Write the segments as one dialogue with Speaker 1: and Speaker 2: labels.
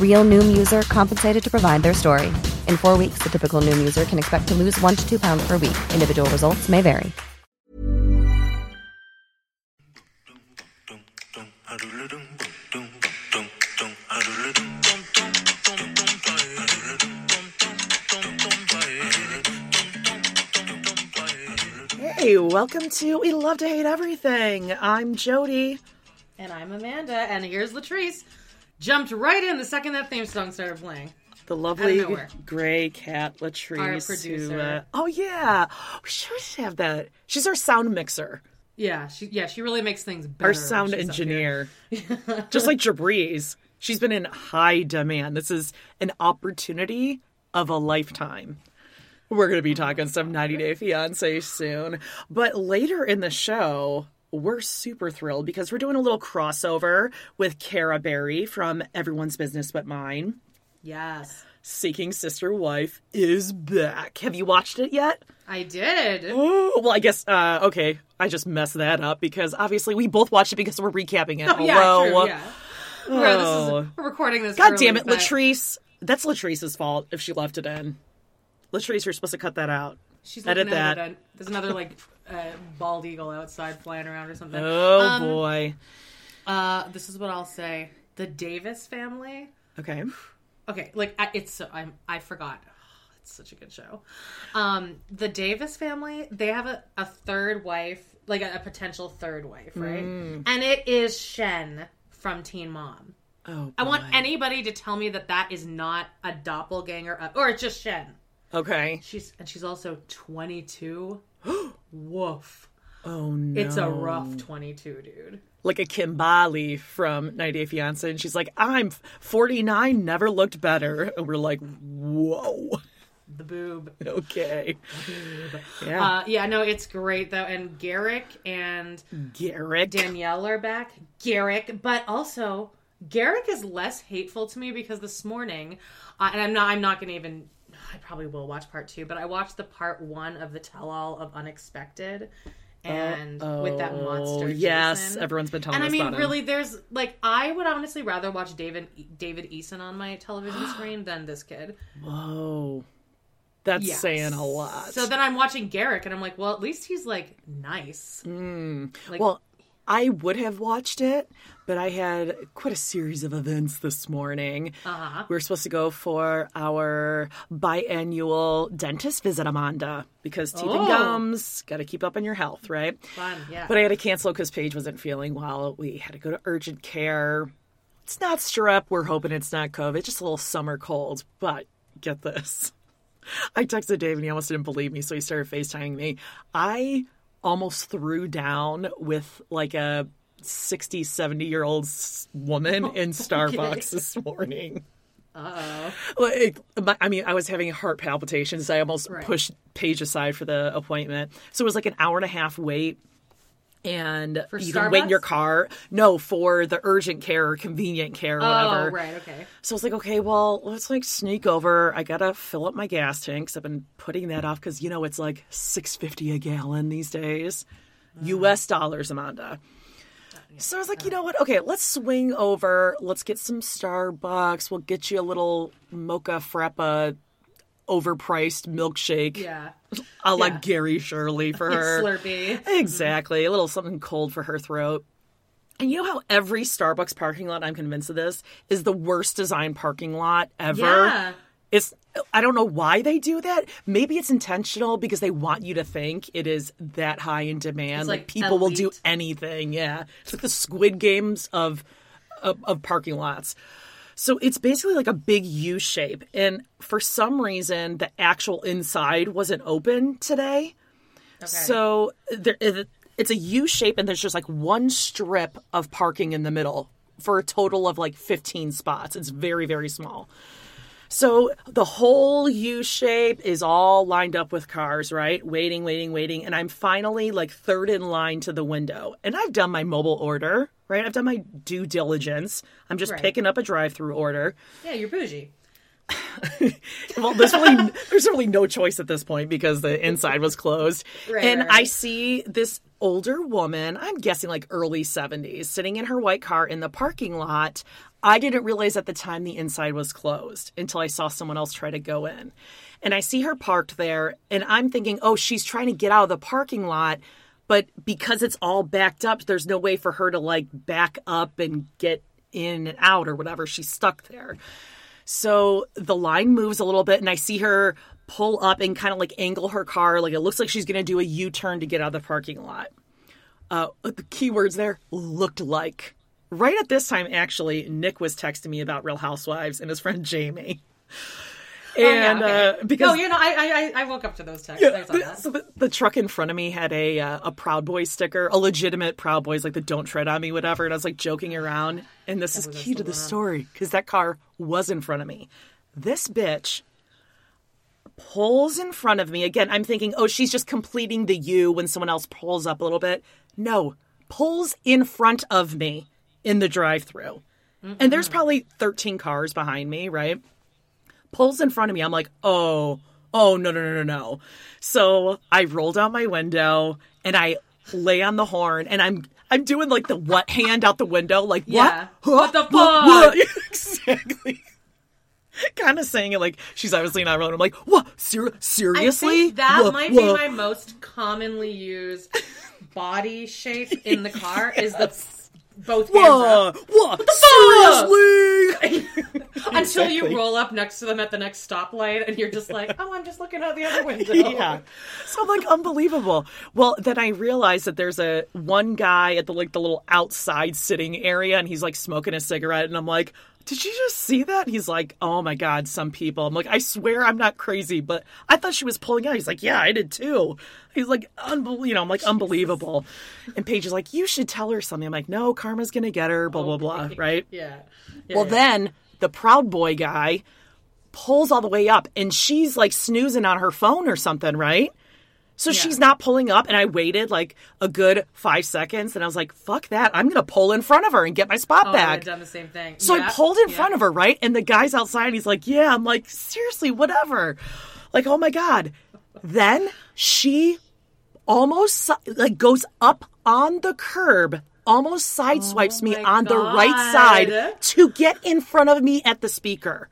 Speaker 1: Real Noom user compensated to provide their story. In four weeks, the typical Noom user can expect to lose one to two pounds per week. Individual results may vary.
Speaker 2: Hey, welcome to We Love to Hate Everything. I'm Jody.
Speaker 3: And I'm Amanda, and here's Latrice. Jumped right in the second that theme song started playing.
Speaker 2: The lovely gray cat Latrice.
Speaker 3: Our
Speaker 2: who,
Speaker 3: producer.
Speaker 2: uh, oh yeah, we should have that. She's our sound mixer,
Speaker 3: Yeah, she yeah she really makes things better.
Speaker 2: our sound
Speaker 3: she's up here.
Speaker 2: engineer. Just like Jabriz, she's been in high demand. This is an opportunity of a lifetime. We're going to be talking some 90 Day Fiance soon. But later in the show, we're super thrilled because we're doing a little crossover with Cara Berry from Everyone's Business But Mine.
Speaker 3: Yes,
Speaker 2: Seeking Sister Wife is back. Have you watched it yet?
Speaker 3: I did.
Speaker 2: Oh, well, I guess, uh, okay, I just messed that up because obviously we both watched it because we're recapping it.
Speaker 3: Oh, yeah,
Speaker 2: Although,
Speaker 3: true, yeah.
Speaker 2: Oh.
Speaker 3: is, we're recording this.
Speaker 2: God
Speaker 3: early,
Speaker 2: damn it,
Speaker 3: but
Speaker 2: Latrice. That's Latrice's fault if she left it in. Latrice, you're supposed to cut that out.
Speaker 3: She's
Speaker 2: Edit that.
Speaker 3: it. There's another like uh, bald eagle outside flying around or something.
Speaker 2: Oh
Speaker 3: Um,
Speaker 2: boy.
Speaker 3: Uh, this is what I'll say. The Davis family.
Speaker 2: Okay.
Speaker 3: Okay, like I, it's so I'm I forgot. It's such a good show. Um, the Davis family, they have a, a third wife, like a, a potential third wife, right?
Speaker 2: Mm.
Speaker 3: And it is Shen from Teen Mom.
Speaker 2: Oh.
Speaker 3: I want anybody to tell me that that is not a doppelganger, of, or it's just Shen.
Speaker 2: Okay.
Speaker 3: She's and she's also 22. Woof.
Speaker 2: Oh no.
Speaker 3: It's a rough 22, dude.
Speaker 2: like a Kimbali from 90 Day Fiance, and she's like, "I'm 49, never looked better," and we're like, "Whoa."
Speaker 3: The boob.
Speaker 2: Okay. Yeah.
Speaker 3: Uh, yeah, no, it's great though. And Garrick and
Speaker 2: Garrick.
Speaker 3: Danielle are back. Garrick, but also Garrick is less hateful to me because this morning, uh, and I'm not, I'm not going to even. I probably will watch part two, but I watched the part one of the tell-all of Unexpected, and with that
Speaker 2: Oh,
Speaker 3: monster.
Speaker 2: yes,
Speaker 3: Jason.
Speaker 2: everyone's been telling
Speaker 3: And I mean,
Speaker 2: about him.
Speaker 3: really, there's like I would honestly rather watch David David Eason on my television screen than this kid.
Speaker 2: Whoa. That's
Speaker 3: Yes.
Speaker 2: saying a lot.
Speaker 3: So then I'm watching Garrick, and I'm like, well, at least he's like nice. Like,
Speaker 2: Mm. well, I would have watched it, but I had quite a series of events this morning.
Speaker 3: Uh-huh.
Speaker 2: We were supposed to go for our biannual dentist visit, Amanda, because teeth and
Speaker 3: Oh.
Speaker 2: gums, got to keep up on your health, right?
Speaker 3: fun, yeah.
Speaker 2: But I had to cancel because Paige wasn't feeling well. We had to go to urgent care. It's not strep. We're hoping it's not COVID. Just a little summer cold. But get this. I texted Dave and he almost didn't believe me, so he started FaceTiming me. I almost threw down with like a 60, 70 year old woman in Starbucks this morning.
Speaker 3: Uh-oh.
Speaker 2: Like, my- I mean, I was having heart palpitations. I almost
Speaker 3: Right.
Speaker 2: pushed Paige aside for the appointment. So it was like an hour and a half wait. And
Speaker 3: For
Speaker 2: you can wait in your car. No, for the urgent care or convenient care or whatever.
Speaker 3: Oh, right, okay.
Speaker 2: So I was like, okay, well, let's like sneak over. I gotta fill up my gas tanks. I've been putting that off because you know it's like six fifty a gallon these days, mm. U.S. dollars, Amanda. So I was like, you know what? Okay, let's swing over. Let's get some Starbucks. We'll get you a little mocha frappa, overpriced milkshake,
Speaker 3: Yeah.
Speaker 2: a la
Speaker 3: yeah.
Speaker 2: Gary Shirley for her.
Speaker 3: Slurpee.
Speaker 2: Exactly. A little something cold for her throat. And you know how every Starbucks parking lot, I'm convinced of this, is the worst designed parking lot ever?
Speaker 3: Yeah.
Speaker 2: It's I don't know why they do that. Maybe it's intentional because they want you to think it is that high in demand. Like,
Speaker 3: like
Speaker 2: people will do anything. Yeah, it's like the Squid Games of, of of parking lots. So it's basically like a big U shape, and for some reason, the actual inside wasn't open today. Okay. So there, it's a U shape, and there's just like one strip of parking in the middle for a total of like 15 spots. It's very, very small. So the whole U shape is all lined up with cars, right? Waiting, waiting, waiting. And I'm finally like third in line to the window. And I've done my mobile order, right? I've done my due diligence. I'm just
Speaker 3: Right.
Speaker 2: picking up a drive through order.
Speaker 3: Yeah, you're bougie.
Speaker 2: Well, there's really there's really no choice at this point because the inside was closed.
Speaker 3: Right,
Speaker 2: and
Speaker 3: right,
Speaker 2: I see this older woman, I'm guessing like early 70s, sitting in her white car in the parking lot. I didn't realize at the time the inside was closed until I saw someone else try to go in. And I see her parked there and I'm thinking, "Oh, she's trying to get out of the parking lot." But because it's all backed up, there's no way for her to like back up and get in and out or whatever. She's stuck there. So the line moves a little bit, and I see her pull up and kind of like angle her car. Like it looks like she's going to do a U turn to get out of the parking lot. Uh, the keywords there looked like. Right at this time, actually, Nick was texting me about Real Housewives and his friend Jamie. And
Speaker 3: oh, yeah, okay.
Speaker 2: uh, because
Speaker 3: no, you know, I, I I woke up to those texts. Saw
Speaker 2: the,
Speaker 3: that.
Speaker 2: so the, the truck in front of me had a uh, a Proud Boy sticker, a legitimate Proud Boys, like the "Don't tread on me" whatever. And I was like joking around, and this is key to the story because that car was in front of me. This bitch pulls in front of me again. I'm thinking, oh, she's just completing the U when someone else pulls up a little bit. No, pulls in front of me in the drive-through, and there's probably 13 cars behind me, right? pulls in front of me. I'm like, oh, oh, no, no, no, no, no. So I roll down my window and I lay on the horn and I'm I'm doing like the what hand out the window, like
Speaker 3: Yeah.
Speaker 2: what?
Speaker 3: What the
Speaker 2: What?
Speaker 3: fuck?
Speaker 2: exactly. kind of saying it like she's obviously not rolling. I'm like, what? Ser-
Speaker 3: I
Speaker 2: seriously?
Speaker 3: think that
Speaker 2: What?
Speaker 3: might
Speaker 2: What?
Speaker 3: be my most commonly used body shape in the car is the both hands up.
Speaker 2: What? What? Seriously?
Speaker 3: Until you roll up next to them at the next stoplight and you're just like, oh, I'm just looking out the other window.
Speaker 2: yeah. So I'm like, unbelievable. Well, then I realized that there's a one guy at the like the little outside sitting area, and he's like smoking a cigarette, and I'm like. Did you just see that? He's like, oh my God, some people. I'm like, I swear I'm not crazy, but I thought she was pulling out. He's like, yeah, I did too. He's like, unbelievable. You know, I'm like, unbelievable. And Paige is like, you should tell her something. I'm like, no, Karma's going to get her, blah, blah, blah, right?
Speaker 3: Yeah.
Speaker 2: Well, then the Proud Boy guy pulls all the way up and she's like snoozing on her phone or something, right? So she's not pulling up, and I waited like a good five seconds, and I was like, "Fuck that! I'm gonna pull in front of her and get my spot
Speaker 3: Oh,
Speaker 2: back."
Speaker 3: have done the same thing.
Speaker 2: So I pulled in
Speaker 3: Yeah.
Speaker 2: front of her, right? And the guy's outside. He's like, "Yeah." I'm like, "Seriously, whatever." Like, oh my god. Then she almost like goes up on the curb, almost sideswipes oh me
Speaker 3: Oh my
Speaker 2: on the right side to get in front of me at the speaker.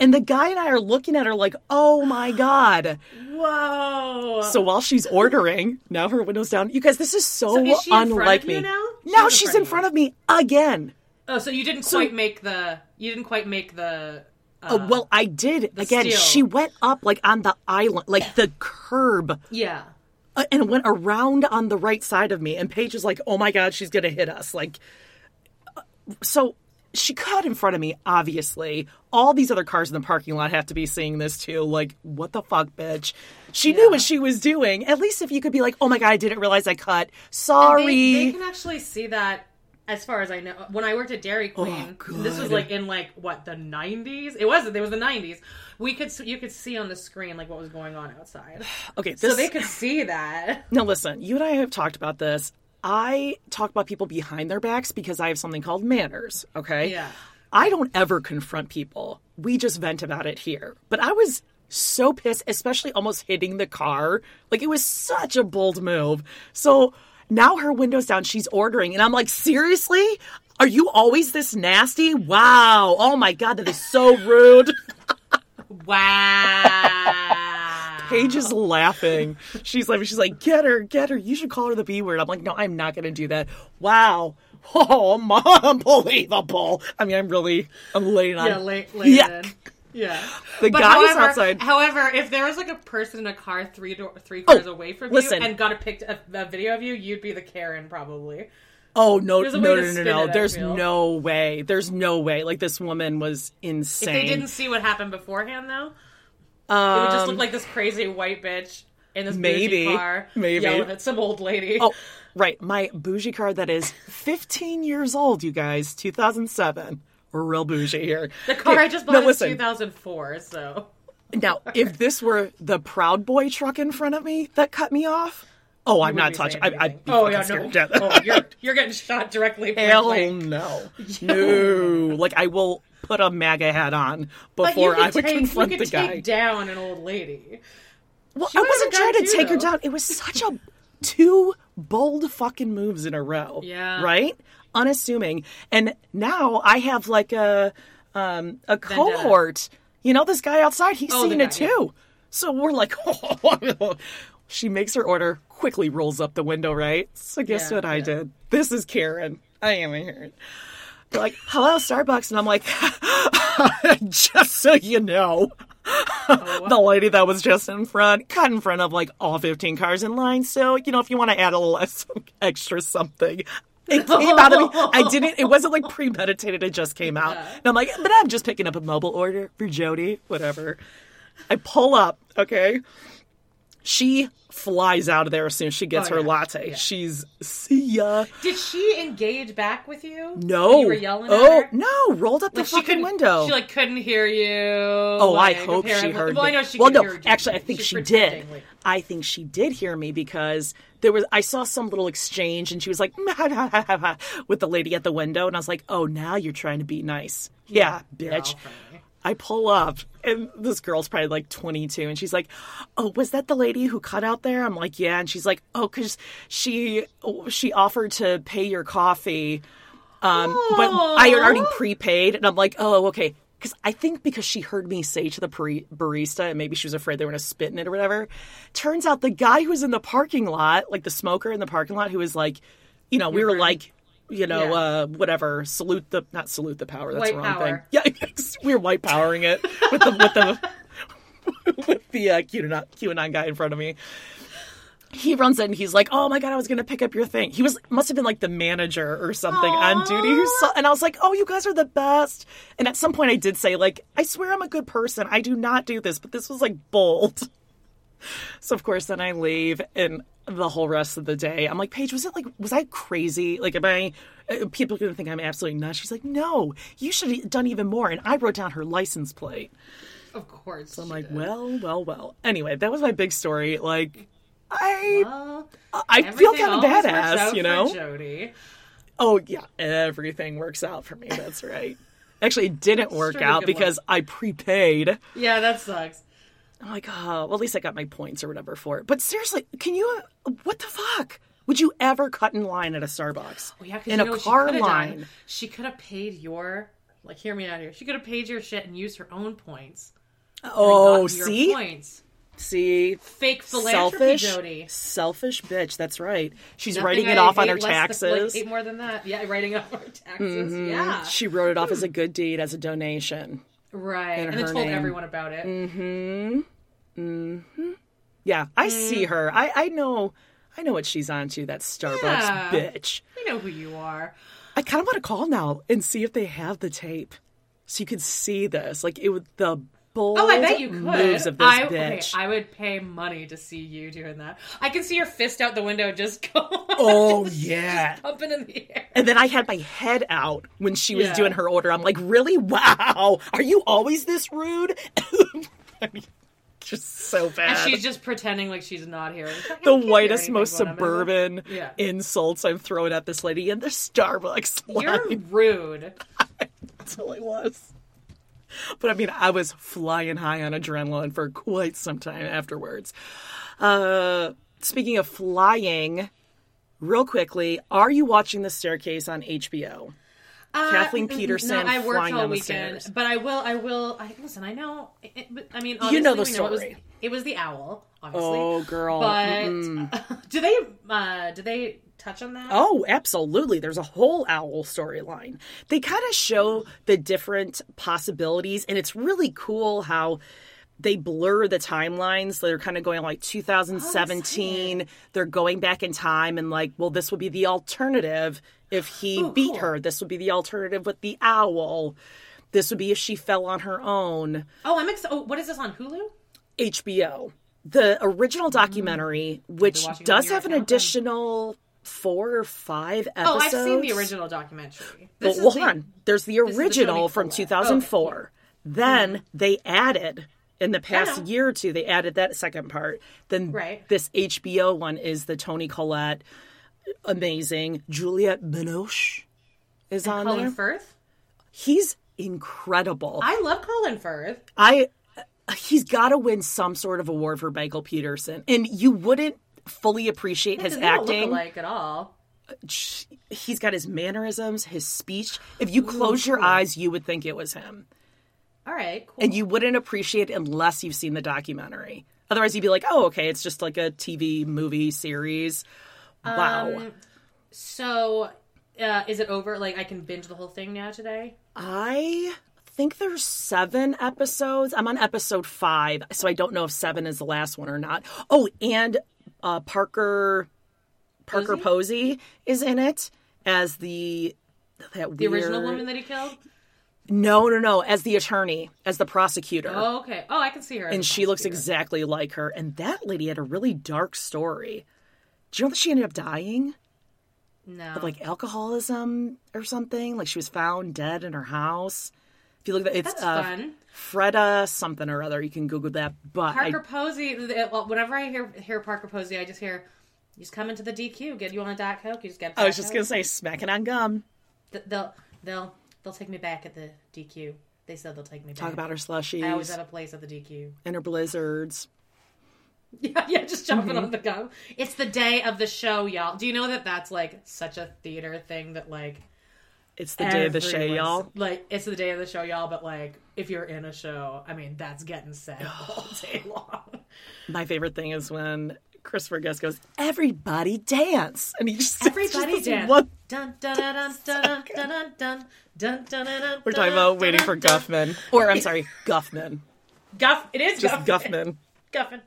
Speaker 2: And the guy and I are looking at her like, "Oh my god."
Speaker 3: Whoa.
Speaker 2: So while she's ordering, now her window's down. You guys, this is so,
Speaker 3: So is she in front
Speaker 2: unlike me.
Speaker 3: now? She's
Speaker 2: Now
Speaker 3: in
Speaker 2: she's
Speaker 3: front
Speaker 2: in
Speaker 3: of
Speaker 2: front of me again.
Speaker 3: oh, so you didn't quite make the. You didn't quite make the.
Speaker 2: Uh, well, I did. Again,
Speaker 3: steel.
Speaker 2: she went up like on the island, like the curb,
Speaker 3: Yeah.
Speaker 2: uh, and went around on the right side of me. And Paige is like, "Oh my god, she's gonna hit us!" Like, uh, so she cut in front of me. Obviously, all these other cars in the parking lot have to be seeing this too. Like, what the fuck, bitch? She knew what she was doing. At least if you could be like, "Oh my god, I didn't realize I cut." Sorry.
Speaker 3: They, they can actually see that. As far as I know, when I worked at Dairy oh, Queen,
Speaker 2: Oh,
Speaker 3: this was like in like what the '90s. It wasn't. It was the '90s. We could you could see on the screen like what was going on outside,
Speaker 2: okay,
Speaker 3: so they could see that.
Speaker 2: Now, listen, you and I have talked about this. I talk about people behind their backs because I have something called manners, okay?
Speaker 3: Yeah.
Speaker 2: I don't ever confront people. We just vent about it here. But I was so pissed, especially almost hitting the car. Like, it was such a bold move. So now her window's down, she's ordering, and I'm like, seriously? Are you always this nasty? Wow. Oh my God, that is so rude.
Speaker 3: Wow.
Speaker 2: Paige is laughing. She's like, she's like, get her, get her. You should call her the B word. I'm like, no, I'm not going to do that. Wow. Oh, unbelievable. I mean, I'm really, I'm laying on.
Speaker 3: Yeah, lay, lay
Speaker 2: Yuck.
Speaker 3: in. Yeah.
Speaker 2: The
Speaker 3: But
Speaker 2: guy is
Speaker 3: however,
Speaker 2: outside.
Speaker 3: However, if there was like a person in a car three door, three cars
Speaker 2: Oh,
Speaker 3: away from
Speaker 2: listen.
Speaker 3: you and got a picked a, a video of you, you'd be the Karen probably.
Speaker 2: Oh no, no, no, no, no!
Speaker 3: it,
Speaker 2: There's no way. There's no way. Like this woman was insane.
Speaker 3: If they didn't see what happened beforehand, though, it would just
Speaker 2: Um,
Speaker 3: look like this crazy white bitch in this
Speaker 2: maybe,
Speaker 3: car,
Speaker 2: maybe.
Speaker 3: yelling at some old lady.
Speaker 2: Oh, right. My bougie car that is 15 years old, you guys. 2007. We're real bougie here.
Speaker 3: the car
Speaker 2: Okay,
Speaker 3: I just bought
Speaker 2: no, listen.
Speaker 3: 2004, so
Speaker 2: Now, if this were the Proud Boy truck in front of me that cut me off, oh, I'm not touching. I, be
Speaker 3: oh yeah, no. oh, you're you're getting shot directly.
Speaker 2: Hell no. No. Like, I will put a MAGA hat on before I would
Speaker 3: take,
Speaker 2: confront
Speaker 3: you
Speaker 2: the
Speaker 3: could
Speaker 2: guy.
Speaker 3: down an old lady.
Speaker 2: Well,
Speaker 3: She
Speaker 2: I wasn't trying to
Speaker 3: you,
Speaker 2: take her down. It was such a two bold fucking moves in a row.
Speaker 3: Yeah.
Speaker 2: Right? Unassuming. And now I have like a um a cohort. You know, this guy outside, he's
Speaker 3: Oh,
Speaker 2: seen
Speaker 3: guy,
Speaker 2: it too. So we're like, she makes her order, quickly rolls up the window, right? So guess
Speaker 3: Yeah,
Speaker 2: what I
Speaker 3: yeah.
Speaker 2: did? This is Karen. I am Karen. They're like, hello, Starbucks. And I'm like, just so you know, Oh, the lady that was just in front, cut in front of like all 15 cars in line. So, you know, if you want to add a little extra something. It came out of me. I didn't, it wasn't like premeditated. It just came out. And I'm like, but I'm just picking up a mobile order for Jody, whatever. I pull up, okay? She flies out of there as soon as she gets
Speaker 3: Oh,
Speaker 2: her
Speaker 3: yeah.
Speaker 2: latte.
Speaker 3: Yeah.
Speaker 2: She's, see ya.
Speaker 3: Did she engage back with you?
Speaker 2: No.
Speaker 3: You were yelling
Speaker 2: oh,
Speaker 3: at her?
Speaker 2: no. Rolled up
Speaker 3: Like
Speaker 2: the fucking window.
Speaker 3: She like couldn't hear you.
Speaker 2: Oh, I hope she heard
Speaker 3: Well. I know she
Speaker 2: well, no, actually, I think she did.
Speaker 3: like-
Speaker 2: I think she did hear me because there was. I saw some little exchange, and she was like with the lady at the window, and I was like, "Oh, now you're trying to be nice, yeah,
Speaker 3: all
Speaker 2: bitch." I pull up, and this girl's probably like 22, and she's like, "Oh, was that the lady who cut out there?" I'm like, "Yeah," and she's like, "Oh, because she she offered to pay your coffee." Um, but I had already prepaid, and I'm like, oh, okay. Because I think because she heard me say to the barista, and maybe she was afraid they were going to spit in it or whatever. Turns out the guy who was in the parking lot, like the smoker in the parking lot, who was like, you know, we were like, you know,
Speaker 3: Yeah.
Speaker 2: uh, whatever, salute the, not salute the power, that's
Speaker 3: White
Speaker 2: the wrong
Speaker 3: power.
Speaker 2: thing. Yeah, we're white powering it with the, with the, with the uh, QAnon, QAnon guy in front of me he runs in he's like oh my god i was gonna pick up your thing he was must have been like the manager or something on duty saw, and i was like oh you guys are the best and at some point i did say like i swear i'm a good person i do not do this but this was like bold so of course then i leave and the whole rest of the day i'm like paige was it like was i crazy like am i uh, people are gonna think i'm absolutely nuts she's like no you should have done even more and i wrote down her license plate
Speaker 3: Of course.
Speaker 2: i'm like well well well anyway that was my big story like i
Speaker 3: well,
Speaker 2: I feel kind of badass, you know?
Speaker 3: Jody.
Speaker 2: Oh, yeah, everything works out for me. That's right. Actually, it didn't work out because I prepaid.
Speaker 3: Yeah, that sucks.
Speaker 2: I'm like, oh, well, at least I got my points or whatever for it. But seriously, can you, what the fuck? Would you ever cut in line at a Starbucks?
Speaker 3: Well, yeah,
Speaker 2: in a car
Speaker 3: she
Speaker 2: line.
Speaker 3: done? She could have paid your like. Hear me out here. She could have paid your shit and used her own points.
Speaker 2: Oh, see?
Speaker 3: points.
Speaker 2: See?
Speaker 3: Fake philanthropy,
Speaker 2: Selfish,
Speaker 3: Jody.
Speaker 2: selfish bitch. That's right. She's
Speaker 3: Nothing
Speaker 2: writing
Speaker 3: I
Speaker 2: it off on her
Speaker 3: less than-
Speaker 2: taxes.
Speaker 3: like, more than that. Yeah, writing off her taxes.
Speaker 2: Mm-hmm.
Speaker 3: Yeah,
Speaker 2: She wrote it off as a good deed, as a donation.
Speaker 3: Right.
Speaker 2: in
Speaker 3: And then told
Speaker 2: name.
Speaker 3: everyone about it.
Speaker 2: Yeah, I
Speaker 3: Mm.
Speaker 2: see her. I, I know. I know what she's on to. That Starbucks
Speaker 3: Yeah.
Speaker 2: bitch.
Speaker 3: We know who you are.
Speaker 2: I kind of want to call now and see if they have the tape, so you could see this. Like it would the bold
Speaker 3: Oh, I bet you could.
Speaker 2: moves of this
Speaker 3: I, okay. I would pay money to see you doing that. I can see your fist out the window just going.
Speaker 2: oh yeah.
Speaker 3: pumping in the air.
Speaker 2: And then I had my head out when she was
Speaker 3: Yeah.
Speaker 2: doing her order. I'm like, really? Wow. Are you always this rude? I mean, just so bad.
Speaker 3: And she's just pretending like she's not here. Like,
Speaker 2: the whitest, most suburban
Speaker 3: Yeah.
Speaker 2: insults I'm throwing at this lady in the Starbucks line.
Speaker 3: You're rude.
Speaker 2: That's all it was. But I mean, I was flying high on adrenaline for quite some time afterwards. Uh, speaking of flying, real quickly, are you watching The Staircase on HBO?
Speaker 3: Uh,
Speaker 2: Kathleen Peterson
Speaker 3: No, I worked
Speaker 2: flying
Speaker 3: all weekend, but I will. I will. I listen. I know. It, but, I mean,
Speaker 2: You know the
Speaker 3: obviously we it was,
Speaker 2: story.
Speaker 3: it was the owl, obviously.
Speaker 2: Oh, girl.
Speaker 3: But do they? Uh, do they touch on that?
Speaker 2: Oh, absolutely. There's a whole owl storyline. They kind of show the different possibilities, and it's really cool how they blur the timelines. They're kind of going like 2017. They're going back in time and like, well, this would be the alternative if he
Speaker 3: Ooh,
Speaker 2: beat
Speaker 3: cool.
Speaker 2: her. This would be the alternative with the owl. This would be if she fell on her own.
Speaker 3: Oh, I'm excited. Oh, what is this on Hulu?
Speaker 2: HBO. The original documentary, which
Speaker 3: Mm. watching it
Speaker 2: does
Speaker 3: on your
Speaker 2: have an additional. Four or five episodes.
Speaker 3: Oh, I've seen the original documentary. This the-
Speaker 2: hold on. There's the
Speaker 3: the
Speaker 2: original
Speaker 3: Toni
Speaker 2: from
Speaker 3: Collette.
Speaker 2: 2004. Then mm-hmm. they added in the past year or two. They added that second part. Then
Speaker 3: Right.
Speaker 2: this HBO one is the Toni Collette, amazing. Juliette Binoche is on
Speaker 3: Colin
Speaker 2: there.
Speaker 3: Firth.
Speaker 2: He's incredible.
Speaker 3: I love Colin Firth.
Speaker 2: I uh, he's got to win some sort of award for Michael Peterson, and you wouldn't fully appreciate his
Speaker 3: They don't look
Speaker 2: acting.
Speaker 3: like at all.
Speaker 2: He's got his mannerisms, his speech. If you close your eyes, you would think it was him.
Speaker 3: All right, cool.
Speaker 2: and you wouldn't appreciate it unless you've seen the documentary. Otherwise, you'd be like, "Oh, okay, it's just like a TV movie series." Wow,
Speaker 3: Um, So, uh, is it over? Like, I can binge the whole thing now today?
Speaker 2: I think there's seven episodes. I'm on episode five, so I don't know if seven is the last one or not. Oh, and uh, Parker Parker Posey is in it as the that
Speaker 3: The original woman that he killed?
Speaker 2: No, no, no, as the attorney, as the prosecutor.
Speaker 3: Oh, okay. Oh, I can see her.
Speaker 2: and she looks exactly like her. And that lady had a really dark story. Do you know that she ended up dying
Speaker 3: No.
Speaker 2: of like alcoholism or something? Like she was found dead in her house. If you look at it, it's
Speaker 3: That's
Speaker 2: uh,
Speaker 3: fun.
Speaker 2: Freda something or other. You can Google that. But I,
Speaker 3: Parker Posey. well, Whenever I hear hear Parker Posey, I just hear, "You just come into the DQ. Get you on a Diet Coke. You just get."
Speaker 2: I was just gonna say, smacking on gum.
Speaker 3: Th- they'll they'll they'll take me back at the DQ. They said they'll take me back.
Speaker 2: Talk about her slushies
Speaker 3: I always have a place at the DQ.
Speaker 2: and her blizzards.
Speaker 3: Yeah, yeah, just jumping
Speaker 2: Mm-hmm.
Speaker 3: on the gum. It's the day of the show, y'all. Do you know that that's like such a theater thing that like
Speaker 2: It's the day of the show, y'all.
Speaker 3: Like it's the day of the show, y'all. But like if you're in a show, I mean that's getting said all day long.
Speaker 2: My favorite thing is when Christopher Guest goes, "Everybody dance," and he just
Speaker 3: Everybody dance.
Speaker 2: One,
Speaker 3: Dun dun dun dun dun dun dun dun dun dun
Speaker 2: we're talking about waiting for Guffman, or I'm sorry, Guffman.
Speaker 3: Guff. It is
Speaker 2: Just
Speaker 3: Guffman.
Speaker 2: Guffman.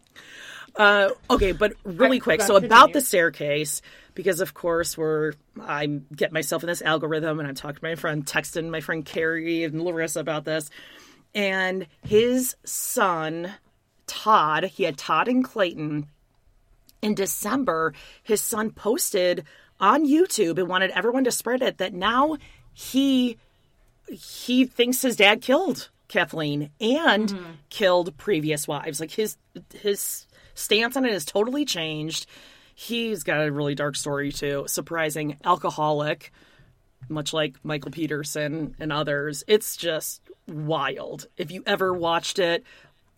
Speaker 2: Uh, okay, but really quick. So about the staircase, because of course we're I get myself in this algorithm, and I'm talking to my friend, texting my friend Carrie and Larissa about this, and his son Todd, he had Todd and Clayton. In December, his son posted on YouTube and wanted everyone to spread it that now he he thinks his dad killed Kathleen and
Speaker 3: Mm-hmm.
Speaker 2: killed previous wives. Like his his stance on it has totally changed. He's got a really dark story too. Surprising alcoholic, much like Michael Peterson and others. It's just wild. If you ever watched it,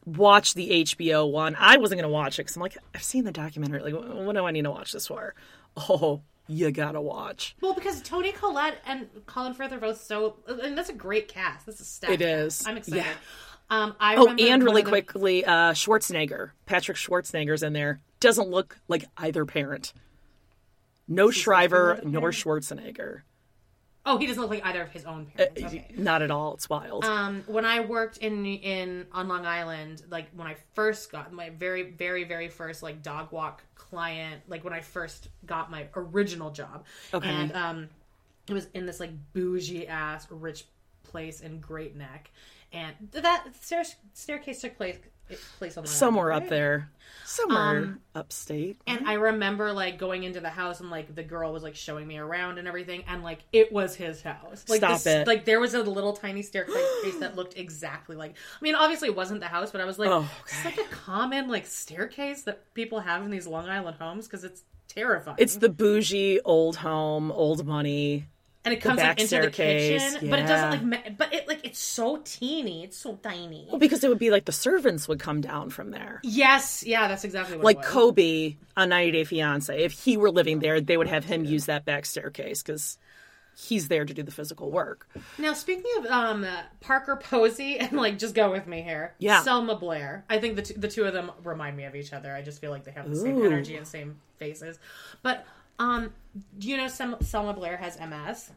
Speaker 2: watch the HBO one. I wasn't going to watch it because I'm like, I've seen the documentary. Like, what do I need to watch this for? Oh, you gotta watch.
Speaker 3: Well, because Toni Collette and Colin Firth are both so, and that's a great cast. That's a stacked
Speaker 2: It is.
Speaker 3: I'm excited.
Speaker 2: Yeah.
Speaker 3: Um, I
Speaker 2: Oh,
Speaker 3: remember
Speaker 2: and really
Speaker 3: the-
Speaker 2: quickly, uh, Schwarzenegger, Patrick Schwarzenegger's in there. Doesn't look like either parent. No Shriver nor? Schwarzenegger.
Speaker 3: Oh, he doesn't look like either of his own
Speaker 2: Uh,
Speaker 3: parents. Okay.
Speaker 2: Not at all. It's wild.
Speaker 3: Um, when I worked in in on Long Island, like when I first got my very very very first like dog walk client, like when I first got my original job,
Speaker 2: Okay.
Speaker 3: and um, it was in this like bougie ass rich place in Great Neck, and that stair- staircase took place place on Long Island,
Speaker 2: Somewhere up there. Somewhere
Speaker 3: Um,
Speaker 2: upstate.
Speaker 3: And I remember like going into the house and like the girl was like showing me around and everything, and like it was his house. Like
Speaker 2: Stop
Speaker 3: this,
Speaker 2: it.
Speaker 3: Like there was a little tiny staircase that looked exactly like. I mean, obviously it wasn't the house, but I was like,
Speaker 2: Oh,
Speaker 3: it's like a common like staircase that people have in these Long Island homes because it's terrifying.
Speaker 2: It's the bougie old home, old money.
Speaker 3: And it comes like into
Speaker 2: staircase,
Speaker 3: the kitchen, but it doesn't like. But it like it's so teeny, it's so tiny.
Speaker 2: Well, because it would be like the servants would come down from there.
Speaker 3: Yes, yeah, that's exactly what.
Speaker 2: Like. Kobe on 90 Day Fiance. If he were living there, they would have him use that back staircase because he's there to do the physical work.
Speaker 3: Now, speaking of um, Parker Posey, and like, just go with me here.
Speaker 2: Yeah.
Speaker 3: Selma Blair. I think the, t- the two of them remind me of each other. I just feel like they have the same energy and same faces. But, um, do you know Sel- Selma Blair has MS?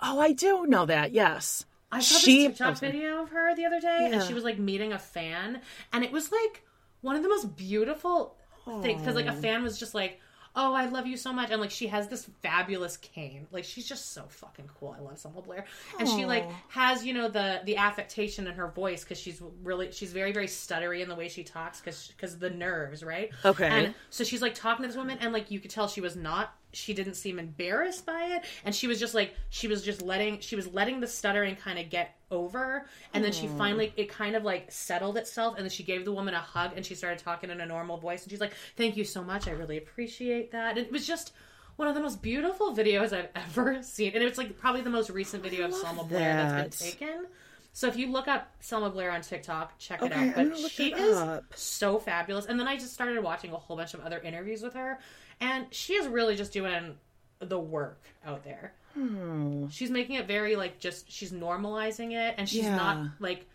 Speaker 2: Oh, I do know that. Yes.
Speaker 3: I saw
Speaker 2: She-
Speaker 3: this TikTok
Speaker 2: oh,
Speaker 3: video of her the other day, and she was like meeting a fan, and it was like one of the most beautiful things because like a fan was just like, "Oh, I love you so much," and like she has this fabulous cane, like she's just so fucking cool. I love Selma Blair, and she like has you know the the affectation in her voice because she's really she's very very stuttery in the way she talks because because the nerves, right?
Speaker 2: Okay.
Speaker 3: and so she's like talking to this woman, and like you could tell she was not. She didn't seem embarrassed by it, and she was just like she was just letting she was letting the stuttering kind of get over, and then she finally it kind of like settled itself, and then she gave the woman a hug, and she started talking in a normal voice, and she's like, "Thank you so much, I really appreciate that." And it was just one of the most beautiful videos I've ever seen, and it's like probably the most recent video of Selma Blair
Speaker 2: that.
Speaker 3: that's been taken. So if you look up Selma Blair on TikTok, check it
Speaker 2: Okay,
Speaker 3: out. But she is so fabulous. And then I just started watching a whole bunch of other interviews with her, and she is really just doing the work out there.
Speaker 2: Hmm.
Speaker 3: She's making it very like just she's normalizing it, and she's
Speaker 2: Yeah.
Speaker 3: not like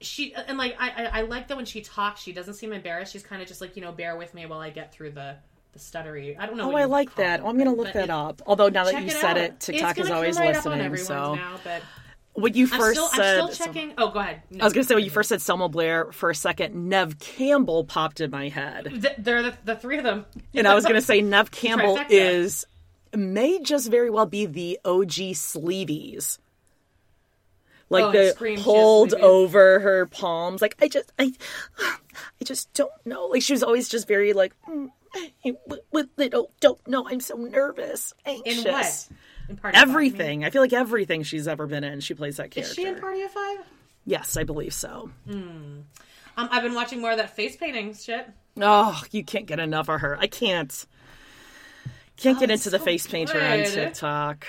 Speaker 3: she and like I, I I like that when she talks, she doesn't seem embarrassed. She's kind of just like you know bear with me while I get through the the stuttery. I don't know.
Speaker 2: Oh, I like that.
Speaker 3: it,
Speaker 2: I'm gonna look that
Speaker 3: it-
Speaker 2: up. Although now that you said
Speaker 3: out.
Speaker 2: it, TikTok is always
Speaker 3: right
Speaker 2: listening. So
Speaker 3: now, but
Speaker 2: when you
Speaker 3: I'm
Speaker 2: first
Speaker 3: still,
Speaker 2: said,
Speaker 3: I'm still checking. Oh, go ahead. No.
Speaker 2: I was gonna say when you first said Selma Blair for a second, Neve Campbell popped in my head,
Speaker 3: Th- They're the, the three of them.
Speaker 2: and I was gonna say Neve Campbell is may just very well be the OG Sleeveys. Like
Speaker 3: Oh,
Speaker 2: the
Speaker 3: scream, she
Speaker 2: pulled
Speaker 3: sleeveys.
Speaker 2: over her palms. Like I just, I, I just don't know. Like she was always just very like, mm, I w- w- don't don't know. I'm so nervous,
Speaker 3: In
Speaker 2: anxious.
Speaker 3: what? Party of Five, mean?
Speaker 2: Everything. I feel like everything she's ever been in, she plays that character.
Speaker 3: Is she in Party of Five?
Speaker 2: yes, I believe so.
Speaker 3: Um, I've been watching more of that face painting shit.
Speaker 2: Oh, you can't get enough of her. I can't. Can't get into the
Speaker 3: Oh, so
Speaker 2: face painter on. TikTok.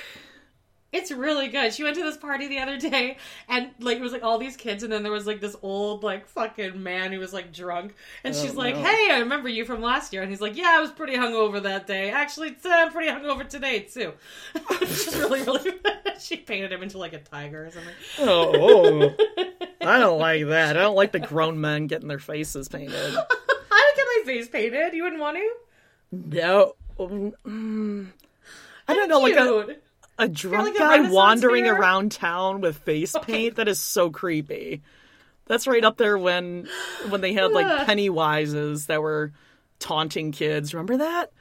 Speaker 3: It's really good. She went to this party the other day, and like it was like all these kids, and then there was like this old like fucking man who was like drunk, and she's like, "Hey, I remember you from last year," and he's like, "Yeah, I was pretty hungover that day. Actually, t- I'm pretty hungover today too." just really, really. she painted him into like a tiger or something.
Speaker 2: Oh, oh. I don't like that. I don't like the grown men getting their faces painted.
Speaker 3: I would get my face painted. You wouldn't want to?
Speaker 2: No. Mm, I don't know, like a,
Speaker 3: Cute.
Speaker 2: A drunk
Speaker 3: like
Speaker 2: guy
Speaker 3: Renaissance
Speaker 2: wandering
Speaker 3: fair?
Speaker 2: around town with face paint. That is so creepy. That's right up there when when they had like Pennywises that were taunting kids. Remember that?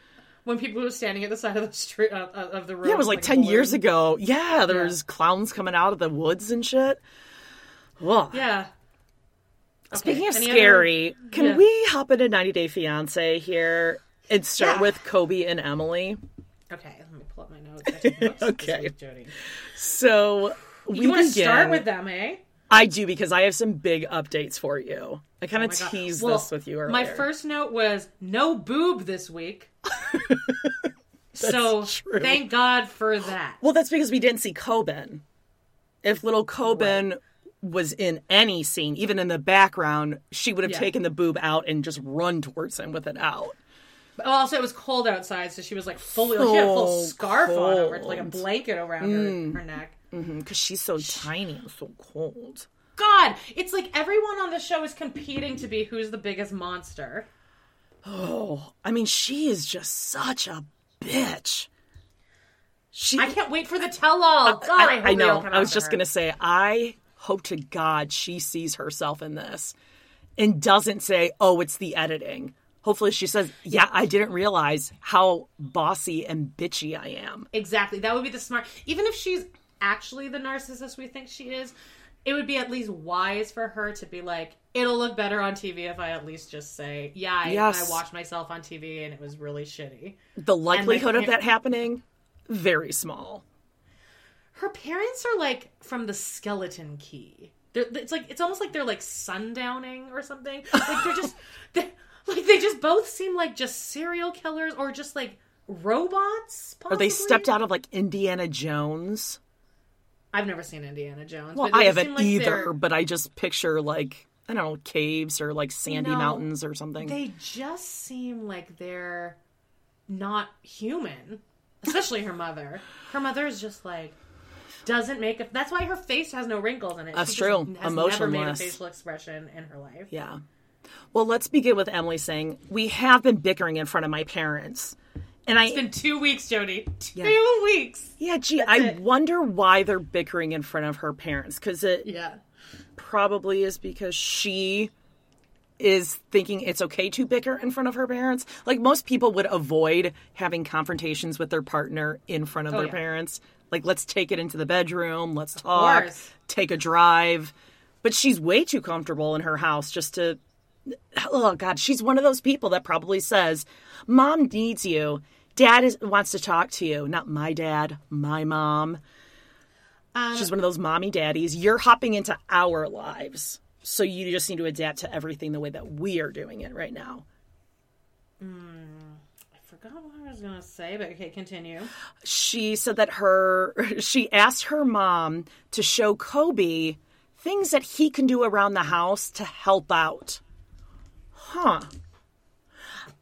Speaker 3: when people were standing at the side of the street uh, uh, of the road.
Speaker 2: Yeah, it was like,
Speaker 3: a
Speaker 2: 10 years
Speaker 3: balloon.
Speaker 2: ago. Yeah, there
Speaker 3: Yeah.
Speaker 2: was clowns coming out of the woods and shit. Ugh.
Speaker 3: Yeah.
Speaker 2: Speaking of
Speaker 3: Any other-
Speaker 2: scary, can
Speaker 3: Yeah.
Speaker 2: we hop into 90 Day Fiance here and start
Speaker 3: Yeah.
Speaker 2: with Kobe and Emily?
Speaker 3: Okay, pull up my notes. I took notes this
Speaker 2: Okay.
Speaker 3: Jody.
Speaker 2: So we
Speaker 3: You want to start with them, eh?
Speaker 2: I do because I have some big updates for you. I kind
Speaker 3: Oh
Speaker 2: of
Speaker 3: God.
Speaker 2: teased
Speaker 3: Well,
Speaker 2: this with you earlier.
Speaker 3: My first note was no boob this week. so
Speaker 2: true.
Speaker 3: thank God for that.
Speaker 2: Well, that's because we didn't see Koban. If little Koban was in any scene, even in the background, she would have
Speaker 3: Yeah.
Speaker 2: taken the boob out and just run towards him with it out.
Speaker 3: But also, it was cold outside, so she was like fully, like, she had a full scarf on over, like a blanket around her, mm. her neck.
Speaker 2: Mm-hmm, because she's so tiny and so cold.
Speaker 3: God, it's like everyone on the show is competing to be who's the biggest monster.
Speaker 2: Oh, I mean, she is just such a bitch. She,
Speaker 3: I can't wait for the tell-all. God, I,
Speaker 2: I, I know. I was just
Speaker 3: her.
Speaker 2: gonna say, I hope to God she sees herself in this and doesn't say, "Oh, it's the editing." Hopefully, she says, "Yeah, I didn't realize how bossy and bitchy I am."
Speaker 3: Exactly. That would be the smart. Even if she's actually the narcissist we think she is, it would be at least wise for her to be like, it'll look better on TV if I at least just say, yeah, I,
Speaker 2: Yes.
Speaker 3: I watched myself on TV and it was really shitty.
Speaker 2: The likelihood of that happening, very small.
Speaker 3: Her parents are like from the Skeleton Key. They're, it's like it's almost like they're like sundowning or something. Like they're just they're, like they just both seem like just serial killers or just like robots.
Speaker 2: Or they stepped out of like Indiana Jones.
Speaker 3: I've never seen Indiana Jones.
Speaker 2: Well, I haven't
Speaker 3: like they're-
Speaker 2: either, but I just picture like I don't know caves or like sandy
Speaker 3: No,
Speaker 2: mountains or something.
Speaker 3: They just seem like they're not human, especially her mother. Her mother is just like doesn't make a. That's why her face has no wrinkles in it.
Speaker 2: That's
Speaker 3: she
Speaker 2: true.
Speaker 3: Has never made a
Speaker 2: Emotionless.
Speaker 3: facial expression in her life.
Speaker 2: Yeah. Well, let's begin with Emily saying, We have been bickering in front of my parents. And I
Speaker 3: It's been two weeks, Jody. Two
Speaker 2: Yeah.
Speaker 3: weeks.
Speaker 2: Yeah, gee, I
Speaker 3: it.
Speaker 2: wonder why they're bickering in front of her parents cuz it
Speaker 3: Yeah.
Speaker 2: probably is because she is thinking it's okay to bicker in front of her parents. Like most people would avoid having confrontations with their partner in front of oh, their
Speaker 3: Oh, yeah.
Speaker 2: parents. Like let's take it into the bedroom, let's talk, take a drive. But she's way too comfortable in her house just to Oh god, she's one of those people that probably says, "Mom needs you. Dad is, wants to talk to you." Not my dad, my mom.
Speaker 3: Um,
Speaker 2: She's one of those mommy daddies. You're hopping into our lives. So you just need to adapt to everything the way that we are doing it right now.
Speaker 3: I forgot what I was gonna say, but okay, continue.
Speaker 2: She said that her she asked her mom to show Kobe things that he can do around the house to help out. Huh.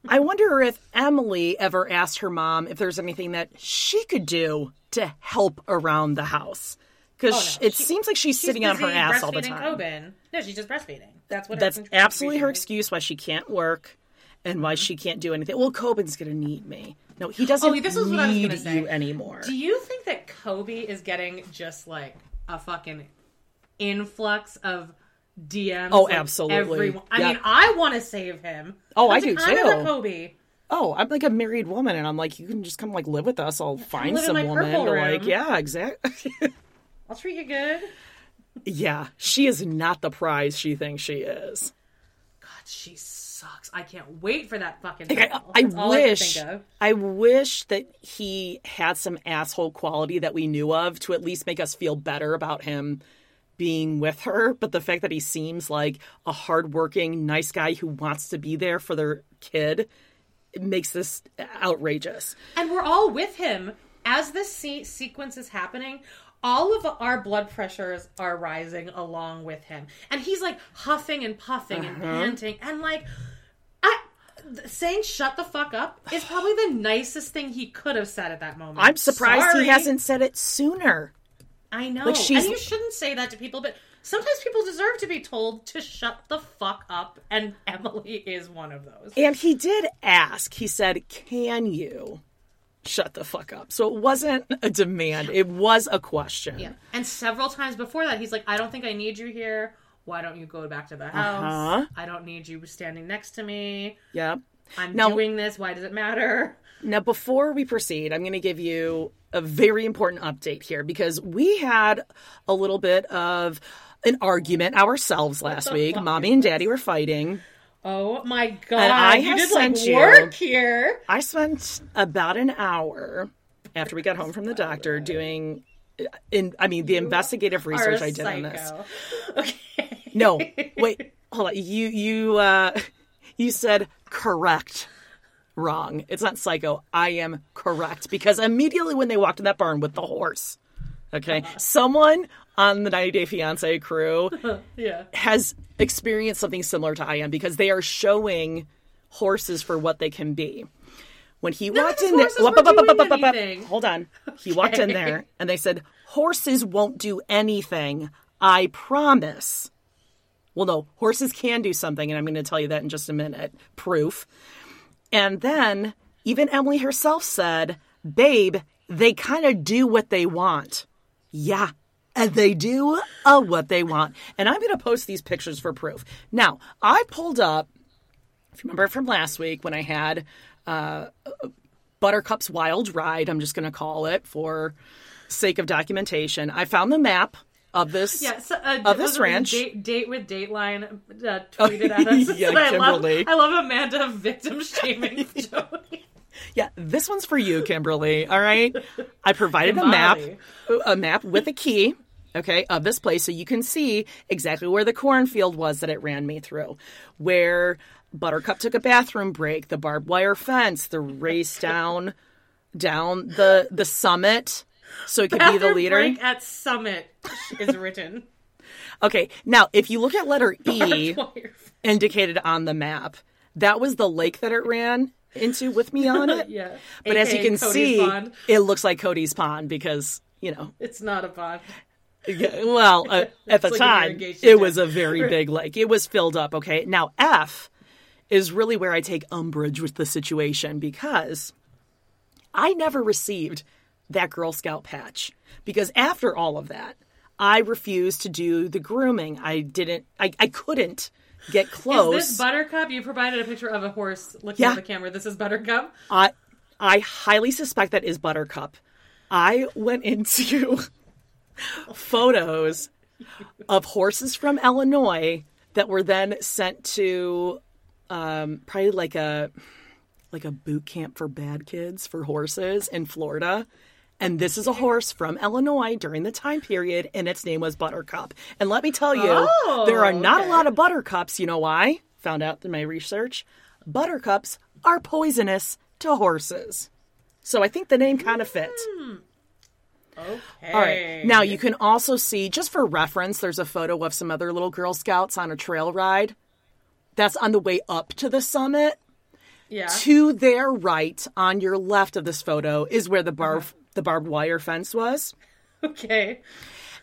Speaker 2: I wonder if Emily ever asked her mom if there's anything that she could do to help around the house. Because
Speaker 3: Oh, no.
Speaker 2: it
Speaker 3: She-
Speaker 2: seems like she's, sitting on her ass all the time.
Speaker 3: Koban. No, she's just breastfeeding. That's what.
Speaker 2: That's absolutely her excuse why she can't work and why she can't do anything. Well, Koban's going to need me. No, he doesn't
Speaker 3: Oh, this is what I was
Speaker 2: need
Speaker 3: gonna say.
Speaker 2: you anymore.
Speaker 3: Do you think that Kobe is getting just like a fucking influx of DMs?
Speaker 2: Oh,
Speaker 3: like,
Speaker 2: absolutely.
Speaker 3: Everyone. I mean, I want to save him.
Speaker 2: Oh, I do
Speaker 3: time
Speaker 2: too.
Speaker 3: for Kobe.
Speaker 2: oh, I'm like a married woman, and I'm like, you can just come like live with us. I'll find some woman to like, yeah, exactly.
Speaker 3: I'll treat you good.
Speaker 2: yeah, she is not the prize she thinks she is.
Speaker 3: God, she sucks. I can't wait for that fucking.
Speaker 2: Like, I. I
Speaker 3: I
Speaker 2: wish,
Speaker 3: think of.
Speaker 2: I wish that he had some asshole quality that we knew of to at least make us feel better about him being with her. But the fact that he seems like a hardworking, nice guy who wants to be there for their kid makes this outrageous.
Speaker 3: And we're all with him as this se- sequence is happening. All of our blood pressures are rising along with him, and he's like huffing and puffing and
Speaker 2: Uh-huh.
Speaker 3: panting, and like, I th- saying "shut the fuck up" is probably the nicest thing he could have said at that moment.
Speaker 2: I'm surprised
Speaker 3: Sorry.
Speaker 2: he hasn't said it sooner.
Speaker 3: I know,
Speaker 2: like, she's-
Speaker 3: and you shouldn't say that to people, but sometimes people deserve to be told to shut the fuck up, and Emily is one of those.
Speaker 2: And he did ask, he said, Can you shut the fuck up? So it wasn't a demand, it was a question.
Speaker 3: Yeah. And several times before that, he's like, I don't think I need you here. Why don't you go back to the house?
Speaker 2: Uh-huh.
Speaker 3: I don't need you standing next to me.
Speaker 2: Yep.
Speaker 3: I'm
Speaker 2: Now-
Speaker 3: doing this. Why does it matter?
Speaker 2: Now, before we proceed, I'm going to give you a very important update here because we had a little bit of an argument ourselves last week. Mommy and daddy were fighting.
Speaker 3: Oh my god.
Speaker 2: And I
Speaker 3: you did like
Speaker 2: you-
Speaker 3: work here.
Speaker 2: I spent about an hour after we got home from the doctor doing. In, I mean, the investigative research I did on this.
Speaker 3: Okay.
Speaker 2: No, wait, hold on. You you uh you said correct. Wrong. It's not psycho. I am correct because immediately when they walked in that barn with the horse, okay, someone on the 90 Day Fiance crew
Speaker 3: Yeah.
Speaker 2: has experienced something similar to I am because they are showing horses for what they can be. When he
Speaker 3: None
Speaker 2: walked in there,
Speaker 3: horses were doing
Speaker 2: hold on. He walked in there and they said, "Horses won't do anything. I promise." Well, no, horses can do something, and I'm going to tell you that in just a minute. Proof. And then even Emily herself said, Babe, they kind of do what they want. Yeah, and they do uh, what they want. And I'm going to post these pictures for proof. Now, I pulled up, if you remember from last week when I had uh, Buttercup's Wild Ride, I'm just going to call it for sake of documentation. I found the map of this
Speaker 3: Yeah, so, uh,
Speaker 2: of this ranch.
Speaker 3: Date, date with Dateline uh, tweeted at us.
Speaker 2: Yeah,
Speaker 3: I love,
Speaker 2: Kimberly.
Speaker 3: I love Amanda victim shaming Jody.
Speaker 2: Yeah, this one's for you, Kimberly. All right. I provided a map, a map with a key, okay, of this place so you can see exactly where the cornfield was that it ran me through. Where Buttercup took a bathroom break, the barbed wire fence, the race down down the the summit so it could be the leader.
Speaker 3: break at Summit is written.
Speaker 2: Okay. Now, if you look at letter E indicated on the map, that was the lake that it ran into with me on it.
Speaker 3: Yeah.
Speaker 2: But as you can
Speaker 3: Cody's
Speaker 2: see,
Speaker 3: Pond.
Speaker 2: it looks like Cody's pond because you know,
Speaker 3: It's not a pond.
Speaker 2: yeah, well, uh, at the
Speaker 3: like
Speaker 2: time, it was a very big lake. It was filled up. Okay. Now, F is really where I take umbrage with the situation because I never received that Girl Scout patch. Because after all of that, I refused to do the grooming. I didn't, I, I couldn't get close.
Speaker 3: Is this Buttercup? You provided a picture of a horse looking
Speaker 2: Yeah.
Speaker 3: at the camera. This is Buttercup.
Speaker 2: I I highly suspect that is Buttercup. I went into photos of horses from Illinois that were then sent to um, probably like a like a boot camp for bad kids for horses in Florida. And this is a horse from Illinois during the time period, and its name was Buttercup. And let me tell you,
Speaker 3: Oh,
Speaker 2: there are not
Speaker 3: okay.
Speaker 2: a lot of buttercups. You know why? Found out in my research. Buttercups are poisonous to horses. So I think the name kind of fit.
Speaker 3: Okay.
Speaker 2: All right. Now you can also see, just for reference, there's a photo of some other little Girl Scouts on a trail ride. That's on the way up to the summit.
Speaker 3: Yeah.
Speaker 2: To their right, on your left of this photo, is where the bar
Speaker 3: Uh-huh.
Speaker 2: The barbed wire fence was.
Speaker 3: Okay.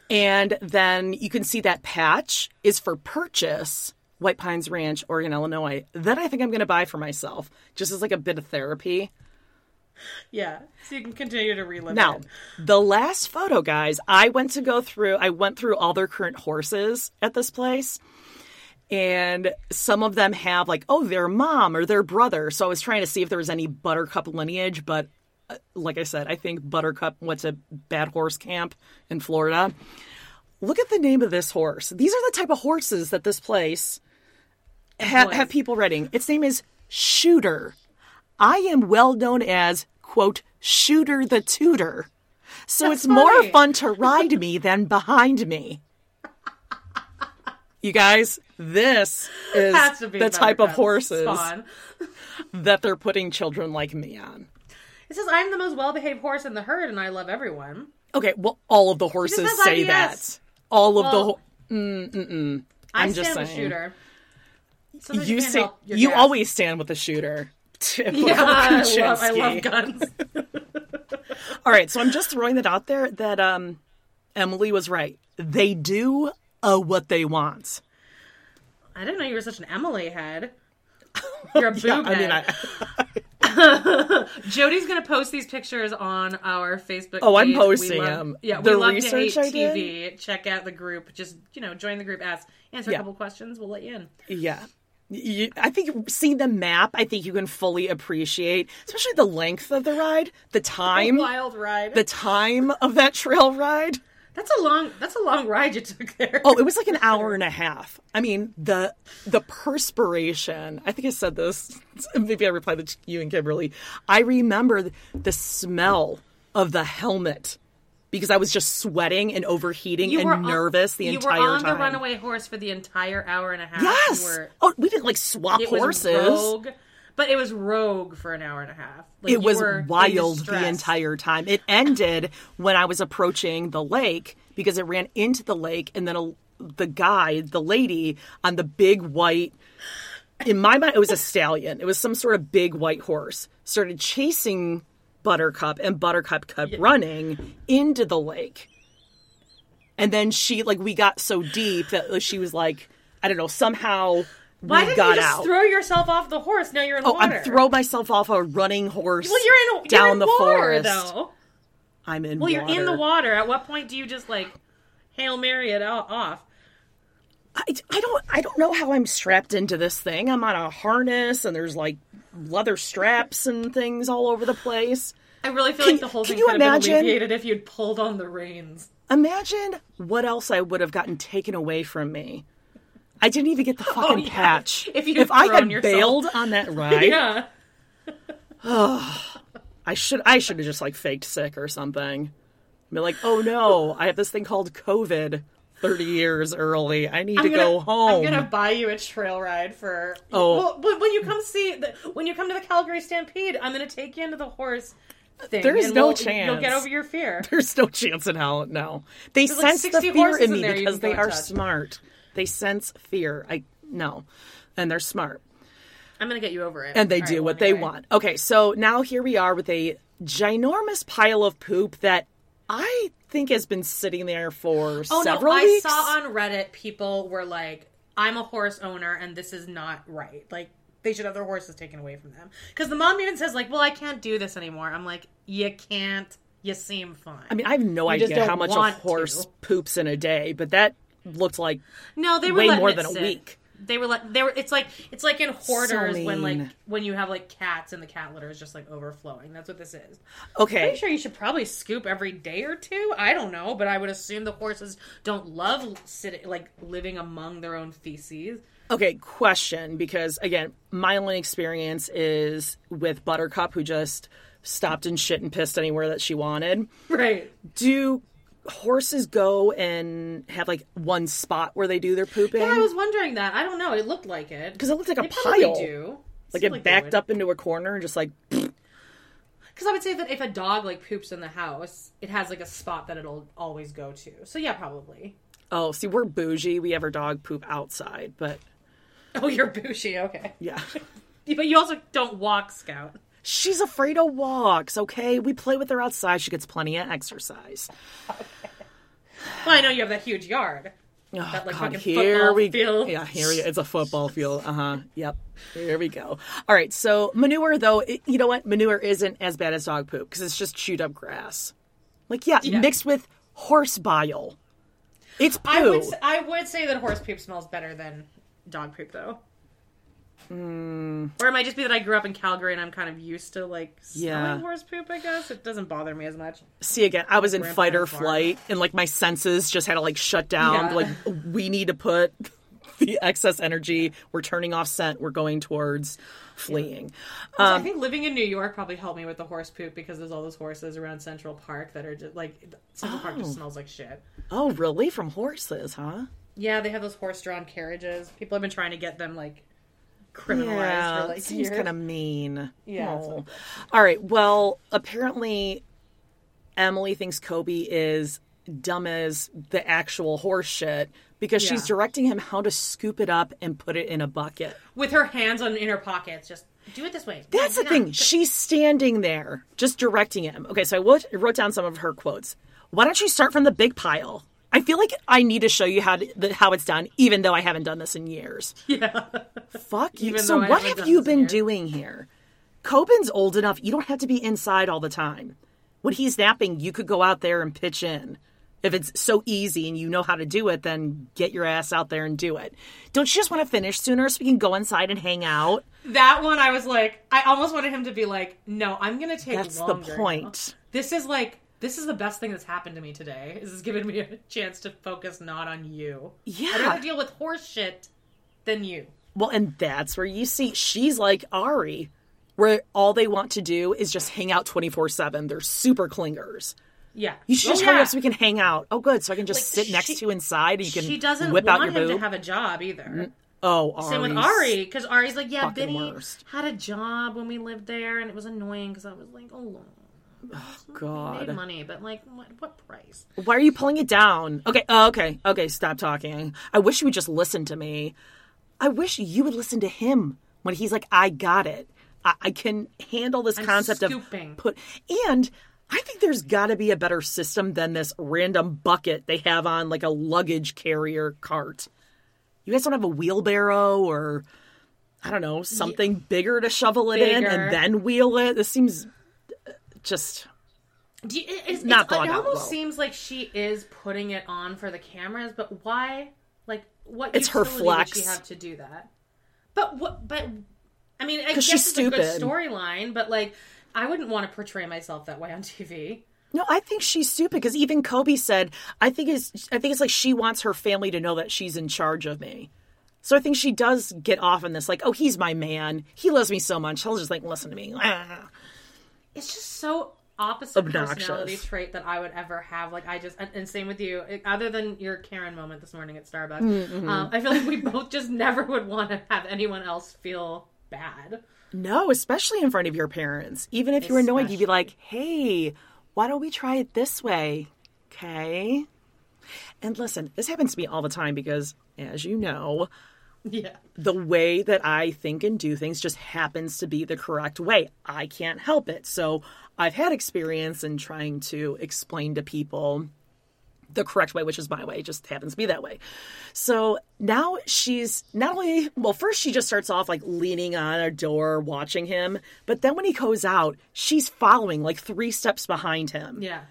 Speaker 2: And then you can see that patch is for purchase, White Pines Ranch, Oregon, Illinois. That I think I'm going to buy for myself, just as like a bit of therapy.
Speaker 3: Yeah. So you can continue to relive
Speaker 2: Now,
Speaker 3: it.
Speaker 2: the last photo, guys, I went to go through, I went through all their current horses at this place. And some of them have, like, oh, their mom or their brother. So I was trying to see if there was any Buttercup lineage. But Uh, like I said, I think Buttercup went to Bad Horse Camp in Florida. Look at the name of this horse. These are the type of horses that this place ha- have people riding. Its name is Shooter. I am well known as, quote, Shooter the Tutor. So it's more fun to ride me than behind me. You guys, this is
Speaker 3: Has to be
Speaker 2: the type of horses that they're putting children like me on.
Speaker 3: It says I'm the most well-behaved horse in the herd, and I love everyone.
Speaker 2: Okay, well, all of the horses say
Speaker 3: IBS.
Speaker 2: that. All of the. Ho- mm, mm, mm. I'm just saying.
Speaker 3: shooter. Sometimes
Speaker 2: You
Speaker 3: can't
Speaker 2: say you always stand with the shooter.
Speaker 3: Yeah, I love, I love guns.
Speaker 2: All right, so I'm just throwing that out there that um, Emily was right. They do uh, what they want.
Speaker 3: I didn't know you were such an Emily head. You're a boob
Speaker 2: Yeah, I mean. I,
Speaker 3: Jody's gonna post these pictures on our Facebook.
Speaker 2: Oh, I'm
Speaker 3: page. We
Speaker 2: posting
Speaker 3: love-
Speaker 2: them.
Speaker 3: Yeah,
Speaker 2: The
Speaker 3: we love
Speaker 2: research
Speaker 3: to hate? TV. Check out the group. Just you know, join the group. Ask, answer
Speaker 2: Yeah.
Speaker 3: a couple questions. We'll let you in.
Speaker 2: yeah. You, I think seeing the map, I think you can fully appreciate, especially the length of the ride, the time,
Speaker 3: Wild ride.
Speaker 2: the time of that trail ride.
Speaker 3: That's a long. That's a long ride you took there.
Speaker 2: Oh, it was like an hour and a half. I mean, the the perspiration. I think I said this. Maybe I replied to you and Kimberly. I remember the smell of the helmet because I was just sweating and overheating
Speaker 3: you
Speaker 2: and
Speaker 3: were on-
Speaker 2: nervous the
Speaker 3: you were on
Speaker 2: time.
Speaker 3: the runaway horse for the entire hour and a half.
Speaker 2: Yes.
Speaker 3: Were,
Speaker 2: oh, we didn't like swap horses.
Speaker 3: rogue, but it was rogue for an hour and a half. Like,
Speaker 2: it was wild the entire time. It ended when I was approaching the lake because it ran into the lake, and then a, the guy, the lady on the big white. In my mind, it was a stallion. It was some sort of big white horse. Started chasing Buttercup, and Buttercup kept running into the lake. And then she, like, we got so deep that uh, she was like, I don't know, somehow
Speaker 3: Why didn't you just
Speaker 2: out.
Speaker 3: throw yourself off the horse? Now you're in
Speaker 2: oh,
Speaker 3: water.
Speaker 2: I throw myself off a running horse
Speaker 3: Well, you're in
Speaker 2: down
Speaker 3: you're in
Speaker 2: the
Speaker 3: water,
Speaker 2: forest.
Speaker 3: though.
Speaker 2: I'm in
Speaker 3: Well, you're in the
Speaker 2: water.
Speaker 3: water. At what point do you just like hail mary it off?
Speaker 2: I, I don't I don't know how I'm strapped into this thing. I'm on a harness and there's like leather straps and things all over the place.
Speaker 3: I really feel
Speaker 2: Can-
Speaker 3: like the whole thing could have been alleviated if you'd pulled on the reins.
Speaker 2: Imagine what else I would have gotten taken away from me. I didn't even get the oh, fucking
Speaker 3: Oh, yeah.
Speaker 2: patch.
Speaker 3: If
Speaker 2: if I had
Speaker 3: yourself.
Speaker 2: bailed on that ride,
Speaker 3: Yeah.
Speaker 2: I should I should have just like faked sick or something. Be like, oh no, I have this thing called COVID. Thirty years early. I need to
Speaker 3: I'm gonna,
Speaker 2: go home.
Speaker 3: I'm gonna buy you a trail ride for.
Speaker 2: Oh.
Speaker 3: well, when you come see the, when you come to the Calgary Stampede, I'm gonna take you into the horse thing.
Speaker 2: There is no
Speaker 3: we'll-
Speaker 2: chance.
Speaker 3: You'll get over your fear.
Speaker 2: There's no chance in hell. No, they
Speaker 3: There's like
Speaker 2: sense the fear in
Speaker 3: in
Speaker 2: me
Speaker 3: you
Speaker 2: because they are
Speaker 3: touch.
Speaker 2: smart. They sense fear. I no, and they're smart,
Speaker 3: I'm gonna get you over it.
Speaker 2: and they
Speaker 3: All
Speaker 2: do
Speaker 3: right,
Speaker 2: what they want. Okay, so now here we are with a ginormous pile of poop that I think has been sitting there for
Speaker 3: Oh
Speaker 2: several
Speaker 3: no,
Speaker 2: weeks.
Speaker 3: I saw on Reddit people were like, "I'm a horse owner, and this is not right. Like they should have their horses taken away from them." Because the mom even says like, "Well, I can't do this anymore." I'm like, "You can't. You seem fine."
Speaker 2: I mean, I have no
Speaker 3: You
Speaker 2: idea how much a horse
Speaker 3: to.
Speaker 2: poops in a day, but that looked like
Speaker 3: no, they were
Speaker 2: way more than a
Speaker 3: sit.
Speaker 2: week.
Speaker 3: They were like They were. It's like it's like in hoarders when like when you have like cats and the cat litter is just like overflowing. That's what this is.
Speaker 2: okay.
Speaker 3: Pretty sure you should probably scoop every day or two. I don't know, but I would assume the horses don't love sitting like living among their own feces.
Speaker 2: Okay, question because again, my only experience is with Buttercup, who just stopped and shit and pissed anywhere that she wanted.
Speaker 3: Right.
Speaker 2: Do horses go and have like one spot where they do their pooping?
Speaker 3: Yeah, I was wondering that. I don't know. It looked like it.
Speaker 2: Because it looked like a
Speaker 3: They
Speaker 2: pile.
Speaker 3: do.
Speaker 2: Like
Speaker 3: Seemed
Speaker 2: it
Speaker 3: they
Speaker 2: backed up into a corner and just like
Speaker 3: Because I would say that if a dog like poops in the house, it has like a spot that it'll always go to. So yeah, probably.
Speaker 2: oh, see, we're bougie. We have our dog poop outside, but
Speaker 3: Oh, you're bushy. Okay.
Speaker 2: yeah.
Speaker 3: But you also don't walk, Scout.
Speaker 2: She's afraid of walks, okay? We play with her outside. She gets plenty of exercise.
Speaker 3: Well, I know you have that huge yard.
Speaker 2: Oh,
Speaker 3: That, like,
Speaker 2: God,
Speaker 3: fucking
Speaker 2: here
Speaker 3: football
Speaker 2: we
Speaker 3: field.
Speaker 2: Yeah, here we It's a football field. Uh huh. Yep. Here we go. All right. So manure, though, it, you know what? Manure isn't as bad as dog poop because it's just chewed up grass. Like, yeah,
Speaker 3: Yeah.
Speaker 2: mixed with horse bile. It's poo.
Speaker 3: I would I would say that horse poop smells better than dog poop though.
Speaker 2: Hmm.
Speaker 3: Or it might just be that I grew up in Calgary and I'm kind of used to like smelling
Speaker 2: Yeah.
Speaker 3: horse poop. I guess it doesn't bother me as much.
Speaker 2: See again, I was in fight or
Speaker 3: farm.
Speaker 2: flight, and like my senses just had to like shut down.
Speaker 3: Yeah.
Speaker 2: Like, we need to put the excess energy. We're turning off scent. We're going towards fleeing.
Speaker 3: So
Speaker 2: Um,
Speaker 3: I think living in New York probably helped me with the horse poop because there's all those horses around Central Park that are just like Central Park just smells like shit.
Speaker 2: Oh, really? From horses, huh?
Speaker 3: Yeah, they have those horse-drawn carriages. People have been trying to get them like criminalized
Speaker 2: Yeah,
Speaker 3: for like
Speaker 2: seems kind of mean.
Speaker 3: Yeah,
Speaker 2: Oh. All right. Well, apparently, Emily thinks Kobe is dumb as the actual horse shit because she's directing him how to scoop it up and put it in a bucket.
Speaker 3: with her hands on in her pockets. Just do it this way.
Speaker 2: That's the thing.
Speaker 3: no.
Speaker 2: She's standing there, just directing him. Okay, so I wrote, wrote down some of her quotes. Why don't you start from the big pile? I feel like I need to show you how to, the, how it's done, even though I haven't done this in years.
Speaker 3: Yeah.
Speaker 2: Fuck you.
Speaker 3: Even
Speaker 2: So what have you been
Speaker 3: years.
Speaker 2: doing here? Koban's old enough. You don't have to be inside all the time. When he's napping, you could go out there and pitch in. If it's so easy and you know how to do it, then get your ass out there and do it. Don't you just want to finish sooner so we can go inside and hang out?
Speaker 3: That one, I was like, I almost wanted him to be like, "No, I'm gonna take
Speaker 2: That's the
Speaker 3: longer now.
Speaker 2: point.
Speaker 3: This is like, this is the best thing that's happened to me today. This is giving me a chance to focus not on you.
Speaker 2: Yeah.
Speaker 3: I'd rather deal with horse shit than you.
Speaker 2: Well, and that's where you see she's like Ari, where all they want to do is just hang out 24 7. They're super clingers.
Speaker 3: Yeah,
Speaker 2: You should
Speaker 3: Oh,
Speaker 2: just hurry
Speaker 3: yeah.
Speaker 2: up so we can hang out. Oh, good. So I can just
Speaker 3: Like,
Speaker 2: sit next
Speaker 3: she-
Speaker 2: to you inside and you can
Speaker 3: She doesn't
Speaker 2: whip
Speaker 3: want
Speaker 2: out your
Speaker 3: him to have a job either. Mm.
Speaker 2: oh, Ari.
Speaker 3: Same with Ari, because Ari's like, yeah, Benny
Speaker 2: worst.
Speaker 3: had a job when we lived there, and it was annoying because I was like, oh,
Speaker 2: God.
Speaker 3: made money, but like, what, what price?
Speaker 2: Why are you pulling it down? Okay, oh, okay, okay, stop talking. I wish you would just listen to me. I wish you would listen to him when he's like, I got it. I, I can handle this
Speaker 3: I'm
Speaker 2: concept
Speaker 3: scooping.
Speaker 2: of put. And I think there's got to be a better system than this random bucket they have on like a luggage carrier cart. You guys don't have a wheelbarrow or, I don't know, something bigger to shovel it in and then wheel it? This seems just.
Speaker 3: You, it, it's,
Speaker 2: Not
Speaker 3: it's-
Speaker 2: thought
Speaker 3: it almost
Speaker 2: well.
Speaker 3: seems like she is putting it on for the cameras, but why? Like, what?
Speaker 2: It's her
Speaker 3: would She
Speaker 2: flex.
Speaker 3: have to do that. But what? But I mean, I guess
Speaker 2: she's
Speaker 3: it's a good
Speaker 2: stupid.
Speaker 3: storyline. But like, I wouldn't want to portray myself that way on TV.
Speaker 2: No, I think she's stupid because even Kobe said, "I think it's I think it's like she wants her family to know that she's in charge of me." So I think she does get off on this, like, "Oh, he's my man. He loves me so much. He'll just like listen to me."
Speaker 3: It's just so opposite
Speaker 2: Obnoxious.
Speaker 3: personality trait that I would ever have. Like, I just and, and same with you. It- Other than your Karen moment this morning at Starbucks,
Speaker 2: Mm-hmm.
Speaker 3: um, I feel like we both just never would want to have anyone else feel bad.
Speaker 2: No, especially in front of your parents. Even if you were annoyed, you'd be like, "Hey, why don't we try it this way?" Okay. And listen, this happens to me all the time because, as you know,
Speaker 3: Yeah.
Speaker 2: the way that I think and do things just happens to be the correct way. I can't help it. So I've had experience in trying to explain to people the correct way, which is my way. It just happens to be that way. So now she's not only, well, first she just starts off like leaning on a door, watching him. But then when he goes out, she's following like three steps behind him.
Speaker 3: Yeah.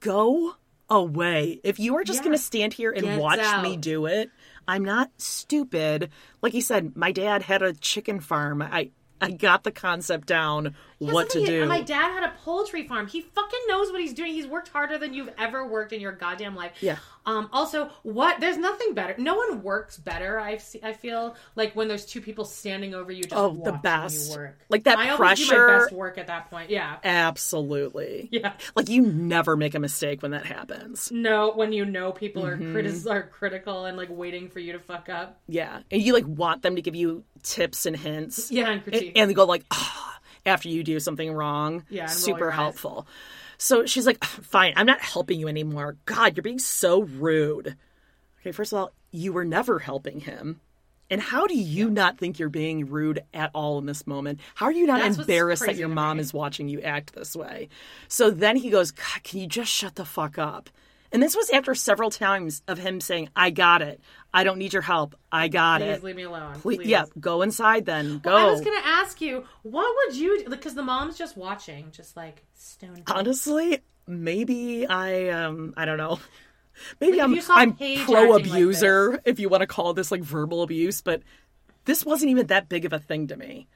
Speaker 2: Go away. If you are just
Speaker 3: Yeah.
Speaker 2: going to stand here and
Speaker 3: Get
Speaker 2: watch me do it, I'm not stupid. Like you said, my dad had a chicken farm. I, I got the concept down what to do.
Speaker 3: My dad had a poultry farm. He fucking knows what he's doing. He's worked harder than you've ever worked in your goddamn life.
Speaker 2: Yeah.
Speaker 3: Um. Also, what? There's nothing better. No one works better. I. I feel like when there's two people standing over you, just
Speaker 2: Oh, the best.
Speaker 3: You work.
Speaker 2: Like that
Speaker 3: I
Speaker 2: pressure-
Speaker 3: my best work at that point. Yeah.
Speaker 2: Absolutely.
Speaker 3: Yeah.
Speaker 2: Like you never make a mistake when that happens.
Speaker 3: No, when you know people are
Speaker 2: Mm-hmm.
Speaker 3: critis- are critical and like waiting for you to fuck up.
Speaker 2: Yeah. And you like want them to give you tips and hints.
Speaker 3: Yeah, and
Speaker 2: And,
Speaker 3: critique.
Speaker 2: and they go like, ah, after you do something wrong.
Speaker 3: Yeah,
Speaker 2: Super helpful. So she's like, fine, I'm not helping you anymore. God, you're being so rude. Okay, first of all, you were never helping him. And how do you not think you're being rude at all in this moment? How are you not
Speaker 3: That's
Speaker 2: embarrassed that your mom is watching you act this way? So then he goes, God, can you just shut the fuck up? And this was after several times of him saying, I got it. I don't need your help. I got
Speaker 3: Please
Speaker 2: it.
Speaker 3: Please leave me alone.
Speaker 2: Please,
Speaker 3: Please.
Speaker 2: yeah, go inside then. Go.
Speaker 3: I was gonna ask you, what would you? do? Because the mom's just watching, just like stone.
Speaker 2: Honestly, maybe I um I don't know. Maybe
Speaker 3: Like,
Speaker 2: I'm I'm pro
Speaker 3: acting like
Speaker 2: abuser if you want to call this like verbal abuse, but this wasn't even that big of a thing to me.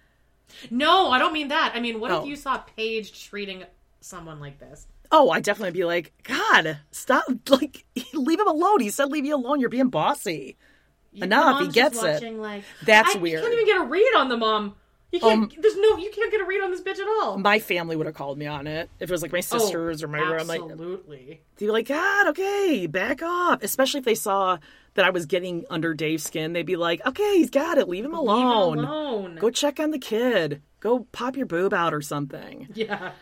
Speaker 3: No, I don't mean that. I mean, what
Speaker 2: Oh.
Speaker 3: if you saw Paige treating someone like this?
Speaker 2: Oh, I definitely be like, God, stop! Like, leave him alone. He said, leave you alone. You're being bossy. Enough. He gets
Speaker 3: just
Speaker 2: it.
Speaker 3: Like,
Speaker 2: That's
Speaker 3: I
Speaker 2: weird.
Speaker 3: You can't even get a read on the mom. You can't.
Speaker 2: Um,
Speaker 3: there's no. You can't get a read on this bitch at all.
Speaker 2: My family would have called me on it if it was like my
Speaker 3: Oh,
Speaker 2: sisters or my brother. I'm like,
Speaker 3: absolutely.
Speaker 2: they'd be like, God, okay, back off. Especially if they saw that I was getting under Dave's skin, they'd be like, okay, he's got it. Leave him alone.
Speaker 3: Leave him alone.
Speaker 2: Go check on the kid. Go pop your boob out or something.
Speaker 3: Yeah.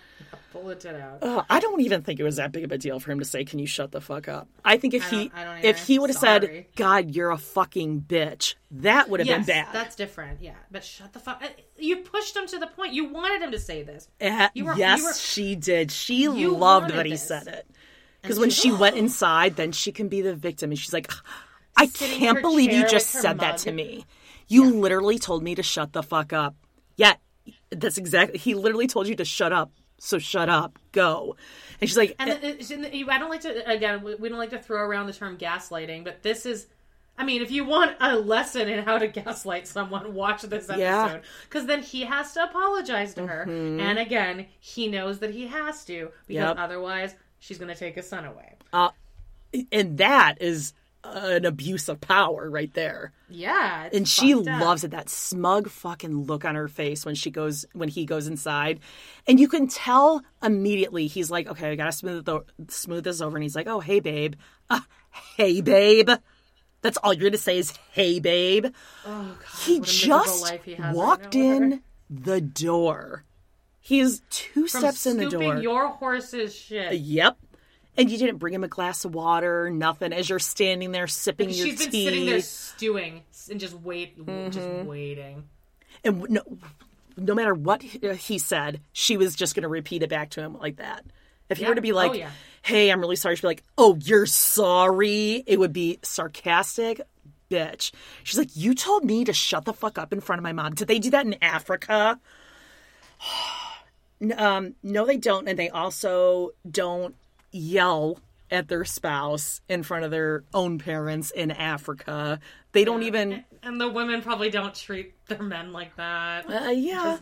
Speaker 3: Out.
Speaker 2: Ugh, I don't even think it was that big of a deal for him to say, "Can you shut the fuck up?" I think if
Speaker 3: I
Speaker 2: he
Speaker 3: don't- I don't
Speaker 2: if he would have said, "God, you're a fucking bitch," that would have
Speaker 3: yes,
Speaker 2: been bad.
Speaker 3: that's different. Yeah, but shut the fuck. Uh, you pushed him to the point. You wanted him to say this.
Speaker 2: Eh,
Speaker 3: you were-
Speaker 2: yes,
Speaker 3: were-
Speaker 2: she did. She loved that he
Speaker 3: this.
Speaker 2: said it. Because when she went inside, then she can be the victim, and she's like, "I can't believe you just said that to me. You literally told me to shut the fuck up. Yeah, that's exactly. He literally told you to shut up. So shut up. Go." And she's like,
Speaker 3: And it- the- I don't like to again. we- don't like to throw around the term gaslighting, but this is. I mean, if you want a lesson in how to gaslight someone, watch this episode because then he has to apologize to her,
Speaker 2: Mm-hmm.
Speaker 3: and again, he knows that he has to because
Speaker 2: Yep.
Speaker 3: otherwise she's going to take his son away.
Speaker 2: uh, and that is an abuse of power right there.
Speaker 3: Yeah,
Speaker 2: and she
Speaker 3: up.
Speaker 2: loves it that smug fucking look on her face when she goes when he goes inside and you can tell immediately he's like okay i gotta smooth, the, smooth this over and he's like oh hey babe uh, hey babe that's all you're gonna say is hey babe
Speaker 3: Oh, God,
Speaker 2: he
Speaker 3: what a miserable
Speaker 2: just
Speaker 3: he has right
Speaker 2: walked
Speaker 3: now.
Speaker 2: in the door he's two
Speaker 3: From
Speaker 2: steps in the door
Speaker 3: your horse's shit.
Speaker 2: yep and you didn't bring him a glass of water nothing as you're standing there sipping your tea,
Speaker 3: She's been sitting there stewing and just wait,
Speaker 2: Mm-hmm.
Speaker 3: just waiting.
Speaker 2: and no, no matter what he he said, she was just going to repeat it back to him like that. If he were to be like,
Speaker 3: Oh, yeah.
Speaker 2: "Hey, I'm really sorry," she'd be like, "Oh, you're sorry." It would be sarcastic, bitch. She's like, "You told me to shut the fuck up in front of my mom. Did they do that in Africa?" Um, no, they don't, and they also don't yell at their spouse in front of their own parents in Africa. They don't even.
Speaker 3: And the women probably don't treat their men like that.
Speaker 2: Uh, yeah.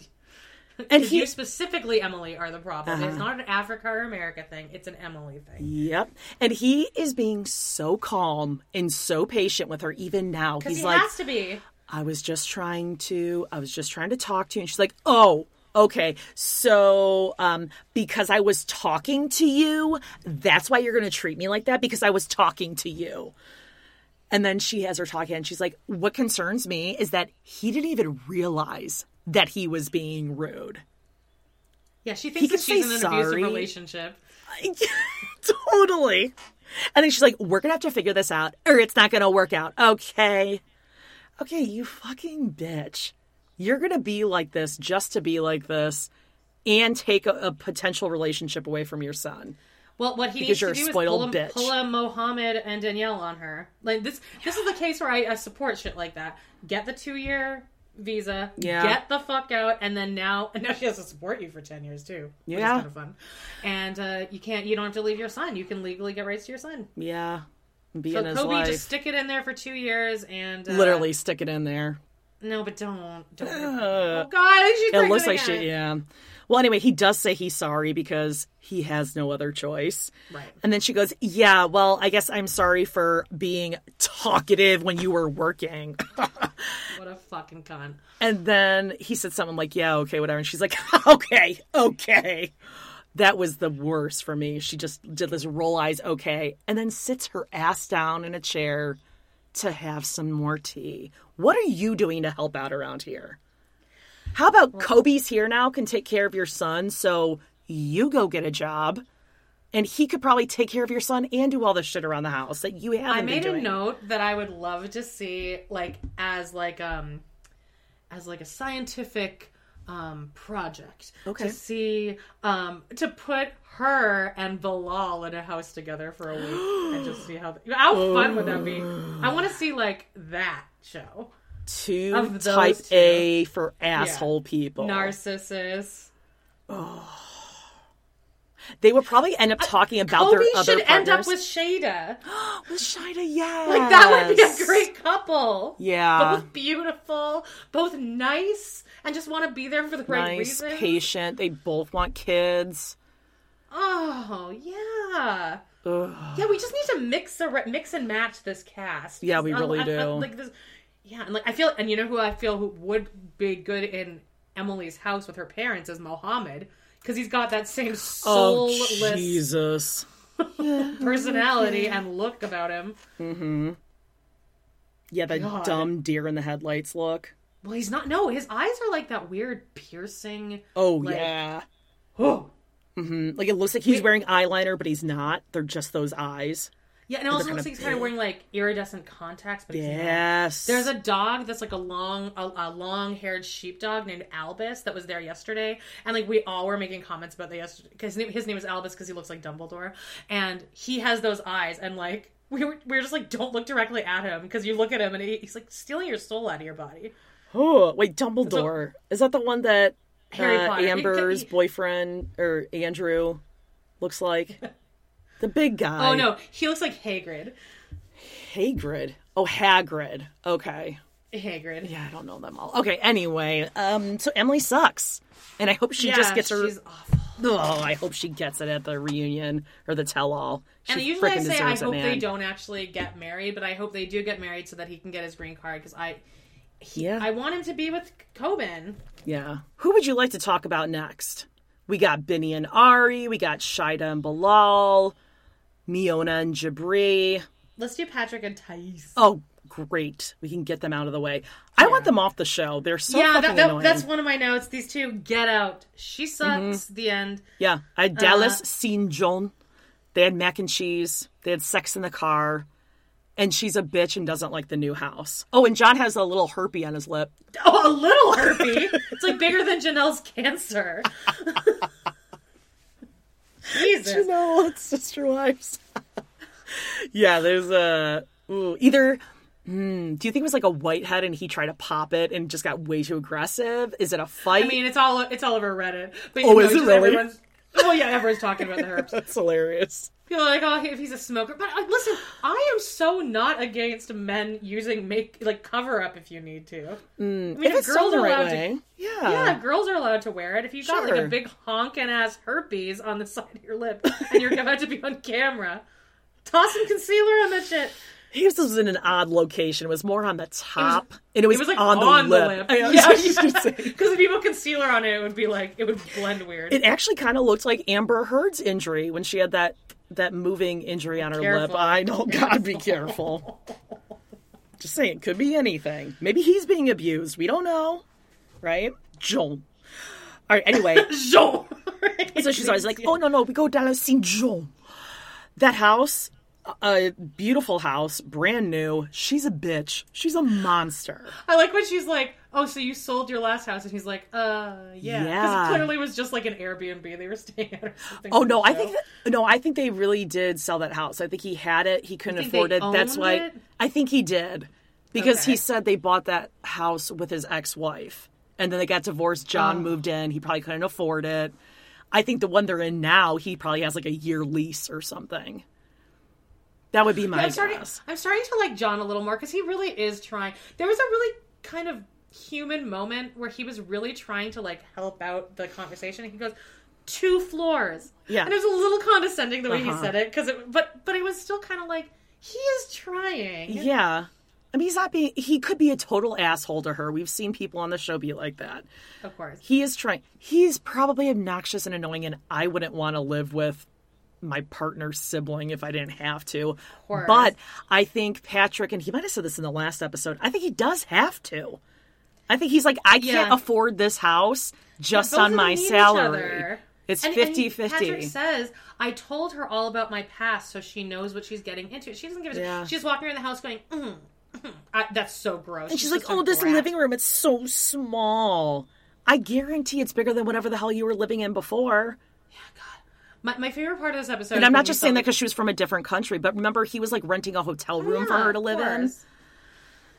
Speaker 3: And
Speaker 2: And he, Uh-huh.
Speaker 3: you specifically, Emily, are the problem. It's not an Africa or America thing. It's an Emily thing.
Speaker 2: Yep. And he is being so calm and so patient with her even now.
Speaker 3: Because
Speaker 2: He's
Speaker 3: he
Speaker 2: like,
Speaker 3: has to be.
Speaker 2: I was just trying to I was just trying to talk to you and she's like, "Oh, okay. So, um because I was talking to you, that's why you're going to treat me like that because I was talking to you." And then she has her talking and she's like, "What concerns me is that he didn't even realize that he was being rude."
Speaker 3: Yeah, she thinks that she's in an abusive
Speaker 2: sorry.
Speaker 3: relationship.
Speaker 2: totally. And then she's like, "We're gonna have to figure this out, or it's not gonna work out." Okay, okay, you fucking bitch. You're gonna be like this just to be like this, and take a, a potential relationship away from your son.
Speaker 3: Well, what he
Speaker 2: Because
Speaker 3: needs
Speaker 2: you're
Speaker 3: to
Speaker 2: a
Speaker 3: do is
Speaker 2: spoiled
Speaker 3: pull a,
Speaker 2: bitch.
Speaker 3: pull a Mohammed and Danielle on her. Like this, this is the case where I, I support shit like that. Get the two year visa,
Speaker 2: Yeah.
Speaker 3: get the fuck out, and then now, and now she has to support you for ten years too. which is
Speaker 2: Yeah.
Speaker 3: kind of fun. And uh, you can't, you don't have to leave your son. You can legally get rights to your son.
Speaker 2: Yeah. Be
Speaker 3: So
Speaker 2: in his
Speaker 3: Kobe,
Speaker 2: life.
Speaker 3: just stick it in there for two years, and uh,
Speaker 2: Literally stick it in there.
Speaker 3: No, but don't, don't.
Speaker 2: Uh,
Speaker 3: oh God,
Speaker 2: it looks like
Speaker 3: again.
Speaker 2: she, yeah. Well, anyway, he does say he's sorry because he has no other choice.
Speaker 3: Right.
Speaker 2: And then she goes, Yeah, well, I guess I'm sorry for being talkative when you were working.
Speaker 3: What a fucking con.
Speaker 2: And then he said something like, Yeah, okay, whatever. And she's like, Okay, okay. That was the worst for me. She just did this roll eyes, okay, and then sits her ass down in a chair to have some more tea. What are you doing to help out around here? How about Kobe's here now, can take care of your son, so you go get a job, and he could probably take care of your son and do all the shit around the house that you haven't
Speaker 3: I made a note that I would love to see, like, as like um, as like a scientific um project.
Speaker 2: Okay.
Speaker 3: To see um to put her and Bilal in a house together for a week and just see how how fun would that be? I want to see like that show.
Speaker 2: Two
Speaker 3: Of
Speaker 2: type
Speaker 3: two.
Speaker 2: A for asshole people.
Speaker 3: Narcissus.
Speaker 2: They would probably end up talking about
Speaker 3: Kobe
Speaker 2: their other
Speaker 3: should end up with Shaeeda.
Speaker 2: with Shaeeda, yes.
Speaker 3: Like that would be a great couple.
Speaker 2: Yeah.
Speaker 3: Both beautiful, both nice, and just want to be there for the right
Speaker 2: nice,
Speaker 3: reason.
Speaker 2: patient. They both want kids.
Speaker 3: Oh yeah, yeah. We just need to mix a mix and match this cast.
Speaker 2: Yeah, we
Speaker 3: I- um,
Speaker 2: really
Speaker 3: I- I-
Speaker 2: do.
Speaker 3: like this, yeah, and like I feel, and you know who I feel who would be good in Emily's house with her parents is Mohammed because he's got that same
Speaker 2: Oh,
Speaker 3: soulless
Speaker 2: Jesus.
Speaker 3: personality and look about him. Mm-hmm.
Speaker 2: Yeah, the
Speaker 3: God.
Speaker 2: dumb deer in the headlights look.
Speaker 3: Well, he's not. No, his eyes are like that weird piercing.
Speaker 2: Oh,
Speaker 3: Like-
Speaker 2: yeah.
Speaker 3: Oh,
Speaker 2: Like, it looks like he's wearing eyeliner, but he's not. They're just those eyes.
Speaker 3: Yeah, and it also looks like he's kind of wearing like iridescent contacts, but.
Speaker 2: Yes.
Speaker 3: There's a dog that's like a long, a, a long-haired sheepdog named Albus that was there yesterday, and like we all were making comments about the yesterday because his name is Albus because he looks like Dumbledore, and he has those eyes, and like we were, we were just like, don't look directly at him because you look at him and he, he's like stealing your soul out of your body.
Speaker 2: Oh, wait, Dumbledore. Is that the one that
Speaker 3: Harry
Speaker 2: uh, Amber's
Speaker 3: He- he-
Speaker 2: boyfriend or Andrew looks like? the big guy.
Speaker 3: Oh no, he looks like Hagrid.
Speaker 2: Hagrid. Oh, Hagrid. Okay.
Speaker 3: Hagrid.
Speaker 2: Yeah, I don't know them all. Okay, anyway, um, so Emily sucks. And I hope she
Speaker 3: Yeah,
Speaker 2: just gets her.
Speaker 3: She's awful.
Speaker 2: Oh, I hope she gets it at the reunion or the tell all. She
Speaker 3: And usually I say I
Speaker 2: it,
Speaker 3: hope they don't actually get married, but I hope they do get married so that he can get his green card because I, he,
Speaker 2: Yeah.
Speaker 3: I want him to be with Koban.
Speaker 2: Yeah. Who would you like to talk about next? We got Binny and Ari. We got Shaeeda and Bilal. Miona and Jibri.
Speaker 3: Let's do Patrick and Thais.
Speaker 2: Oh, great. We can get them out of the way. I want them off the show. They're so
Speaker 3: yeah,
Speaker 2: fucking
Speaker 3: that, that,
Speaker 2: annoying.
Speaker 3: that's one of my notes. These two get out. She sucks.
Speaker 2: Mm-hmm.
Speaker 3: The end.
Speaker 2: Yeah, I had Dallas
Speaker 3: Uh,
Speaker 2: seen Joan. They had mac and cheese. They had sex in the car. And she's a bitch and doesn't like the new house. Oh, and John has a little herpy on his lip.
Speaker 3: Oh, a little herpy. it's like bigger than Janelle's cancer. Jesus.
Speaker 2: know, it's sister wives. yeah, there's a ooh, either. Hmm, do you think it was like a whitehead and he tried to pop it and just got way too aggressive? Is it a fight?
Speaker 3: I mean, it's all it's all over Reddit. But
Speaker 2: Oh,
Speaker 3: know,
Speaker 2: is it really?
Speaker 3: Everyone's, oh yeah, everyone's talking about the herbs.
Speaker 2: that's hilarious.
Speaker 3: People are like, oh, if he's a smoker. But uh, listen, I am so not against men using make like cover up if you need to. I mean,
Speaker 2: If it's done the right way, yeah.
Speaker 3: Yeah, girls are allowed to wear it. If you got like a big honking ass herpes on the side of your lip and you're about to be on camera, toss some concealer on that shit.
Speaker 2: His was in an odd location. It was more on the top, and it was,
Speaker 3: It was like
Speaker 2: on,
Speaker 3: on,
Speaker 2: the
Speaker 3: the
Speaker 2: lip.
Speaker 3: lip. Yeah,
Speaker 2: just gonna say.
Speaker 3: because if you put concealer on it, it would be like it would blend weird.
Speaker 2: It actually kind of looked like Amber Heard's injury when she had that that moving injury on her lip.
Speaker 3: Careful.
Speaker 2: I know, God, be careful. Just saying, could be anything. Maybe he's being abused. We don't know, right? John. All right. Anyway,
Speaker 3: Jean.
Speaker 2: so she's always like, "Oh no, no, we go down and see John." That house, a beautiful house, brand new. She's a bitch. She's a monster.
Speaker 3: I like when she's like, "Oh, so you sold your last house?" And he's like, "Uh, yeah."
Speaker 2: Yeah.
Speaker 3: it clearly was just like an Airbnb they were staying at or something.
Speaker 2: Oh no, I
Speaker 3: show.
Speaker 2: think that, no, I think they really did sell that house. I think he had it. He couldn't afford it. That's why
Speaker 3: it?
Speaker 2: I think he did because
Speaker 3: Okay.
Speaker 2: he said they bought that house with his ex-wife, and then they got divorced. John
Speaker 3: Oh.
Speaker 2: moved in. He probably couldn't afford it. I think the one they're in now, he probably has like a year lease or something. That would be my
Speaker 3: I'm starting.
Speaker 2: guess.
Speaker 3: I'm starting to like John a little more because he really is trying. There was a really kind of human moment where he was really trying to like help out the conversation. He goes, two floors.
Speaker 2: Yeah.
Speaker 3: and it was a little condescending the way
Speaker 2: Uh-huh.
Speaker 3: he said it because it, but but it was still kind of like he is trying.
Speaker 2: Yeah. I mean, he's not being. He could be a total asshole to her. We've seen people on the show be like that.
Speaker 3: Of course.
Speaker 2: He is trying. He's probably obnoxious and annoying, and I wouldn't want to live with my partner's sibling if I didn't have to. But I think Patrick, and he might have said this in the last episode, I think he does have to. I think he's like, I can't afford this house just on my salary. It's
Speaker 3: And-
Speaker 2: 50
Speaker 3: and
Speaker 2: 50.
Speaker 3: Patrick says, I told her all about my past so she knows what she's getting into. She doesn't give a shit.
Speaker 2: Yeah.
Speaker 3: She's walking around the house going, mm, mm. I, that's so gross.
Speaker 2: And she's like, oh, this
Speaker 3: brat."
Speaker 2: living room, it's so small. I guarantee it's bigger than whatever the hell you were living in before.
Speaker 3: My, my favorite part of this episode.
Speaker 2: And I'm not just saying that because she was from a different country, but remember, he was like renting a hotel room for her to live in.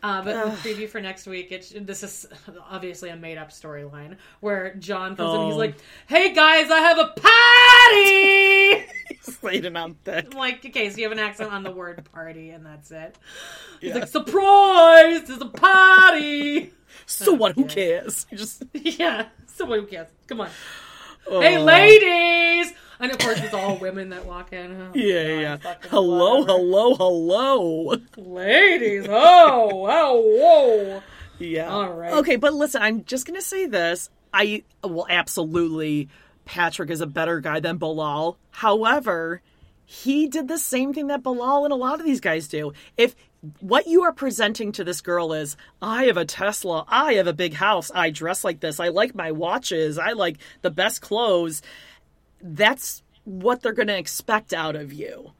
Speaker 3: Uh, but the preview for next week, it, this is obviously a made up storyline where John comes in and he's
Speaker 2: Oh.
Speaker 3: like, "Hey guys, I have a party."
Speaker 2: Slated on thick.
Speaker 3: Like, okay, so you have an accent on the word party, and that's it. He's like, "Surprise! There's a party."
Speaker 2: So what? Who cares? Just
Speaker 3: yeah. So who cares? Come on.
Speaker 2: Oh.
Speaker 3: Hey, ladies! And of course, it's all women that walk in. Oh,
Speaker 2: yeah,
Speaker 3: God,
Speaker 2: yeah. Hello,
Speaker 3: whatever.
Speaker 2: hello, hello.
Speaker 3: ladies. Oh, oh, whoa.
Speaker 2: Yeah.
Speaker 3: All right.
Speaker 2: Okay, but listen, I'm just gonna say this. I will absolutely. Patrick is a better guy than Bilal. However, he did the same thing that Bilal and a lot of these guys do. If what you are presenting to this girl is, I have a Tesla, I have a big house, I dress like this, I like my watches, I like the best clothes, that's what they're going to expect out of you.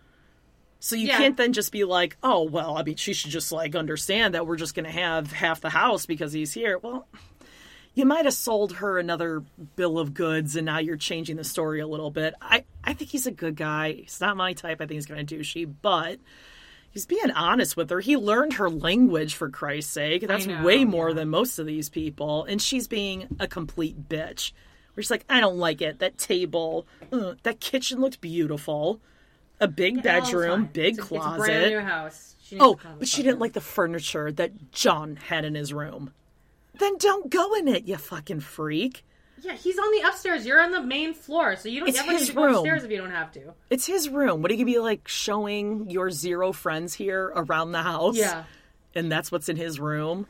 Speaker 2: So you
Speaker 3: Yeah.
Speaker 2: can't then just be like, oh, well, I mean, she should just like understand that we're just going to have half the house because he's here. Well, you might have sold her another bill of goods and now you're changing the story a little bit. I, I think he's a good guy. He's not my type. I think he's going to do she, but he's being honest with her. He learned her language for Christ's sake. That's
Speaker 3: know,
Speaker 2: way more than most of these people. And she's being a complete bitch. Where she's like, I don't like it. That table, uh, that kitchen looked beautiful. A big
Speaker 3: Yeah,
Speaker 2: bedroom, big
Speaker 3: It's
Speaker 2: closet.
Speaker 3: A brand new house.
Speaker 2: Oh,
Speaker 3: to calm the
Speaker 2: but she didn't like the furniture that John had in his room. Then don't go in it, you fucking freak.
Speaker 3: Yeah, he's on the upstairs. You're on the main floor, so you don't
Speaker 2: It's
Speaker 3: need
Speaker 2: his
Speaker 3: to go
Speaker 2: room.
Speaker 3: upstairs if you don't have to.
Speaker 2: It's his room. What are you gonna be like showing your zero friends here around the house?
Speaker 3: Yeah.
Speaker 2: And that's what's in his room.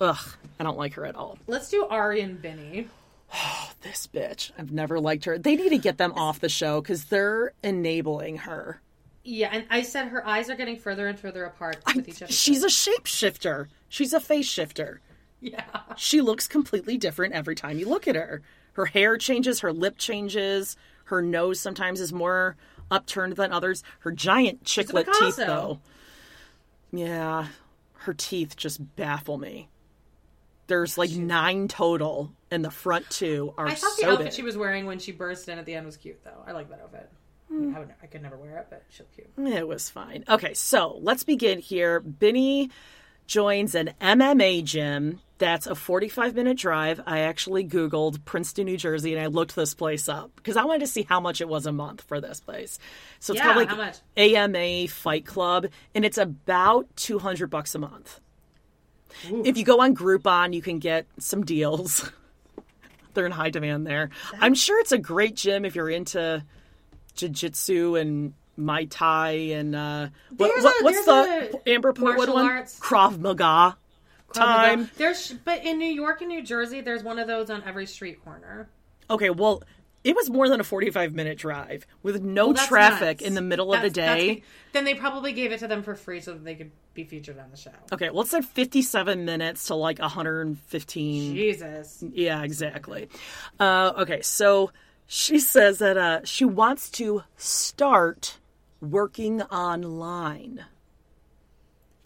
Speaker 2: Ugh, I don't like her at all.
Speaker 3: Let's do Ari and Benny.
Speaker 2: Oh, this bitch. I've never liked her. They need to get them off the show because they're enabling her.
Speaker 3: Yeah, and I said her eyes are getting further and further apart with each other.
Speaker 2: She's a shapeshifter. She's a face shifter.
Speaker 3: yeah.
Speaker 2: She looks completely different every time you look at her. Her hair changes, her lip changes, her nose sometimes is more upturned than others. Her giant chiclet teeth, though. Yeah, her teeth just baffle me. There's like nine total, and the front two are
Speaker 3: I thought the
Speaker 2: so
Speaker 3: outfit
Speaker 2: big.
Speaker 3: she was wearing when she burst in at the end was cute, though. I like that outfit.
Speaker 2: Hmm.
Speaker 3: I, would, I could never wear it, but she looked cute.
Speaker 2: It was fine. Okay, so let's begin here. Benny joins an MMA gym. That's a 45 minute drive. I actually Googled Princeton, New Jersey, and I looked this place up because I wanted to see how much it was a month for this place. So it's
Speaker 3: Yeah,
Speaker 2: called like? AMA Fight Club, and it's about 200 bucks a month. If you go on Groupon, you can get some deals. They're in high demand there. I'm sure it's a great gym if you're into jiu-jitsu and Muay Thai and uh, what, what-
Speaker 3: a-
Speaker 2: what's the Amber Portwood one?
Speaker 3: arts.
Speaker 2: Krav Maga. Time.
Speaker 3: There's, but in New York and New Jersey, there's one of those on every street corner.
Speaker 2: Okay, well, it was more than a 45 minute drive with no
Speaker 3: Well,
Speaker 2: traffic
Speaker 3: nuts.
Speaker 2: in the middle of the
Speaker 3: That's- that's
Speaker 2: day.
Speaker 3: then they probably gave it to them for free so that they could be featured on the show.
Speaker 2: Okay, well, it said 57 minutes to like 115.
Speaker 3: Jesus.
Speaker 2: Yeah, exactly. Uh, okay, so she says that uh, she wants to start working online.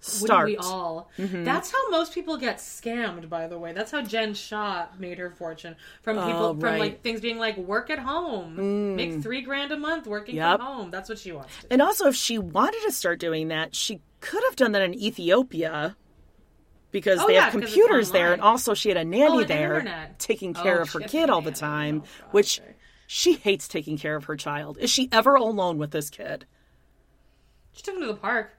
Speaker 2: Start.
Speaker 3: Wouldn't we all? That's how most people get scammed, by the way. That's how Jen Shah made her fortune from people
Speaker 2: Oh,
Speaker 3: from
Speaker 2: right. Mm.
Speaker 3: like things being like work at home, make three grand a month working
Speaker 2: Yep.
Speaker 3: from home. That's what she wants.
Speaker 2: And also, if she wanted to start doing that, she could have done that in Ethiopia because
Speaker 3: Oh,
Speaker 2: they
Speaker 3: yeah,
Speaker 2: have computers there, and also she had a nanny
Speaker 3: Oh,
Speaker 2: there
Speaker 3: internet.
Speaker 2: taking
Speaker 3: Oh,
Speaker 2: care of her kid all the time,
Speaker 3: Oh,
Speaker 2: which she hates taking care of her child. Is she ever alone with this kid?
Speaker 3: She took him to the park.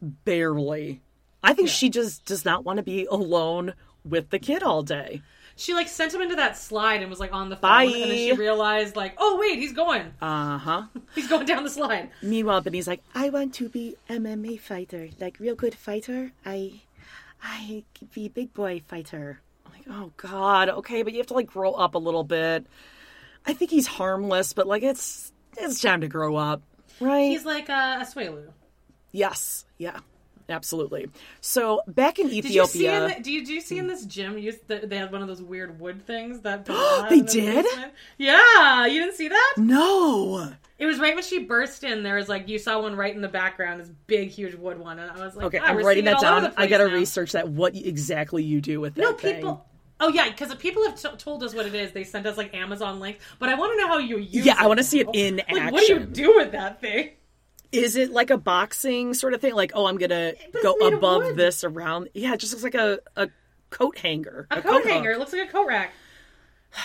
Speaker 2: Barely. I think she just does not want to be alone with the kid all day.
Speaker 3: She like sent him into that slide and was like on the phone,
Speaker 2: Bye.
Speaker 3: and then she realized like, oh wait, he's going.
Speaker 2: Uh huh.
Speaker 3: He's going down the slide.
Speaker 2: Meanwhile, Benny's like, I want to be MMA fighter, like real good fighter. I, I be big boy fighter. I'm like, oh god, okay, but you have to like grow up a little bit. I think he's harmless, but like it's it's time to grow up, right?
Speaker 3: He's like uh, a Swelu.
Speaker 2: Yes, yeah, absolutely. So back in
Speaker 3: Did you see? In
Speaker 2: Ethiopia,
Speaker 3: the, do you do you see in this gym? You, they had one of those weird wood things that
Speaker 2: They did?
Speaker 3: Yeah, you didn't see that?
Speaker 2: no.
Speaker 3: It was right when she burst in. There was like you saw one right in the background, this big, huge wood one, and I was like,
Speaker 2: Okay,
Speaker 3: "Ah,
Speaker 2: I'm writing that down. I gotta research that. What exactly you do with that?
Speaker 3: No,
Speaker 2: thing.
Speaker 3: people. Oh yeah, because people have t- told us what it is. They sent us like Amazon links, but I want to know how you use.
Speaker 2: Yeah,
Speaker 3: it
Speaker 2: I wanna see it in
Speaker 3: like, What do you do with that thing?
Speaker 2: Is it like a boxing sort of thing? Like, oh, I'm gonna go above this around. Yeah, it just looks like a, a coat hanger,
Speaker 3: A, coat, hanger.
Speaker 2: hook,
Speaker 3: It looks like a coat rack.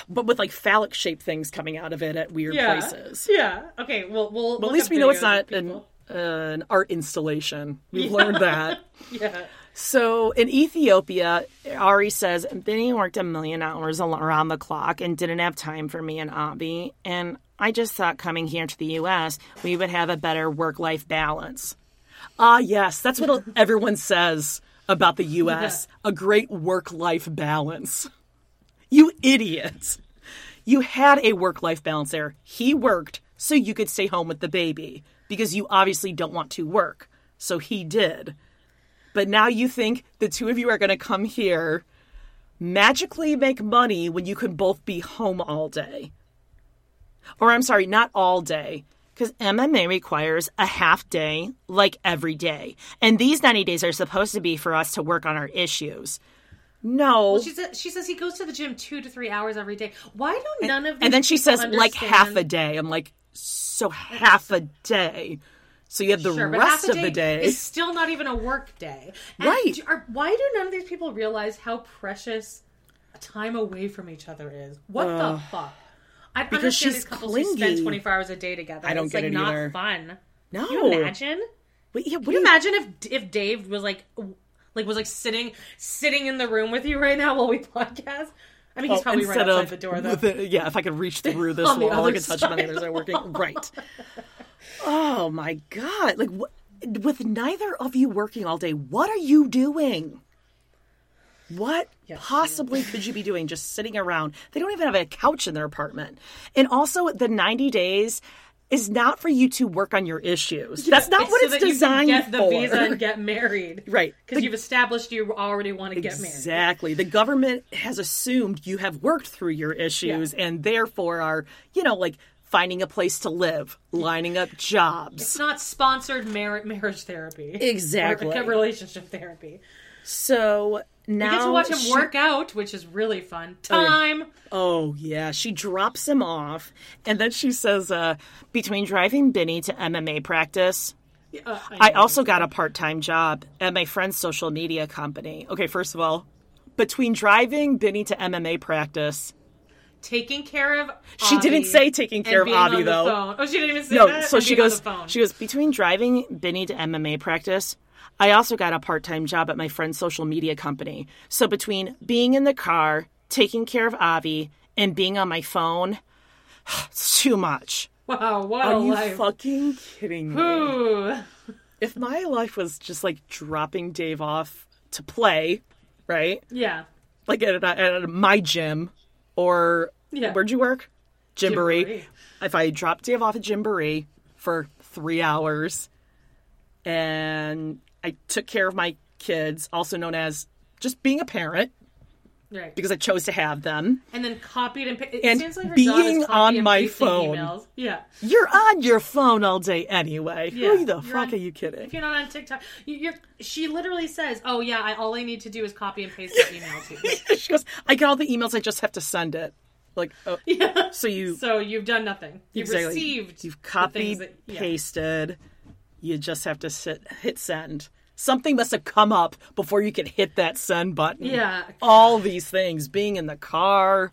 Speaker 2: but with like phallic shaped things coming out of it at weird
Speaker 3: Yeah.
Speaker 2: places.
Speaker 3: Yeah. Okay. Well, we'll.
Speaker 2: But
Speaker 3: look
Speaker 2: at least we know it's not an uh, an art installation. We've learned that.
Speaker 3: Yeah.
Speaker 2: So in Ethiopia, Ari says Benny worked a million hours around the clock and didn't have time for me and Avi. And I just thought coming here to the U.S., we would have a better work life balance. Ah, yes, that's what everyone says about the U.S. A great work life balance. You idiot. You had a work life balance there. He worked so you could stay home with the baby because you obviously don't want to work. So he did. But now you think the two of you are going to come here, magically make money when you can both be home all day. Or I'm sorry, not all day. Because MMA requires a half day, like every day. And these 90 days are supposed to be for us to work on our issues. No.
Speaker 3: She says she says he goes to the gym two to three hours every day. Why do none of these
Speaker 2: and then she says, like half a day. I'm like, so half a day. So you have the
Speaker 3: Sure,
Speaker 2: rest of the day.
Speaker 3: It's still not even a work day. And
Speaker 2: Right.
Speaker 3: are- why do none of these people realize how precious time away from each other is? What the fuck? I
Speaker 2: Because
Speaker 3: understand
Speaker 2: she's
Speaker 3: these couples who spend
Speaker 2: clingy.
Speaker 3: 24 hours a day together.
Speaker 2: I don't
Speaker 3: it's
Speaker 2: get
Speaker 3: like
Speaker 2: it
Speaker 3: not
Speaker 2: either.
Speaker 3: fun.
Speaker 2: No.
Speaker 3: Can you imagine?
Speaker 2: Wait, yeah, what
Speaker 3: Can you imagine if if Dave was like like was like sitting sitting in the room with you right now while we podcast? I mean, he's
Speaker 2: Oh,
Speaker 3: probably right outside
Speaker 2: of
Speaker 3: the door though.
Speaker 2: it- yeah, if I could reach through this
Speaker 3: On the
Speaker 2: wall, I could touch my
Speaker 3: side
Speaker 2: neighbors
Speaker 3: of
Speaker 2: are working. Right. Oh my god! Like, what, with neither of you working all day, what are you doing? What possibly could you be doing? Just sitting around? They don't even have a couch in their apartment. And also, the ninety days is not for you to work on your issues. That's not what
Speaker 3: so
Speaker 2: it's designed
Speaker 3: you can get the
Speaker 2: for.
Speaker 3: visa and get married,
Speaker 2: Right.
Speaker 3: Because you've established you already want to get married.
Speaker 2: Exactly. The government has assumed you have worked through your issues and therefore are, you know, like finding a place to live, lining up jobs.
Speaker 3: It's not sponsored mar- marriage therapy,
Speaker 2: Exactly.
Speaker 3: or relationship therapy.
Speaker 2: So now
Speaker 3: You get to watch him
Speaker 2: she-
Speaker 3: work out, which is really fun. Time.
Speaker 2: Oh yeah, she drops him off, and then she says, uh, "Between driving Benny to MMA practice,
Speaker 3: Uh,
Speaker 2: I also got a part-time job at my friend's social media company." Okay, first of all, between driving Benny to MMA practice,
Speaker 3: taking care of.
Speaker 2: She didn't say taking care of Avi, though.
Speaker 3: phone. Oh, she didn't even say
Speaker 2: no,
Speaker 3: that.
Speaker 2: so
Speaker 3: And
Speaker 2: she goes.
Speaker 3: the phone.
Speaker 2: She goes between driving Benny to MMA practice. I also got a part-time job at my friend's social media company. So between being in the car, taking care of Avi, and being on my phone, it's too much.
Speaker 3: Wow, what
Speaker 2: Are you
Speaker 3: life.
Speaker 2: fucking kidding me?
Speaker 3: Ooh.
Speaker 2: if my life was just like dropping Dave off to play, right?
Speaker 3: Yeah.
Speaker 2: Like at, at, at my gym, or
Speaker 3: Yeah.
Speaker 2: where'd you work? Gymboree.
Speaker 3: Gymboree.
Speaker 2: If I dropped Dave off at Gymboree for three hours, and I took care of my kids, also known as just being a parent,
Speaker 3: Right.
Speaker 2: because I chose to have them.
Speaker 3: and then copied and pa- it
Speaker 2: And
Speaker 3: seems like her
Speaker 2: being on
Speaker 3: and
Speaker 2: my phone.
Speaker 3: Emails. Yeah.
Speaker 2: You're on your phone all day anyway.
Speaker 3: Yeah.
Speaker 2: Who the
Speaker 3: You're
Speaker 2: fuck
Speaker 3: on-
Speaker 2: are you kidding?
Speaker 3: If you're not on TikTok, you, you're. She literally says, "Oh yeah, I, all I need to do is copy and paste the email to you."
Speaker 2: she goes, I get all the emails, I just have to send it. Like, oh,
Speaker 3: yeah.
Speaker 2: so you
Speaker 3: So you've done nothing. You've
Speaker 2: exactly.
Speaker 3: received.
Speaker 2: you've copied,
Speaker 3: that- yeah.
Speaker 2: pasted. You just have to sit, hit send. Something must have come up before you could hit that send button.
Speaker 3: Yeah.
Speaker 2: all these things, being in the car,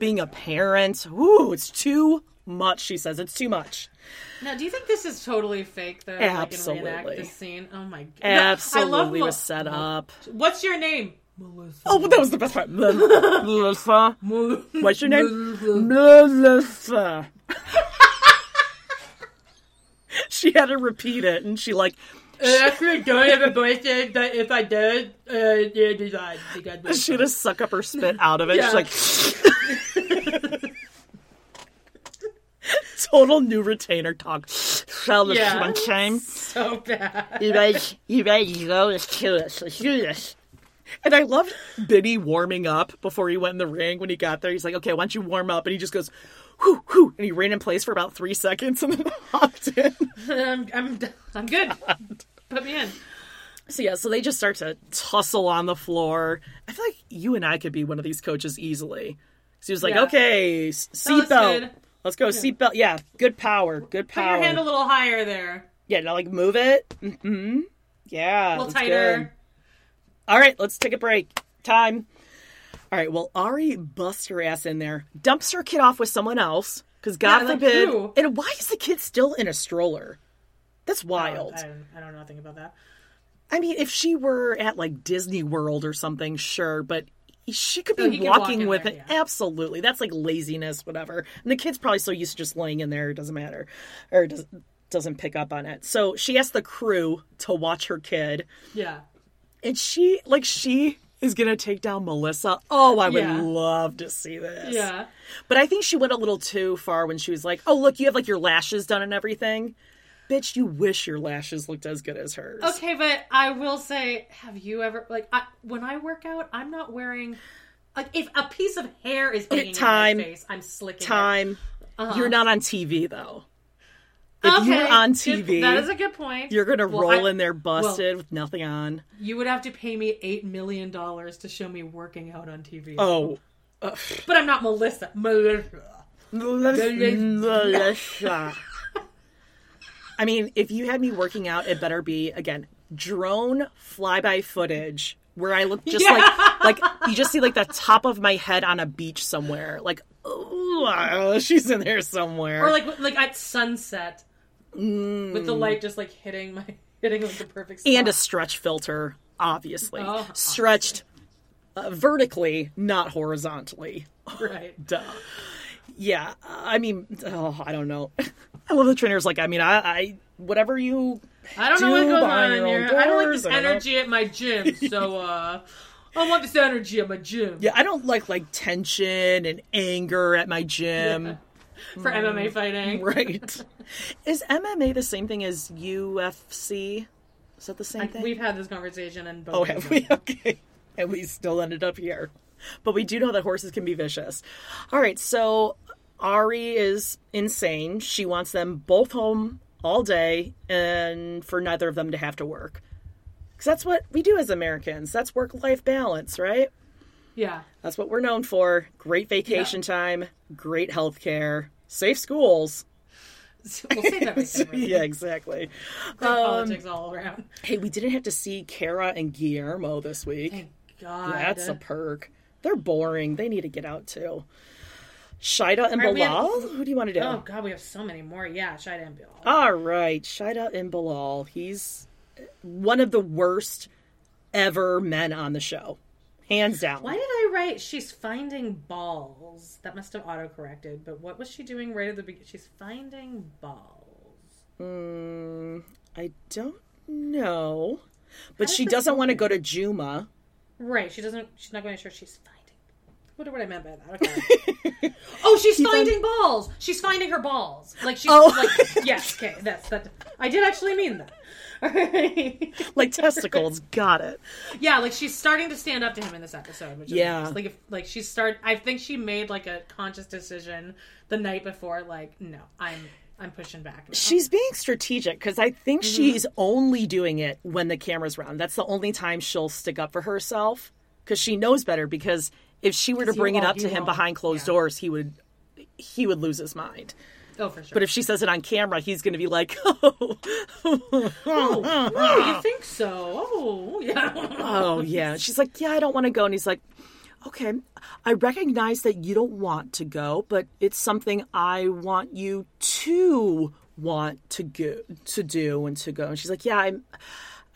Speaker 2: being a parent. Ooh, it's too much. She says it's too much.
Speaker 3: Now, do you think this is totally fake though? Like,
Speaker 2: Absolutely.
Speaker 3: reenact this scene. Oh my god.
Speaker 2: Absolutely
Speaker 3: I love
Speaker 2: was set up.
Speaker 3: What's your name? Melissa.
Speaker 2: Oh, that was the best part. Melissa. What's your name? Melissa. she had to repeat it, and she like
Speaker 3: I actually don't have a boyfriend, but if I did, uh, yeah, design.
Speaker 2: she had to suck up her spit out of it.
Speaker 3: Yeah.
Speaker 2: She's like. Total new retainer talk. Shall the
Speaker 3: Yeah.
Speaker 2: sunshine?
Speaker 3: so bad.
Speaker 2: You guys, you guys go. Let's do this. Let's do this. And I loved Biddy warming up before he went in the ring. When he got there, he's like, "Okay, why don't you warm up?" And he just goes, "Whoo, whoo," and he ran in place for about three seconds and then hopped in.
Speaker 3: I'm, I'm, I'm good. Put me in.
Speaker 2: So yeah, so they just start to tussle on the floor. I feel like you and I could be one of these coaches easily. So he was like,
Speaker 3: Yeah.
Speaker 2: "Okay, seatbelt. Let's go, seatbelt. Yeah, good power, good power.
Speaker 3: Put your hand a little higher there.
Speaker 2: yeah, now like move it. Mm-hmm. Yeah,
Speaker 3: A little tighter.
Speaker 2: good. All right, let's take a break. Time. All right, well, Ari busts her ass in there, dumps her kid off with someone else, because God
Speaker 3: Yeah,
Speaker 2: forbid. and why is the kid still in a stroller? That's oh, wild.
Speaker 3: I, don't- I don't know nothing about that.
Speaker 2: I mean, if she were at like Disney World or something, sure, but she could be
Speaker 3: Oh, he could walk
Speaker 2: walking with
Speaker 3: there,
Speaker 2: it.
Speaker 3: yeah.
Speaker 2: Absolutely. That's like laziness, whatever. And the kid's probably so used to just laying in there, it doesn't matter. Or does, doesn't pick up on it. So she asked the crew to watch her kid.
Speaker 3: Yeah.
Speaker 2: And she, like, she is going to take down Melissa. Oh, I would
Speaker 3: Yeah.
Speaker 2: love to see this.
Speaker 3: Yeah.
Speaker 2: But I think she went a little too far when she was like, oh, look, you have like your lashes done and everything. Bitch, you wish your lashes looked as good as hers.
Speaker 3: Okay, but I will say, have you ever like I, when I work out, I'm not wearing like if a piece of hair is hanging
Speaker 2: time.
Speaker 3: in my face, I'm slicking it.
Speaker 2: time. Uh-huh. You're not on TV though. If.
Speaker 3: Okay,
Speaker 2: you're on
Speaker 3: good-
Speaker 2: TV,
Speaker 3: that is a good point.
Speaker 2: you're gonna
Speaker 3: Well,
Speaker 2: roll
Speaker 3: I-
Speaker 2: in there busted with nothing on.
Speaker 3: You would have to pay me eight million dollars to show me working out on TV.
Speaker 2: Oh,
Speaker 3: but I'm not Melissa. Melissa.
Speaker 2: Melissa. I mean, if you had me working out, it better be again drone flyby footage where I look just like like you just see like the top of my head on a beach somewhere. Like, oh, she's in there somewhere.
Speaker 3: Or like like at sunset, with the light just like hitting my hitting like the perfect spot.
Speaker 2: and a stretch filter, obviously
Speaker 3: Oh,
Speaker 2: stretched uh, vertically, not horizontally.
Speaker 3: right.
Speaker 2: Duh. Yeah, I mean, oh, I don't know. I love the trainers. Like, I mean, I, I whatever you.
Speaker 3: I don't know
Speaker 2: do
Speaker 3: what goes on in here. I don't like this
Speaker 2: don't know.
Speaker 3: energy at my gym, so uh I want this energy at my gym.
Speaker 2: Yeah, I don't like like tension and anger at my gym.
Speaker 3: For MMA fighting.
Speaker 2: Right? Is MMA the same thing as UFC? Is that the same thing?
Speaker 3: We've had this conversation and both
Speaker 2: Oh, have we? Okay. And we still ended up here. But we do know that horses can be vicious. All right, so Ari is insane. She wants them both home all day and for neither of them to have to work. Because that's what we do as Americans. That's work life balance, right?
Speaker 3: Yeah.
Speaker 2: That's what we're known for. Great vacation time, great health care, safe schools.
Speaker 3: We'll save everything. really.
Speaker 2: yeah, exactly.
Speaker 3: Good um, politics all around.
Speaker 2: Hey, we didn't have to see Kara and Guillermo this week.
Speaker 3: Thank God.
Speaker 2: That's a perk. They're boring. They need to get out too. Shaeeda and
Speaker 3: right, we have-
Speaker 2: Bilal? Who do you want to do?
Speaker 3: Oh God, we have so many more. Yeah, Shaeeda and Bill.
Speaker 2: All right, Shaeeda and Bilal. He's one of the worst ever men on the show. Hands down.
Speaker 3: Why did I write she's finding balls? That must have auto-corrected. But what was she doing right at the beginning? She's finding balls.
Speaker 2: Mm, I don't know. But
Speaker 3: does
Speaker 2: she doesn't want to go to Juma.
Speaker 3: Right. She doesn't. She's not going to sure she's finding. What what I meant by that? Okay. oh, she's finding balls. She's finding her balls. Like she's
Speaker 2: Oh.
Speaker 3: like yes. Okay, that's that. I did actually mean that.
Speaker 2: like testicles. Got it.
Speaker 3: yeah, like she's starting to stand up to him in this episode, which is
Speaker 2: Yeah.
Speaker 3: nice. like if like she start. I think she made like a conscious decision the night before. Like, no, I'm I'm pushing back. now.
Speaker 2: She's being strategic because I think
Speaker 3: Mm-hmm.
Speaker 2: she's only doing it when the camera's around. That's the only time she'll stick up for herself because she knows better. Because if she were to bring it up to him behind closed
Speaker 3: Yeah.
Speaker 2: doors, he would he would lose his mind.
Speaker 3: Oh for sure.
Speaker 2: But if she says it on camera, he's going to be like, "Oh,
Speaker 3: oh, you think so? Oh, yeah.
Speaker 2: oh yeah." She's like, "Yeah, I don't want to go," and he's like, "Okay, I recognize that you don't want to go, but it's something I want you to want to go to do and to go." And she's like, "Yeah, I'm."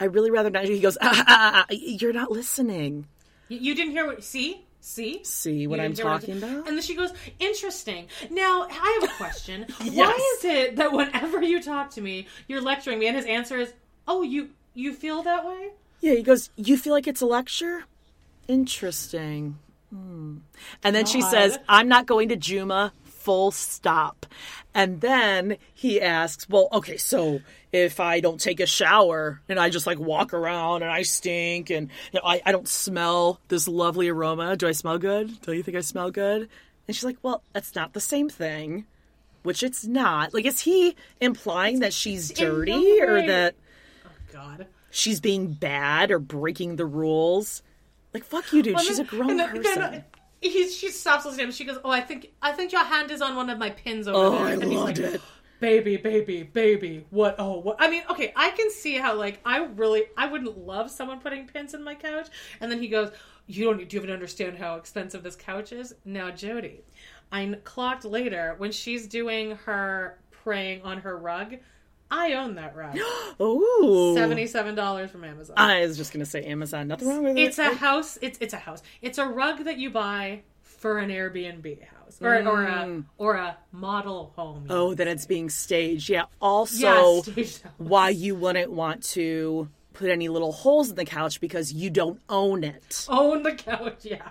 Speaker 2: I really rather not. He goes, ah, ah, ah, ah, "You're not listening."
Speaker 3: You, you didn't hear what? See, see,
Speaker 2: See what
Speaker 3: You
Speaker 2: I'm talking about?
Speaker 3: And then she goes, "Interesting." Now I have a question.
Speaker 2: Yes.
Speaker 3: Why is it that whenever you talk to me, you're lecturing me, and his answer is, "Oh, you you feel that way?"
Speaker 2: Yeah, he goes, You feel like it's a lecture? Interesting. Hmm. And then she says, I'm not going to Juma, full stop. And then he asks, Well, okay, so if I don't take a shower and I just like walk around and I stink and you know, I, I don't smell this lovely aroma, do I smell good? Do you think I smell good? And she's like, Well, that's not the same thing. Which it's not. Like, is he implying that she's dirty or that
Speaker 3: God.
Speaker 2: she's being bad or breaking the rules. Like fuck you, dude.
Speaker 3: Well,
Speaker 2: she's a grown
Speaker 3: then-
Speaker 2: person.
Speaker 3: then he, she stops listening to him. She goes, "Oh, I think I think your hand is on one of my pins over
Speaker 2: oh,
Speaker 3: there."
Speaker 2: I
Speaker 3: and he's
Speaker 2: loved
Speaker 3: like,
Speaker 2: it.
Speaker 3: baby, baby, baby. What? Oh, what? I mean, okay, I can see how like I really I wouldn't love someone putting pins in my couch. And then he goes, "You don't. Do you even understand how expensive this couch is?" Now, Jody, I clocked later when she's doing her praying on her rug. I own that rug.
Speaker 2: Ooh.
Speaker 3: Seventy-seven dollars from Amazon.
Speaker 2: I was just gonna say Amazon. Nothing wrong with it.
Speaker 3: It's a house. It's it's a house. It's a rug that you buy for an Airbnb house or or a mm. or a model home.
Speaker 2: oh, that it's being staged. Yeah. Also,
Speaker 3: yeah, staged
Speaker 2: why you wouldn't want to put any little holes in the couch because you don't own it.
Speaker 3: own the couch. Yeah.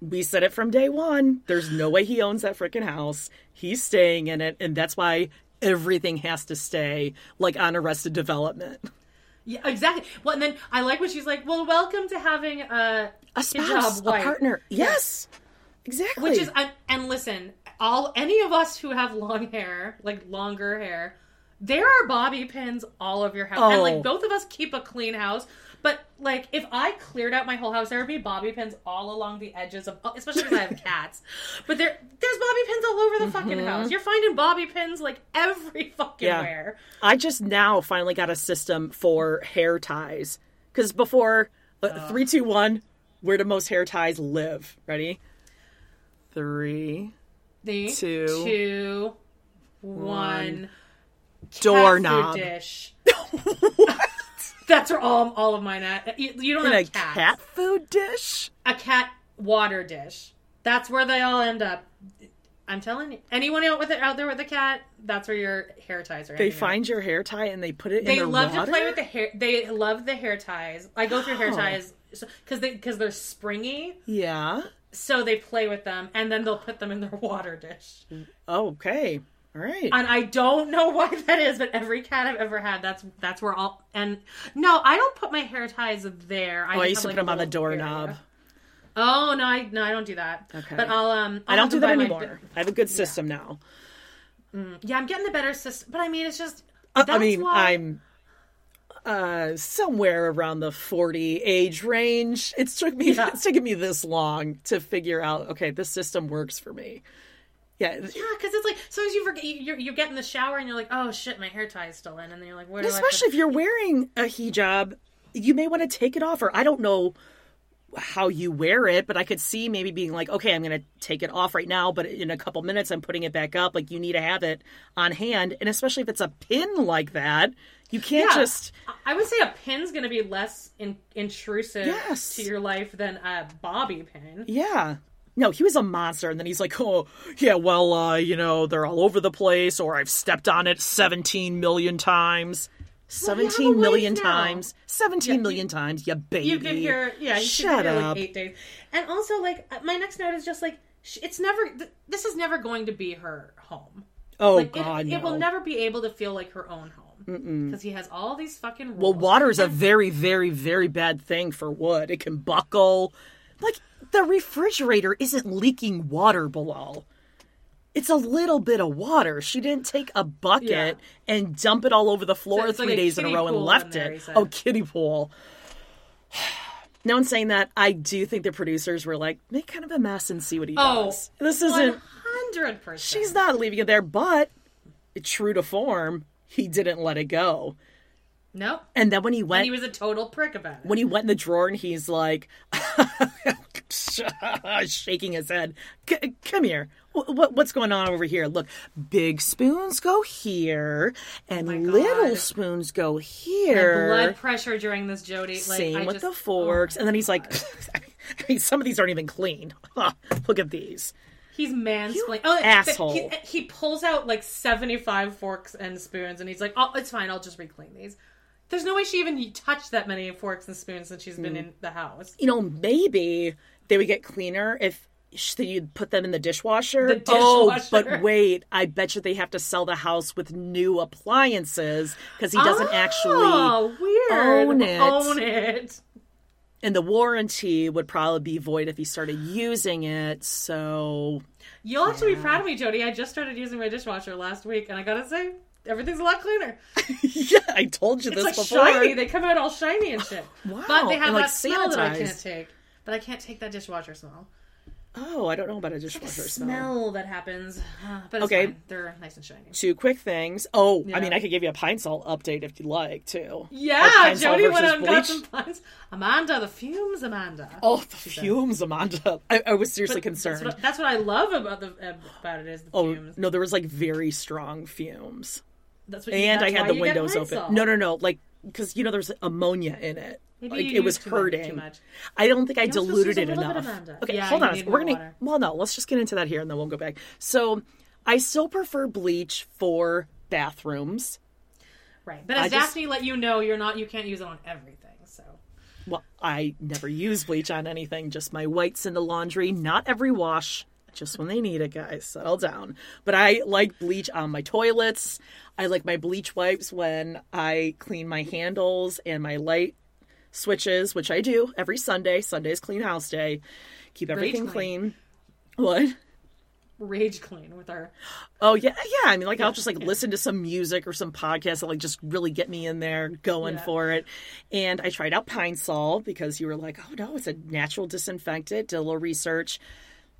Speaker 2: We said it from day one. There's no way he owns that freaking house. He's staying in it, and that's why everything has to stay like on Arrested Development.
Speaker 3: Yeah, exactly. Well, and then I like when she's like, "Well, welcome to having a
Speaker 2: A spouse, a
Speaker 3: wife."
Speaker 2: partner. Yes. Exactly.
Speaker 3: Which is, and, and listen, all any of us who have long hair, like longer hair, there are bobby pins all over your house, and
Speaker 2: Oh.
Speaker 3: like both of us keep a clean house. But like, if I cleared out my whole house, there would be bobby pins all along the edges of, especially because I have cats. But there, there's bobby pins all over the fucking house. You're finding bobby pins like every fucking
Speaker 2: Mm-hmm. Yeah.
Speaker 3: where.
Speaker 2: I just now finally got a system for hair ties. Because before, uh, three, two, one, where do most hair ties live? Ready? Three. Two.
Speaker 3: two, one. cat
Speaker 2: Doorknob.
Speaker 3: dish. That's where all all of mine at. You, you don't
Speaker 2: In
Speaker 3: have
Speaker 2: a
Speaker 3: cats.
Speaker 2: cat food dish?
Speaker 3: a cat water dish. That's where they all end up. I'm telling you. Anyone out with it out there with a cat, that's where your hair ties are.
Speaker 2: They find your hair tie and they put it
Speaker 3: They
Speaker 2: in their
Speaker 3: love
Speaker 2: water?
Speaker 3: to play with the hair. They love the hair ties. I go through hair
Speaker 2: Oh.
Speaker 3: ties because they because they're springy.
Speaker 2: Yeah.
Speaker 3: So they play with them and then they'll put them in their water dish.
Speaker 2: Okay. All right.
Speaker 3: And I don't know why that is, but every cat I've ever had, that's that's where all. And no, I don't put my hair ties there. I
Speaker 2: oh, I used to
Speaker 3: have,
Speaker 2: put them on the doorknob.
Speaker 3: Oh no, I no, I don't do that.
Speaker 2: Okay.
Speaker 3: but I'll um.
Speaker 2: I
Speaker 3: I'll
Speaker 2: don't do that
Speaker 3: by my-
Speaker 2: anymore. I have a good system now.
Speaker 3: yeah, I'm getting the better system, but I mean, it's just.
Speaker 2: Uh, I mean,
Speaker 3: why-
Speaker 2: I'm uh, somewhere around the 40 age range. It's took me
Speaker 3: Yeah.
Speaker 2: it's taken me this long to figure out. Okay, this system works for me. Yeah,
Speaker 3: Yeah, because it's like sometimes you forget you, you get in the shower and you're like, oh shit, my hair tie is still in, and then you're like, where do
Speaker 2: especially if you're wearing a hijab, you may want to take it off. Or I don't know how you wear it, but I could see maybe being like, okay, I'm going to take it off right now, but in a couple minutes I'm putting it back up. Like you need to have it on hand, and especially if it's a pin like that, you can't
Speaker 3: Yeah.
Speaker 2: just.
Speaker 3: I would say a pin's going to be less in, intrusive
Speaker 2: Yes.
Speaker 3: to your life than a bobby pin.
Speaker 2: Yeah. No, he was a monster, and then he's like, "Oh, yeah, well, uh, you know, they're all over the place, or I've stepped on it seventeen million times." Seventeen million
Speaker 3: wife now.
Speaker 2: times. Seventeen million times, you baby.
Speaker 3: You've been here, yeah. You've
Speaker 2: Shut
Speaker 3: here
Speaker 2: up.
Speaker 3: like eight days, and also like uh, my next note is just like it's never. Th- this is never going to be her home.
Speaker 2: oh
Speaker 3: Like
Speaker 2: God,
Speaker 3: it,
Speaker 2: no.
Speaker 3: it will never be able to feel like her own home because he has all these fucking rules.
Speaker 2: Well, is a very, very, very bad thing for wood. It can buckle. Like the refrigerator isn't leaking water below. It's a little bit of water. She didn't take a bucket
Speaker 3: Yeah.
Speaker 2: and dump it all over the floor
Speaker 3: So
Speaker 2: three
Speaker 3: like
Speaker 2: days in a row and left
Speaker 3: there,
Speaker 2: it. Oh, kiddie pool. Now, in saying that, I do think the producers were like, make kind of a mess and see what he
Speaker 3: oh,
Speaker 2: does. This isn't.
Speaker 3: hundred percent.
Speaker 2: She's not leaving it there, but true to form, he didn't let it go.
Speaker 3: No.
Speaker 2: And then when he went,
Speaker 3: And he was a total prick about it.
Speaker 2: when he went in the drawer and he's like shaking his head come here what, what's going on over here look big spoons go here and
Speaker 3: Oh
Speaker 2: little spoons go here
Speaker 3: blood pressure during this Jody. Like,
Speaker 2: same
Speaker 3: I
Speaker 2: with
Speaker 3: just, oh
Speaker 2: the forks and then he's like some of these aren't even clean look at these
Speaker 3: He's mansplaining. Oh,
Speaker 2: asshole.
Speaker 3: He, he pulls out like seventy-five forks and spoons, and he's like, "Oh, it's fine. I'll just reclean these." There's no way she even touched that many forks and spoons since she's been hmm. in the house.
Speaker 2: you know maybe they would get cleaner if you'd put them in the dishwasher.
Speaker 3: The dishwasher.
Speaker 2: Oh, but wait, I bet you they have to sell the house with new appliances because he doesn't actually
Speaker 3: Oh, weird.
Speaker 2: own it.
Speaker 3: Own it.
Speaker 2: and the warranty would probably be void if he started using it. So
Speaker 3: You'll have to be proud of me, Jody. I just started using my dishwasher last week, and I gotta say, everything's a lot cleaner.
Speaker 2: yeah, I told you
Speaker 3: It's
Speaker 2: this
Speaker 3: like
Speaker 2: before.
Speaker 3: shiny. They come out all shiny and shit.
Speaker 2: Wow,
Speaker 3: But they have
Speaker 2: and, like,
Speaker 3: that smell that I can't take. But I can't take that dishwasher smell.
Speaker 2: Oh, I don't know about a dishwasher smell.
Speaker 3: Smell that happens. But it's
Speaker 2: Okay.
Speaker 3: fine. They're nice and shiny.
Speaker 2: Two quick things. Oh, I mean, I could give you a pine sol update if you'd like too.
Speaker 3: Yeah,
Speaker 2: Like
Speaker 3: Jody went out and got some pines. Amanda, the fumes, Amanda.
Speaker 2: Oh, the fumes, Amanda. I, I was seriously
Speaker 3: But
Speaker 2: concerned.
Speaker 3: That's what, that's what I love about the about it is the
Speaker 2: Oh
Speaker 3: fumes.
Speaker 2: no, there was like very strong fumes,
Speaker 3: That's what
Speaker 2: and I had the windows open. No, no, no, like because you know there's ammonia in it.
Speaker 3: Maybe
Speaker 2: like
Speaker 3: you
Speaker 2: it was
Speaker 3: much-
Speaker 2: hurting.
Speaker 3: too much.
Speaker 2: I don't think I
Speaker 3: supposed
Speaker 2: diluted it enough. Okay,
Speaker 3: Yeah,
Speaker 2: hold on. We're gonna.
Speaker 3: water.
Speaker 2: Well, no, let's just get into that here, and then we'll go back. So, I still prefer bleach for bathrooms.
Speaker 3: Right, but
Speaker 2: I
Speaker 3: as
Speaker 2: just-
Speaker 3: Daphne let you know, you're not. You can't use it on everything. So
Speaker 2: Well, I never use bleach on anything, just my whites in the laundry. Not every wash, just when they need it, guys. Settle down. But I like bleach on my toilets. I like my bleach wipes when I clean my handles and my light switches, which I do every Sunday. Sunday's clean house day. Keep everything
Speaker 3: clean.
Speaker 2: clean. What?
Speaker 3: rage clean with our.
Speaker 2: Oh yeah, yeah. I mean, like I'll just like listen to some music or some podcast that like just really get me in there going
Speaker 3: Yeah.
Speaker 2: for it. And I tried out pine sol because you were like, oh no, it's a natural disinfectant. Did a little research.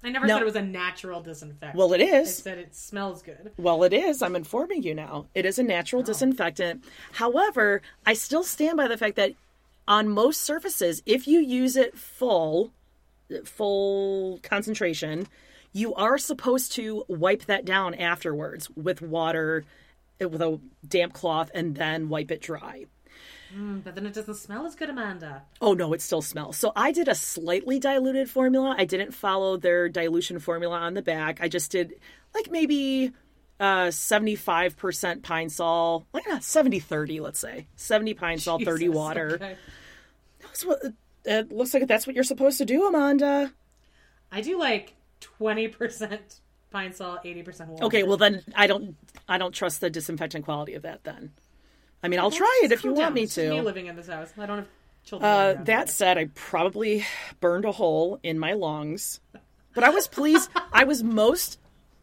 Speaker 3: I never
Speaker 2: No.
Speaker 3: said it was a natural disinfectant.
Speaker 2: Well, it is.
Speaker 3: I said it smells good.
Speaker 2: Well, it is. I'm informing you now. It is a natural oh. disinfectant. However, I still stand by the fact that on most surfaces, if you use it full, full concentration, you are supposed to wipe that down afterwards with water, with a damp cloth, and then wipe it dry.
Speaker 3: But then it doesn't smell as good, Amanda.
Speaker 2: Oh no, it still smells. So I did a slightly diluted formula. I didn't follow their dilution formula on the back. I just did like maybe uh 75% pine sol, like not 70 30, let's say. 70 pine sol, 30 water.
Speaker 3: okay.
Speaker 2: That's what it looks like that's what you're supposed to do, Amanda.
Speaker 3: I do like twenty percent pine sol, eighty percent water.
Speaker 2: Okay, well then I don't I don't trust the disinfectant quality of that then. I mean, I'll try it if you want me
Speaker 3: just Me
Speaker 2: to.
Speaker 3: living in this house. I don't have children.
Speaker 2: Uh, that
Speaker 3: here.
Speaker 2: said, I probably burned a hole in my lungs, but I was pleased. I was most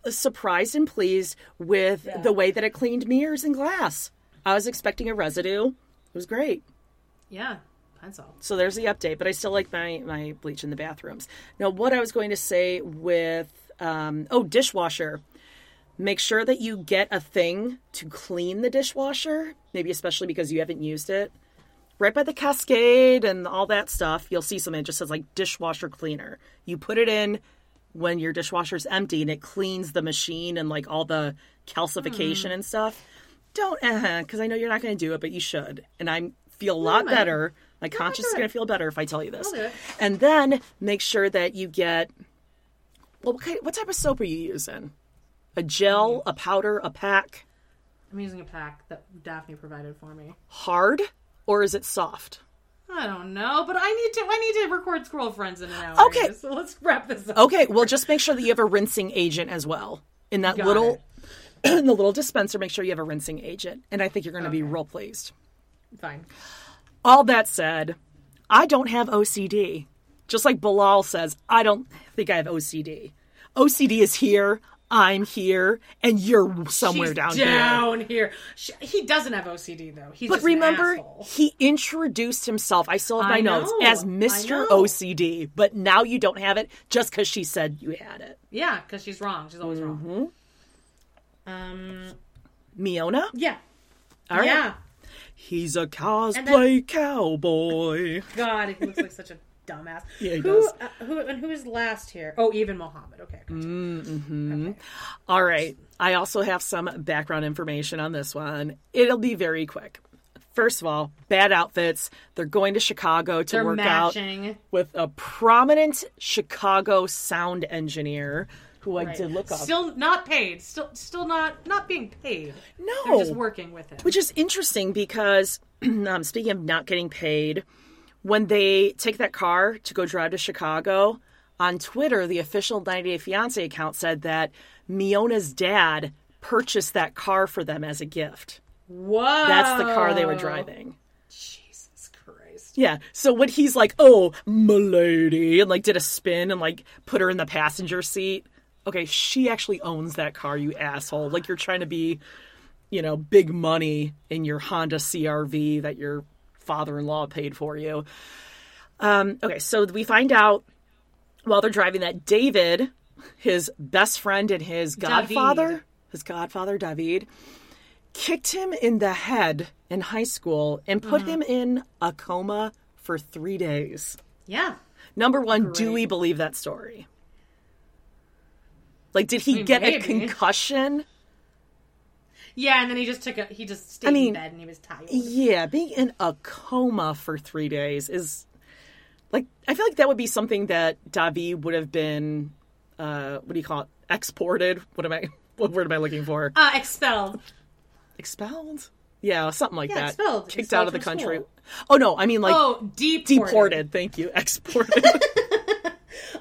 Speaker 2: surprised and pleased with the way that it cleaned mirrors and glass. I was expecting a residue. It was great.
Speaker 3: Yeah, pencil.
Speaker 2: So there's the update, but I still like my, my bleach in the bathrooms. Now, what I was going to say with, um, oh, dishwasher. Make sure that you get a thing to clean the dishwasher, maybe especially because you haven't used it. Right by the cascade and all that stuff, you'll see something that just says like dishwasher cleaner. You put it in when your dishwasher's empty and it cleans the machine and like all the calcification mm-hmm. and stuff. Don't, uh-huh, because I know you're not going to do it, but you should. And I feel a lot
Speaker 3: might.
Speaker 2: better. My conscience is going to feel better if I tell you this.
Speaker 3: I'll do it.
Speaker 2: And then make sure that you get. Well, what, kind, what type of soap are you using? A gel, a powder, a pack?
Speaker 3: I'm using a pack that Daphne provided for me.
Speaker 2: Hard or is it soft?
Speaker 3: I don't know, but I need to. I need to record Squirrel Friends in an hour.
Speaker 2: Okay.
Speaker 3: so let's wrap this up.
Speaker 2: Okay, well, just make sure that you have a rinsing agent as well in that
Speaker 3: Got
Speaker 2: little, in the little dispenser. Make sure you have a rinsing agent, and I think you're going to be real pleased.
Speaker 3: Fine.
Speaker 2: All that said, I don't have OCD. Just like Bilal says, I don't think I have OCD. OCD is here. I'm here, and you're somewhere
Speaker 3: She's
Speaker 2: down, here.
Speaker 3: down here. She, he doesn't have OCD though. He's
Speaker 2: But remember, he introduced himself. I still have my notes as Mr. OCD. But now you don't have it just because she said you had it.
Speaker 3: yeah, because she's wrong. She's always
Speaker 2: Mm-hmm.
Speaker 3: wrong. Um.
Speaker 2: Miona,
Speaker 3: Yeah.
Speaker 2: All right.
Speaker 3: Yeah.
Speaker 2: he's a cosplay cowboy.
Speaker 3: God, he looks like such a dumbass.
Speaker 2: Yeah, he
Speaker 3: who,
Speaker 2: does.
Speaker 3: Uh, who and who is last here? Oh, even Mohammed. Okay. gotcha.
Speaker 2: All right. I also have some background information on this one. It'll be very quick. First of all, bad outfits. They're going to Chicago to
Speaker 3: They're
Speaker 2: work out with a prominent Chicago sound engineer who I
Speaker 3: Right.
Speaker 2: did look up.
Speaker 3: Still not paid. Still, still not not being paid.
Speaker 2: No.
Speaker 3: They're just working with it.
Speaker 2: Which is interesting because, um, speaking of not getting paid, when they take that car to go drive to Chicago, on Twitter, the official 90 Day Fiance account said that Miona's dad purchased that car for them as a gift.
Speaker 3: Whoa.
Speaker 2: That's the car they were driving.
Speaker 3: Jesus Christ.
Speaker 2: Yeah. So when he's like, "Oh, milady," and like did a spin and like put her in the passenger seat. Okay, she actually owns that car, you asshole. Like you're trying to be, you know, big money in your Honda CRV that your father-in-law paid for you. Um, okay, so we find out while they're driving that David, his best friend and his godfather,
Speaker 3: David.
Speaker 2: his godfather David, kicked him in the head in high school and put him in a coma for three days.
Speaker 3: Yeah.
Speaker 2: Number one, do we believe that story? Like, did he
Speaker 3: mean,
Speaker 2: get a concussion?
Speaker 3: Yeah, and then he just took a he just stayed
Speaker 2: I mean,
Speaker 3: in bed and he was tired.
Speaker 2: Yeah, being in a coma for three days is like I feel like that would be something that Davi would have been. Uh, what do you call it? Exported? What am I? What word am I looking for?
Speaker 3: Uh expelled.
Speaker 2: Expelled? Yeah, something like
Speaker 3: Yeah,
Speaker 2: that.
Speaker 3: expelled.
Speaker 2: Kicked
Speaker 3: Expelled
Speaker 2: out of the country.
Speaker 3: school.
Speaker 2: Oh no, I mean like
Speaker 3: oh, deported.
Speaker 2: deported. Thank you. Exported.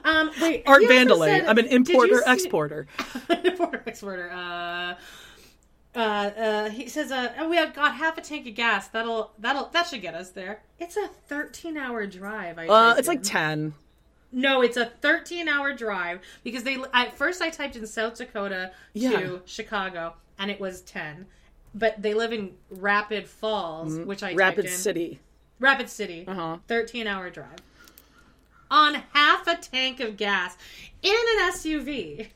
Speaker 3: Um wait.
Speaker 2: Art
Speaker 3: Vandelay.
Speaker 2: I'm an importer
Speaker 3: see-
Speaker 2: exporter.
Speaker 3: importer exporter. Uh uh, uh, he says, uh, oh, we have got half a tank of gas. That'll, that'll, that should get us there. It's a 13 hour drive. I
Speaker 2: Uh, it's like ten.
Speaker 3: No, it's a 13 hour drive because they at first I typed in South Dakota
Speaker 2: Yeah.
Speaker 3: to Chicago and it was 10. But they live in Rapid Falls, which I
Speaker 2: Mm-hmm. Rapid
Speaker 3: typed in.
Speaker 2: City.
Speaker 3: Rapid City.
Speaker 2: Uh-huh.
Speaker 3: 13 hour drive. On half a tank of gas in an SUV.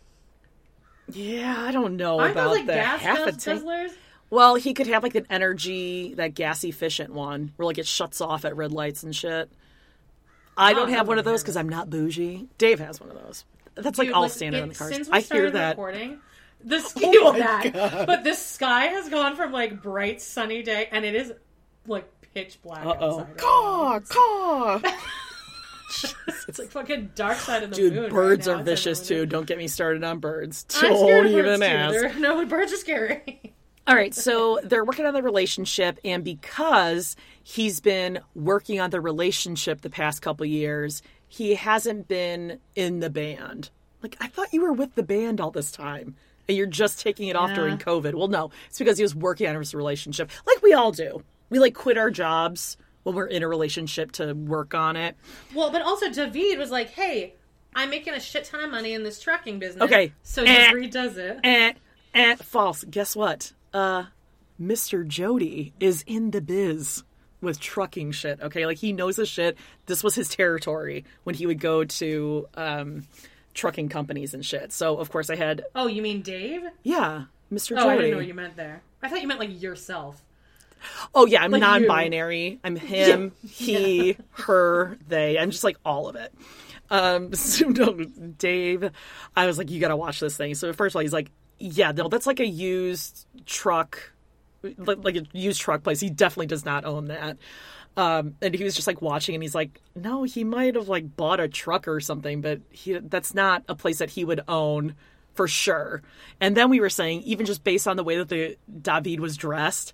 Speaker 2: Yeah, I don't know
Speaker 3: Aren't
Speaker 2: about
Speaker 3: those like
Speaker 2: the
Speaker 3: gas
Speaker 2: half a
Speaker 3: guzzlers?
Speaker 2: tank. Well, he could have like an energy, that gas efficient one, where like it shuts off at red lights and shit. I don't
Speaker 3: Oh,
Speaker 2: have one of those because I'm not bougie. Dave has one of those. That's like
Speaker 3: Dude,
Speaker 2: all
Speaker 3: like,
Speaker 2: standard
Speaker 3: it-
Speaker 2: on the cars.
Speaker 3: Since we
Speaker 2: I hear that.
Speaker 3: recording, the sky,
Speaker 2: Oh my
Speaker 3: that, but the sky has gone from like bright sunny day, and it is like pitch black
Speaker 2: Uh oh.
Speaker 3: outside.
Speaker 2: Caw, caw.
Speaker 3: It's like fucking dark side of the
Speaker 2: Dude,
Speaker 3: moon.
Speaker 2: birds
Speaker 3: right
Speaker 2: are vicious too.
Speaker 3: everyone-
Speaker 2: Don't get me started on birds.
Speaker 3: I'm scared
Speaker 2: Don't
Speaker 3: of birds
Speaker 2: even
Speaker 3: too.
Speaker 2: ask.
Speaker 3: No, birds are scary.
Speaker 2: All right, so they're working on the relationship, and because he's been working on the relationship the past couple years, he hasn't been in the band. Like, I thought you were with the band all this time, and you're just taking it off
Speaker 3: Yeah.
Speaker 2: during COVID. Well, no, it's because he was working on his relationship, like we all do. We like quit our jobs when we're in a relationship to work on it.
Speaker 3: Well, but also David was like, "Hey, I'm making a shit ton of money in this trucking business."
Speaker 2: Okay.
Speaker 3: so
Speaker 2: Eh.
Speaker 3: Does it.
Speaker 2: Eh, eh, false. Guess what? Uh, Mr. Jody is in the biz with trucking shit. Okay, like he knows his shit. This was his territory when he would go to um, trucking companies and shit. So of course I had,
Speaker 3: Oh, you mean Dave?
Speaker 2: yeah, Mr.
Speaker 3: Oh, I didn't know what you meant there. I thought you meant like yourself.
Speaker 2: Oh yeah, I'm
Speaker 3: Like
Speaker 2: non-binary. I'm him, he, her, they. I'm just like all of it. Um, so no, Dave, I was like, you gotta watch this thing. So first of all, he's like, yeah, no, that's like a used truck, like like a used truck place. He definitely does not own that. Um, and he was just like watching, and he's like, no, he might have like bought a truck or something, but he that's not a place that he would own for sure. And then we were saying, even just based on the way that the David was dressed,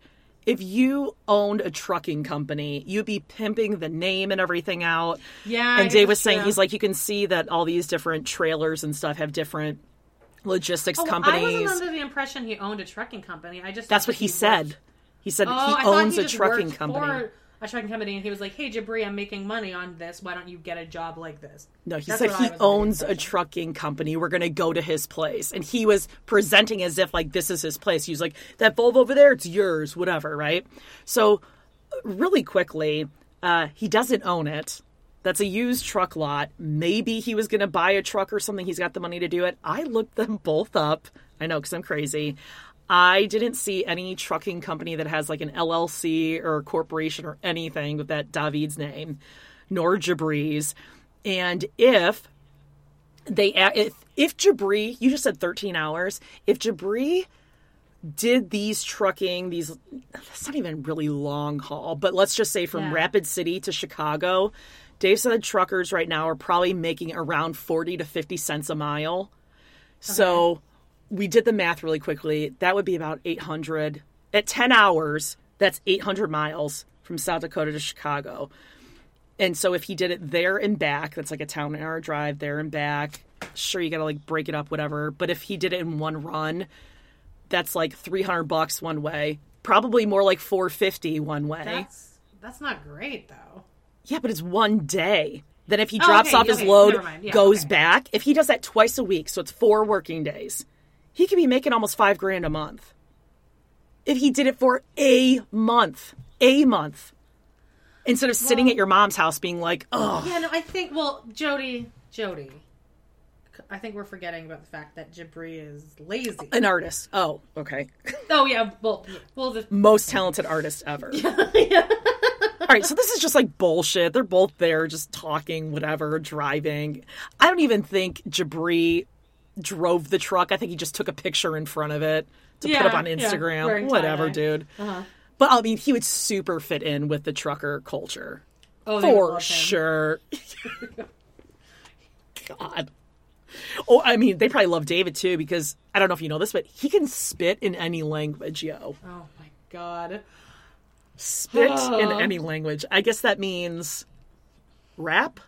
Speaker 2: if you owned a trucking company, you'd be pimping the name and everything out.
Speaker 3: Yeah,
Speaker 2: And Dave was saying
Speaker 3: true.
Speaker 2: he's like, you can see that all these different trailers and stuff have different logistics
Speaker 3: Oh, well, I
Speaker 2: companies.
Speaker 3: wasn't under the impression he owned a trucking company. I just
Speaker 2: That's what
Speaker 3: that
Speaker 2: he said. He said
Speaker 3: Oh,
Speaker 2: he owns
Speaker 3: he
Speaker 2: a trucking company.
Speaker 3: For a trucking company, and he was like, "Hey, Jibri, I'm making money on this. Why don't you get a job like this?"
Speaker 2: No, he
Speaker 3: That's
Speaker 2: said he
Speaker 3: was under the
Speaker 2: owns a trucking company. We're going to go to his place. And he was presenting as if, like, this is his place. He was like, that Volvo over there, it's yours, whatever, right? So, really quickly, uh, he doesn't own it. That's a used truck lot. Maybe he was going to buy a truck or something. He's got the money to do it. I looked them both up. I know because I'm crazy. I didn't see any trucking company that has like an LLC or a corporation or anything with that David's name, nor Jibri's. And if they if if Jibri, you just said 13 hours. If Jibri did these trucking, these that's not even really long haul, but let's just say from
Speaker 3: Yeah.
Speaker 2: Rapid City to Chicago, Dave said truckers right now are probably making around 40 to 50 cents a mile. So we did the math really quickly. That would be about 800 at 10 hours. That's 800 miles from South Dakota to Chicago. And so if he did it there and back, that's like a town and hour drive there and back. Sure, you got to like break it up, whatever. But if he did it in one run, that's like 300 bucks one way. Probably more like 450 one way.
Speaker 3: That's that's not great though.
Speaker 2: Yeah, but it's one day. Then if he
Speaker 3: Oh,
Speaker 2: drops
Speaker 3: okay,
Speaker 2: off his load.
Speaker 3: Yeah,
Speaker 2: goes
Speaker 3: okay.
Speaker 2: back, if he does that twice a week, so it's four working days, he could be making almost five grand a month. If he did it for a month, a month, instead of sitting at your mom's house being like, oh,
Speaker 3: Yeah, no, I think well, Jody, Jody. I think we're forgetting about the fact that Jibri is lazy.
Speaker 2: an artist. Oh, okay.
Speaker 3: Oh yeah, well, well, the,
Speaker 2: Most talented artist ever. All right, so this is just like bullshit. They're both there just talking, whatever, driving. I don't even think Jibri drove the truck. I think he just took a picture in front of it to put up on Instagram.
Speaker 3: wearing
Speaker 2: whatever, dude. Uh-huh. But I mean, he would super fit in with the trucker culture.
Speaker 3: oh,
Speaker 2: For sure. God. Oh, I mean, they probably love David too because I don't know if you know this, but he can spit in any language, yo.
Speaker 3: Oh my god.
Speaker 2: Spit in any language. I guess that means rap,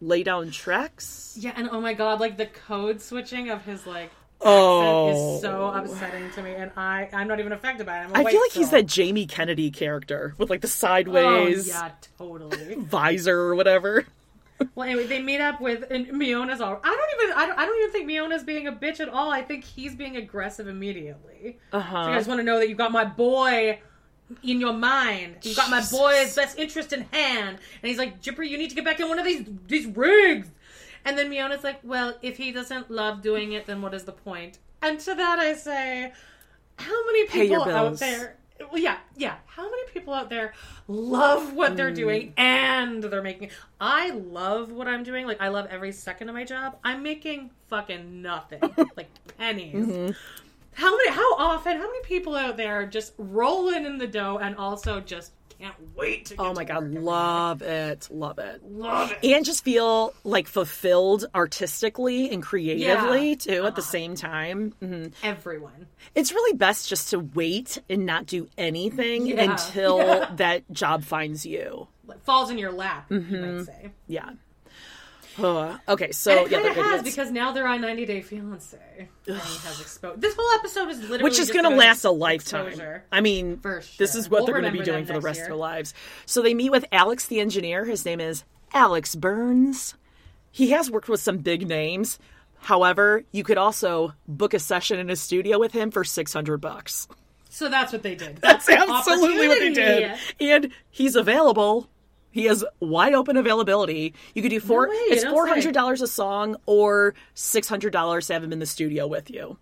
Speaker 2: lay down tracks.
Speaker 3: Yeah, and oh my god, like the code switching of his like
Speaker 2: Oh.
Speaker 3: accent is so upsetting to me, and I I'm not even affected by it.
Speaker 2: I feel like he's that Jamie Kennedy character with like the
Speaker 3: Oh
Speaker 2: sideways
Speaker 3: yeah, totally.
Speaker 2: visor or whatever.
Speaker 3: well, anyway, they meet up with and Miona's all. I don't even I don't, I don't even think Miona's being a bitch at all. I think he's being aggressive immediately. Uh huh. So I just want to know that you got my boy. In your mind, you got my boy's best interest in hand, and he's like, "Jipper, you need to get back in one of these these rigs." And then Miona's like, "Well, if he doesn't love doing it, then what is the point?" And to that, I say, "How many people out there well, yeah, yeah. How many people out there love what they're doing and they're making? I love what I'm doing. Like I love every second of my job. I'm making fucking nothing, like pennies. How many? How often? How many people out there are just rolling in the dough and also just can't wait to? Get
Speaker 2: Oh my
Speaker 3: to
Speaker 2: god, love it, love it,
Speaker 3: love it.
Speaker 2: and just feel like fulfilled artistically and creatively
Speaker 3: Yeah.
Speaker 2: too at the same time. Mhm.
Speaker 3: Everyone.
Speaker 2: It's really best just to wait and not do anything
Speaker 3: Yeah.
Speaker 2: until
Speaker 3: Yeah.
Speaker 2: that job finds you.
Speaker 3: Like, falls in your lap, you
Speaker 2: Mm-hmm.
Speaker 3: might say.
Speaker 2: Yeah. Uh, okay, so
Speaker 3: And it
Speaker 2: yeah,
Speaker 3: kind
Speaker 2: they're
Speaker 3: of
Speaker 2: good
Speaker 3: has because now they're on 90 Day Fiance. And he has exposed. This whole episode is literally
Speaker 2: which is going to last a lifetime.
Speaker 3: exposure.
Speaker 2: I mean,
Speaker 3: For
Speaker 2: this is what
Speaker 3: We'll
Speaker 2: they're going to be doing for the rest
Speaker 3: year.
Speaker 2: of their lives. So they meet with Alex the engineer. His name is Alex Burns. He has worked with some big names. However, you could also book a session in a studio with him for 600 bucks.
Speaker 3: So that's what they did.
Speaker 2: That's absolutely what they did. And he's available. He has wide open availability. You could do four.
Speaker 3: way,
Speaker 2: it's four hundred dollars a song or six hundred dollars to have him in the studio with you.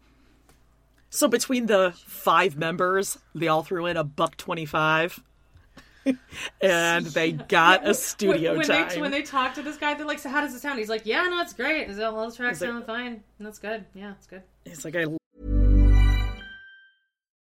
Speaker 2: So between the five members, they all threw in a buck twenty five, and they got a studio
Speaker 3: when, when
Speaker 2: time.
Speaker 3: They, when they talk to this guy, they're like, "So how does it sound?" He's like, "Yeah, no, it's great. Is all those tracks
Speaker 2: like-
Speaker 3: sound fine? That's good. Yeah, it's good."
Speaker 2: He's like, I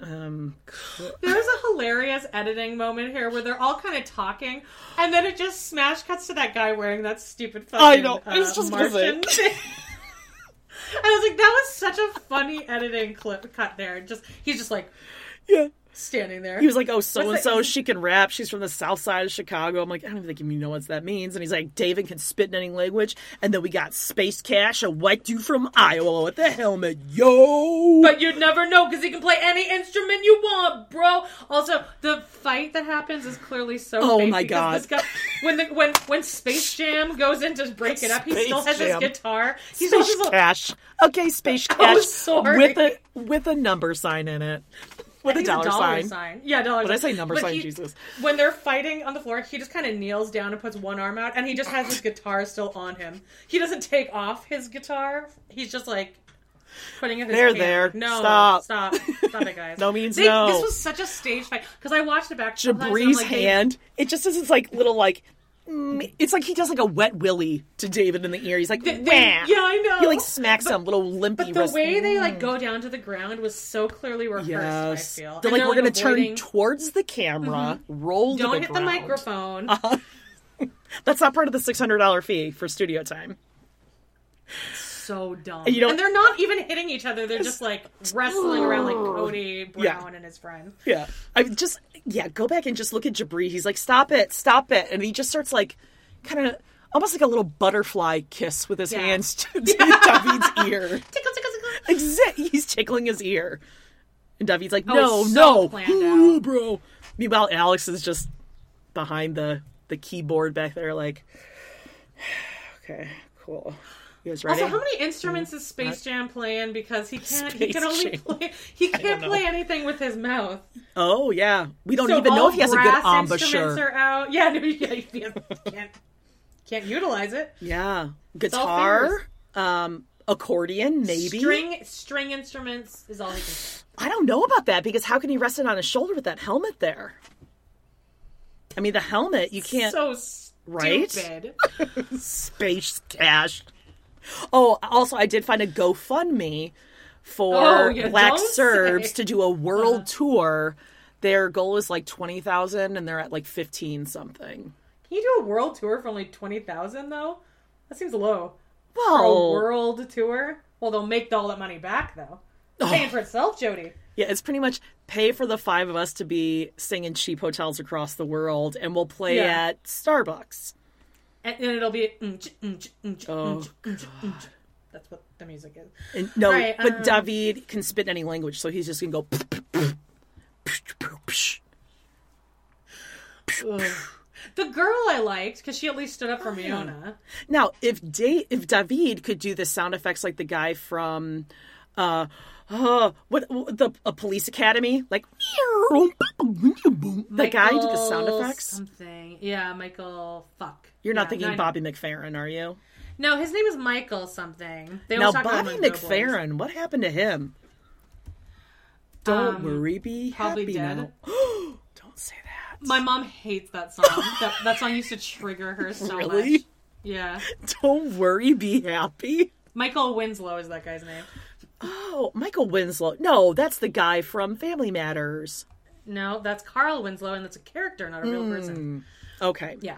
Speaker 2: um
Speaker 3: There's a hilarious editing moment here where they're all kind of talking, and then it just smash cuts to that guy wearing that stupid fucking
Speaker 2: I know, I was
Speaker 3: uh,
Speaker 2: just.
Speaker 3: Martian thing. I was like, that was such a funny editing clip cut there. Just he's just like
Speaker 2: yeah.
Speaker 3: Standing there.
Speaker 2: He was like, "Oh, so and so, she can rap. She's from the south side of Chicago." I'm like, "I don't even think you know what that means." And he's like, "David can spit in any language." And then we got Space Cash, a white dude from Iowa with the helmet. Yo,
Speaker 3: But you'd never know because he can play any instrument you want, bro. Also, the fight that happens is clearly so.
Speaker 2: Oh my God.
Speaker 3: Guy, when the when when Space Jam goes in to break it up, he
Speaker 2: Space
Speaker 3: still has
Speaker 2: Jam.
Speaker 3: his guitar. He's
Speaker 2: Space
Speaker 3: little-
Speaker 2: Cash. Okay, Space oh, Cash
Speaker 3: Oh, sorry.
Speaker 2: with a with a number sign in it, with a
Speaker 3: think
Speaker 2: dollar,
Speaker 3: it's
Speaker 2: sign.
Speaker 3: Yeah, dollar
Speaker 2: What did I say? Number
Speaker 3: But
Speaker 2: sign,
Speaker 3: he-
Speaker 2: Jesus.
Speaker 3: When they're fighting on the floor, he just kind of kneels down and puts one arm out, and he just has his guitar still on him. He doesn't take off his guitar. He's just like putting it.
Speaker 2: There,
Speaker 3: hand.
Speaker 2: there.
Speaker 3: No,
Speaker 2: Stop.
Speaker 3: stop, stop it, guys.
Speaker 2: No means
Speaker 3: They-
Speaker 2: no.
Speaker 3: This was such a stage fight because I watched it back.
Speaker 2: Jibri's
Speaker 3: like, they-
Speaker 2: hand. It just is this like little like. Mm, It's like he does like a wet willy to David in the ear. He's like,
Speaker 3: They- yeah, I know.
Speaker 2: He like smacks
Speaker 3: But-
Speaker 2: him, little limpy.
Speaker 3: But the
Speaker 2: wrist-
Speaker 3: way they like go down to the ground was so clearly rehearsed.
Speaker 2: Yes,
Speaker 3: I feel.
Speaker 2: they're like, we're gonna
Speaker 3: avoiding-
Speaker 2: turn towards the camera, roll.
Speaker 3: Don't
Speaker 2: the
Speaker 3: hit
Speaker 2: ground.
Speaker 3: the microphone.
Speaker 2: That's not part of the six hundred dollar fee for studio time.
Speaker 3: So dumb.
Speaker 2: You know-
Speaker 3: and they're not even hitting each other. They're just like wrestling around like Cody Brown
Speaker 2: Yeah.
Speaker 3: and his friend.
Speaker 2: Yeah, I just yeah, go back and just look at Jibri. He's like, "Stop it, stop it," and he just starts like, kind of almost like a little butterfly kiss with his
Speaker 3: Yeah.
Speaker 2: hands to, to David's ear.
Speaker 3: Tickle, tickle, tickle.
Speaker 2: Exactly, he's tickling his ear, and David's like,
Speaker 3: Oh,
Speaker 2: "No,
Speaker 3: it's so
Speaker 2: no, Ooh, bro." Meanwhile, Alex is just behind the the keyboard back there, like, okay, cool. You guys ready?
Speaker 3: Also, how many instruments is Space Jam playing? Because he can't. he can only
Speaker 2: Jam.
Speaker 3: play. He can't play anything with his mouth.
Speaker 2: oh yeah, we don't
Speaker 3: So
Speaker 2: even know
Speaker 3: all
Speaker 2: if he has a good
Speaker 3: brass instruments
Speaker 2: embouchure.
Speaker 3: are out. Yeah, no, yeah, you can't can't utilize it.
Speaker 2: Yeah,
Speaker 3: all
Speaker 2: guitar, um, accordion, maybe.
Speaker 3: String string instruments is all he can play.
Speaker 2: I don't know about that because how can he rest it on his shoulder with that helmet there? I mean, the helmet you can't
Speaker 3: So
Speaker 2: Right?
Speaker 3: stupid.
Speaker 2: space cash. Oh, also, I did find a GoFundMe for
Speaker 3: Oh, yeah,
Speaker 2: Black Serbs
Speaker 3: say.
Speaker 2: to do a world uh-huh. tour. Their goal is like twenty thousand, and they're at like fifteen something.
Speaker 3: Can you do a world tour for only twenty thousand though? That seems low. For a
Speaker 2: Well,
Speaker 3: world tour? Well, they'll make all that money back though.
Speaker 2: Oh.
Speaker 3: Paying for itself, Jody.
Speaker 2: yeah, it's pretty much pay for the five of us to be staying in cheap hotels across the world, and we'll play
Speaker 3: Yeah.
Speaker 2: at Starbucks.
Speaker 3: And, and it'll be.
Speaker 2: Oh,
Speaker 3: That's what the music is.
Speaker 2: And no,
Speaker 3: Right,
Speaker 2: but
Speaker 3: um,
Speaker 2: David can spit any language, so he's just gonna go.
Speaker 3: The girl I liked because she at least stood up for oh, Fiona.
Speaker 2: Now, if da- if David could do the sound effects like the guy from, uh, uh what, what the a police academy, like the guy did the sound effects.
Speaker 3: Something. Yeah, Michael. Fuck.
Speaker 2: You're not thinking
Speaker 3: no,
Speaker 2: Bobby McFerrin, are you?
Speaker 3: No, his name is Michael something. They
Speaker 2: Now,
Speaker 3: always talk about
Speaker 2: Bobby. McFerrin, what happened to him? Don't
Speaker 3: Um,
Speaker 2: worry, be happy
Speaker 3: dead.
Speaker 2: now. Don't say that.
Speaker 3: My mom hates that song. that, that song used to trigger her so
Speaker 2: Really?
Speaker 3: much. Yeah.
Speaker 2: Don't worry, be happy.
Speaker 3: Michael Winslow is that guy's name.
Speaker 2: Oh, Michael Winslow. No, that's the guy from Family Matters.
Speaker 3: No, that's Carl Winslow, and that's a character, not a real person.
Speaker 2: Okay.
Speaker 3: Yeah.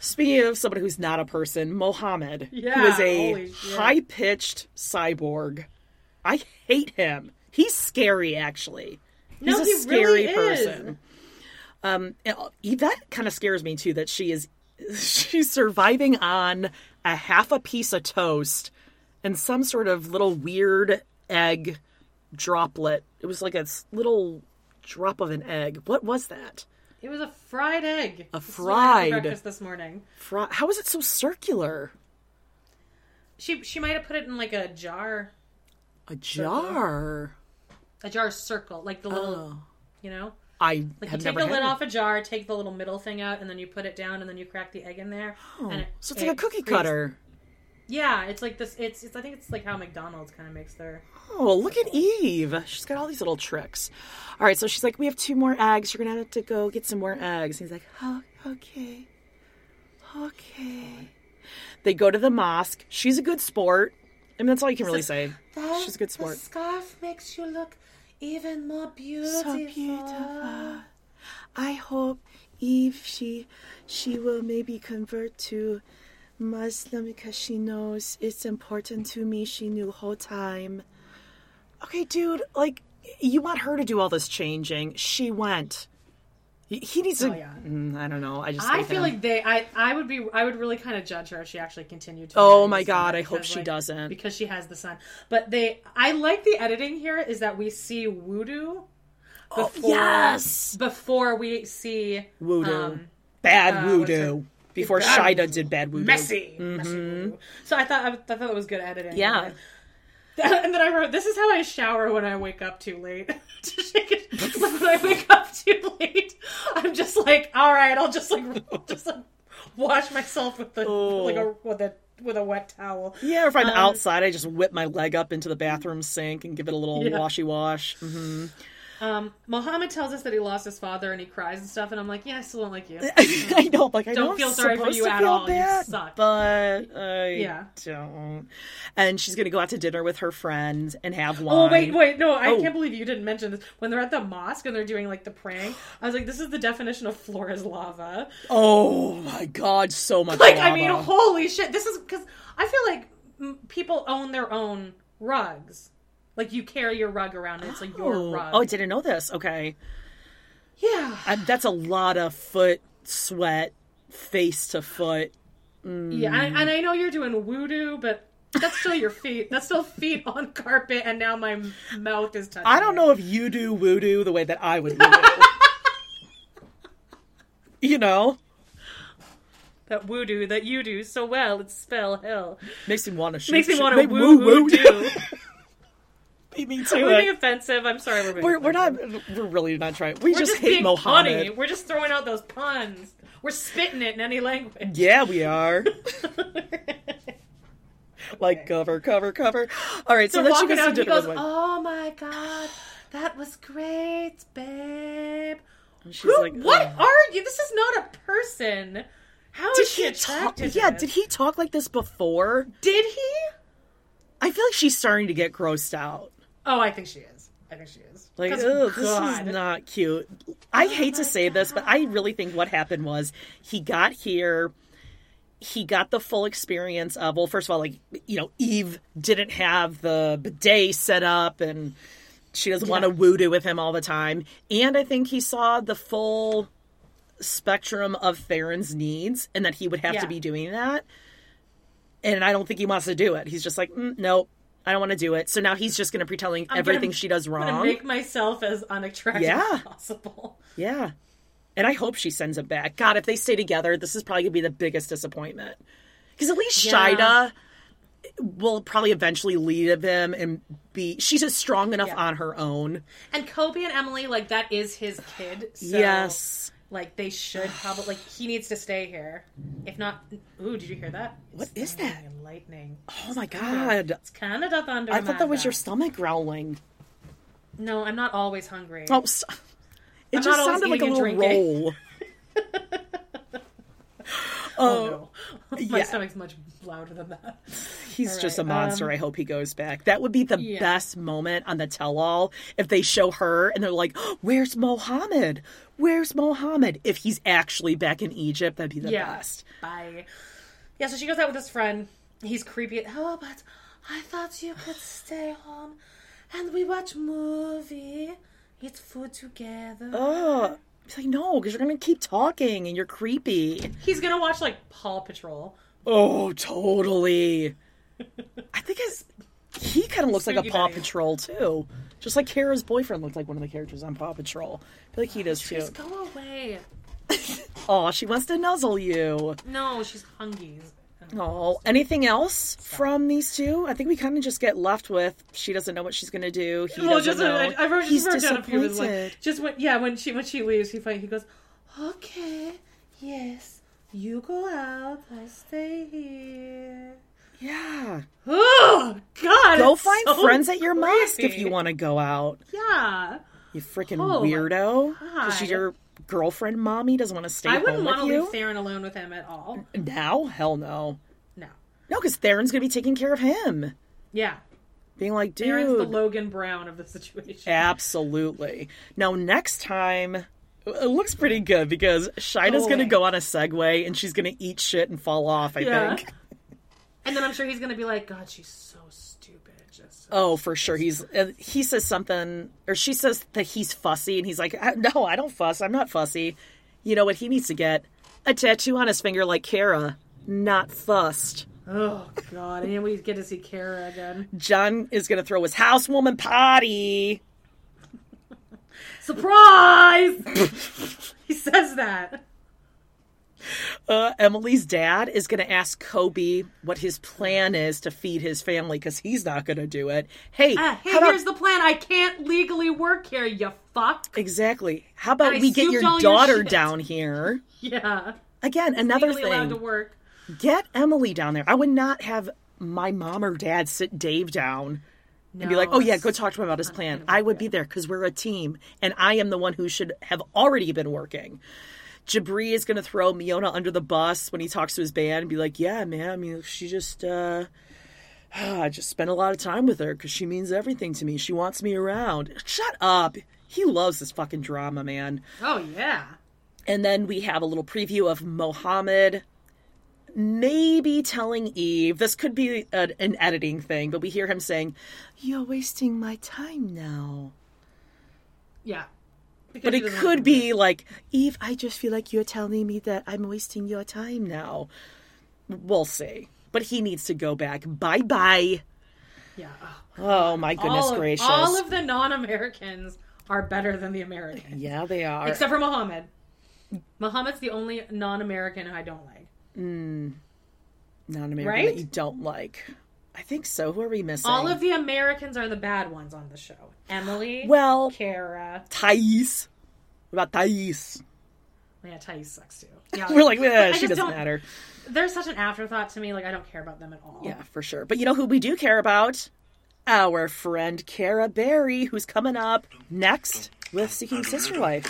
Speaker 2: Speaking of somebody who's not a person, Mohammed, who
Speaker 3: Yeah,
Speaker 2: is a high pitched cyborg. I hate him. He's scary, actually. He's
Speaker 3: No,
Speaker 2: a
Speaker 3: he
Speaker 2: scary
Speaker 3: really is.
Speaker 2: person. Um, uh, that kind of scares me too. That she is she's surviving on a half a piece of toast and some sort of little weird egg droplet. It was like a little drop of an egg. What was that?
Speaker 3: It was a fried egg.
Speaker 2: A
Speaker 3: This is what I had for
Speaker 2: fried-
Speaker 3: breakfast this morning.
Speaker 2: Fri- How is it so circular?
Speaker 3: She she might have put it in like a jar,
Speaker 2: A jar.
Speaker 3: a jar circle, like the little,
Speaker 2: Oh.
Speaker 3: you know,
Speaker 2: I
Speaker 3: like you take the lid
Speaker 2: it.
Speaker 3: off a jar, take the little middle thing out, and then you put it down, and then you crack the egg in there. Oh. and it,
Speaker 2: So it's like a cookie
Speaker 3: creates-
Speaker 2: cutter.
Speaker 3: Yeah, it's like this. It's, it's I think it's like how McDonald's kind of makes their.
Speaker 2: Oh, look at Eve. She's got all these little tricks. All right, so she's like, We have two more eggs. You're going to have to go get some more eggs. And he's like, Oh, okay. Okay. They go to the mosque. She's a good sport. I mean, that's all you can really say. She's a good sport.
Speaker 3: The scarf makes you look even more beautiful.
Speaker 2: So beautiful. I hope Eve she she will maybe convert to Muslim because she knows it's important to me. She knew whole time. Okay, dude, like you want her to do all this changing. She went. He, he needs to.
Speaker 3: Oh, yeah.
Speaker 2: Mm, I don't know. I just.
Speaker 3: I feel
Speaker 2: him.
Speaker 3: like they. I. I would be. I would really kind of judge her if she actually continued to.
Speaker 2: Oh my God, I hope she
Speaker 3: like,
Speaker 2: doesn't.
Speaker 3: because she has the son. But they. I like the editing here. Is that we see voodoo before
Speaker 2: Oh, yes!
Speaker 3: before we see
Speaker 2: voodoo,
Speaker 3: um,
Speaker 2: bad
Speaker 3: uh,
Speaker 2: voodoo. Before Shaeeda did bad voodoo.
Speaker 3: messy, messy. So I thought I, thought that was good editing.
Speaker 2: Mm-hmm. Yeah.
Speaker 3: And then I wrote, "This is how I shower when I wake up too late." to shake it. when I wake up too late, I'm just like, "All right, I'll just like, just like wash myself with the
Speaker 2: Oh.
Speaker 3: like a with a with a wet towel."
Speaker 2: Yeah, or if I'm
Speaker 3: Um,
Speaker 2: outside, I just whip my leg up into the bathroom sink and give it a little
Speaker 3: Yeah.
Speaker 2: washy wash. hmm
Speaker 3: Um, Mohammed tells us that he lost his father and he cries and stuff, and I'm like, "Yeah, I still don't like you."
Speaker 2: I know, like I
Speaker 3: Don't
Speaker 2: I'm
Speaker 3: feel sorry for you at
Speaker 2: feel
Speaker 3: all. You suck.
Speaker 2: but I
Speaker 3: Yeah.
Speaker 2: don't. And she's gonna go out to dinner with her friends and have wine.
Speaker 3: Oh wait, wait, no! I
Speaker 2: Oh.
Speaker 3: can't believe you didn't mention this. When they're at the mosque and they're doing like the praying, I was like, "This is the definition of floor is lava."
Speaker 2: Oh my god, so much.
Speaker 3: Like, I mean, holy shit! This is because I feel like people own their own rugs. Like you carry your rug around, and it's like your
Speaker 2: oh,
Speaker 3: rug.
Speaker 2: oh, I didn't know this. Okay,
Speaker 3: yeah,
Speaker 2: I, that's a lot of foot sweat, face to foot.
Speaker 3: yeah. And, mm. and I know you're doing voodoo, but that's still your feet. That's still feet on carpet, and now my mouth is touching.
Speaker 2: I don't know if you do voodoo the way that I would you know,
Speaker 3: that voodoo that you do so well. It's spell hell.
Speaker 2: makes me want to shoot.
Speaker 3: Makes me want to woo woo too.
Speaker 2: Me to
Speaker 3: We're being offensive. I'm sorry. We're being
Speaker 2: We're, we're not. We're really not trying. We
Speaker 3: We're
Speaker 2: just,
Speaker 3: just,
Speaker 2: hate Mohammed.
Speaker 3: We're just throwing out those puns. We're spitting it in any language.
Speaker 2: Yeah, we are. like cover, cover, cover. All right, so,
Speaker 3: so walking
Speaker 2: goes
Speaker 3: out, he goes. "Oh my god, that was great, babe."
Speaker 2: And she's
Speaker 3: Who,
Speaker 2: like,
Speaker 3: what
Speaker 2: "Ugh."
Speaker 3: are you? This is not a person. How
Speaker 2: Did
Speaker 3: is she
Speaker 2: he talk? Yeah, did he talk like this before?
Speaker 3: Did he?
Speaker 2: I feel like she's starting to get grossed out.
Speaker 3: Oh, I think she is. I think she is.
Speaker 2: Like, oh, this
Speaker 3: God.
Speaker 2: is not cute. I hate to say this, but I really think what happened was he got here. He got the full experience of well, first of all, like you know, Eve didn't have the bidet set up, and she doesn't want to voodoo with him all the time. And I think he saw the full spectrum of Theron's needs and that he would have
Speaker 3: Yeah.
Speaker 2: to be doing that. And I don't think he wants to do it. He's just like, mm, nope, I don't want to do it. So now he's just going to pretend
Speaker 3: I'm
Speaker 2: everything
Speaker 3: gonna-
Speaker 2: she does wrong.
Speaker 3: make myself as unattractive
Speaker 2: Yeah.
Speaker 3: as possible.
Speaker 2: Yeah. And I hope she sends him back. God, if they stay together, this is probably going to be the biggest disappointment. Because at least
Speaker 3: Yeah.
Speaker 2: Shaeeda will probably eventually leave him and be. She's just strong enough
Speaker 3: Yeah.
Speaker 2: on her own.
Speaker 3: And Koban and Emily, like that is his kid. So,
Speaker 2: yes.
Speaker 3: Like they should probably like he needs to stay here. If not, ooh, did you hear that?
Speaker 2: What is that?
Speaker 3: lightning.
Speaker 2: Oh my God.
Speaker 3: It's Canada thunder.
Speaker 2: I thought that was your stomach growling.
Speaker 3: No, I'm not always hungry.
Speaker 2: Oh, s- it
Speaker 3: I'm
Speaker 2: just sounded like a little roll.
Speaker 3: oh no, oh, my
Speaker 2: yeah.
Speaker 3: stomach's much louder than that.
Speaker 2: He's
Speaker 3: All
Speaker 2: just a monster.
Speaker 3: um,
Speaker 2: I hope he goes back. That would be the
Speaker 3: Yeah.
Speaker 2: best moment on the tell all if they show her and they're like, Where's Mohammed? Where's Mohammed? If he's actually back in Egypt, that'd be the
Speaker 3: yeah.
Speaker 2: best.
Speaker 3: Bye. Yeah, so she goes out with his friend. He's creepy. Oh, but I thought you could stay home and we watch movie, eat food together.
Speaker 2: Oh, he's like, No, because you're going to keep talking and you're creepy.
Speaker 3: He's gonna watch like Paw Patrol.
Speaker 2: Oh, totally. I think it's, he kind of looks like a Paw Patrol, too. Just like Kara's boyfriend looked like one of the characters on Paw Patrol. I feel like he does, too.
Speaker 3: Just go away.
Speaker 2: Oh, she wants to nuzzle you.
Speaker 3: No, she's hungies.
Speaker 2: Oh, anything else from these two? I think we kind of just get left with she doesn't know what she's going to do. He
Speaker 3: well,
Speaker 2: doesn't
Speaker 3: just
Speaker 2: know.
Speaker 3: I, I wrote,
Speaker 2: He's
Speaker 3: wrote down a few. Like, just when, yeah, when she when she leaves, he fight. He goes, "Okay, yes, you go out, I stay here."
Speaker 2: yeah,
Speaker 3: Oh God!
Speaker 2: go find
Speaker 3: so
Speaker 2: friends at your mosque if you want to go out.
Speaker 3: Yeah,
Speaker 2: You freaking
Speaker 3: Oh
Speaker 2: weirdo! Because your girlfriend, mommy, doesn't want to stay
Speaker 3: I wouldn't want to leave Theron alone with him at all.
Speaker 2: now. Hell no,
Speaker 3: No.
Speaker 2: no, because Theron's going to be taking care of him.
Speaker 3: Yeah,
Speaker 2: Being like, dude,
Speaker 3: Theron's the Logan Brown of the situation.
Speaker 2: Absolutely. Now, next time, it looks pretty good because Shaeeda's going to go on a Segway and she's going to eat shit and fall off, I
Speaker 3: Yeah.
Speaker 2: think.
Speaker 3: And then I'm sure he's gonna be like, "God, she's so stupid." Just
Speaker 2: Oh, for sure. He's uh, he says something, or she says that he's fussy, and he's like, "Uh, "No, I don't fuss. I'm not fussy." You know what? He needs to get a tattoo on his finger like Kara, not fussed.
Speaker 3: oh God, and then we get to see Kara again.
Speaker 2: John is going to throw his housewoman party.
Speaker 3: Surprise! he says that.
Speaker 2: Uh, Emily's dad is going to ask Koban what his plan is to feed his family because he's not going to do it. Hey,
Speaker 3: Ah, hey,
Speaker 2: how about
Speaker 3: here's the plan. I can't legally work here, you fuck.
Speaker 2: exactly? How about
Speaker 3: And
Speaker 2: we get your
Speaker 3: all your
Speaker 2: daughter down here?
Speaker 3: Yeah.
Speaker 2: Again, another
Speaker 3: legally allowed to
Speaker 2: thing.
Speaker 3: work.
Speaker 2: Get Emily down there. I would not have my mom or dad sit Dave down and be like, "Oh yeah, go talk to him about his plan." I would be there because we're a team, and I am the one who should have already been working. Jibri is going to throw Miona under the bus when he talks to his band and be like, "Yeah, man, I mean, she just, uh, I just spent a lot of time with her because she means everything to me. She wants me around." Shut up. He loves this fucking drama, man.
Speaker 3: Oh yeah.
Speaker 2: And then we have a little preview of Mohammed maybe telling Eve. This could be an, an editing thing, but we hear him saying, You're wasting my time now.
Speaker 3: Yeah. Because
Speaker 2: But it could be like, Eve, I just feel like you're telling me that I'm wasting your time now. We'll see. But he needs to go back. Bye bye.
Speaker 3: Yeah.
Speaker 2: Oh my goodness
Speaker 3: all of,
Speaker 2: gracious.
Speaker 3: All of the non-Americans are better than the Americans,
Speaker 2: yeah, they are.
Speaker 3: except for Muhammad. Muhammad's the only non-American I don't like.
Speaker 2: non-American
Speaker 3: Right?
Speaker 2: that you don't like. I think so. Who are we missing?
Speaker 3: All of the Americans are the bad ones on the show. Emily,
Speaker 2: Well,
Speaker 3: Kara,
Speaker 2: Thais. What about Thais?
Speaker 3: yeah, Thais sucks too. Yeah,
Speaker 2: We're like, eh, she doesn't matter.
Speaker 3: They're such an afterthought to me. Like I don't care about them at all.
Speaker 2: Yeah, for sure. But you know who we do care about? Our friend Kara Berry, who's coming up next with Seeking Sister Wife.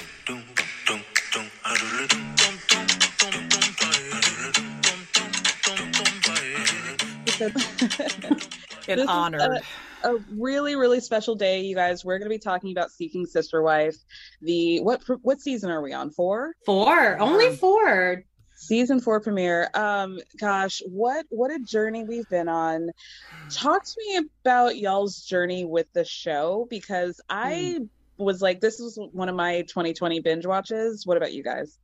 Speaker 2: An
Speaker 4: This is
Speaker 2: honor.
Speaker 4: a really really special day you guys. We're going to be talking about seeking sister wife. The what what season are we on? Four?
Speaker 3: Four, only four.
Speaker 4: season four premiere. Um gosh what what a journey we've been on. Talk to me about y'all's journey with the show because i was like this was one of my 2020 binge watches. What about you guys?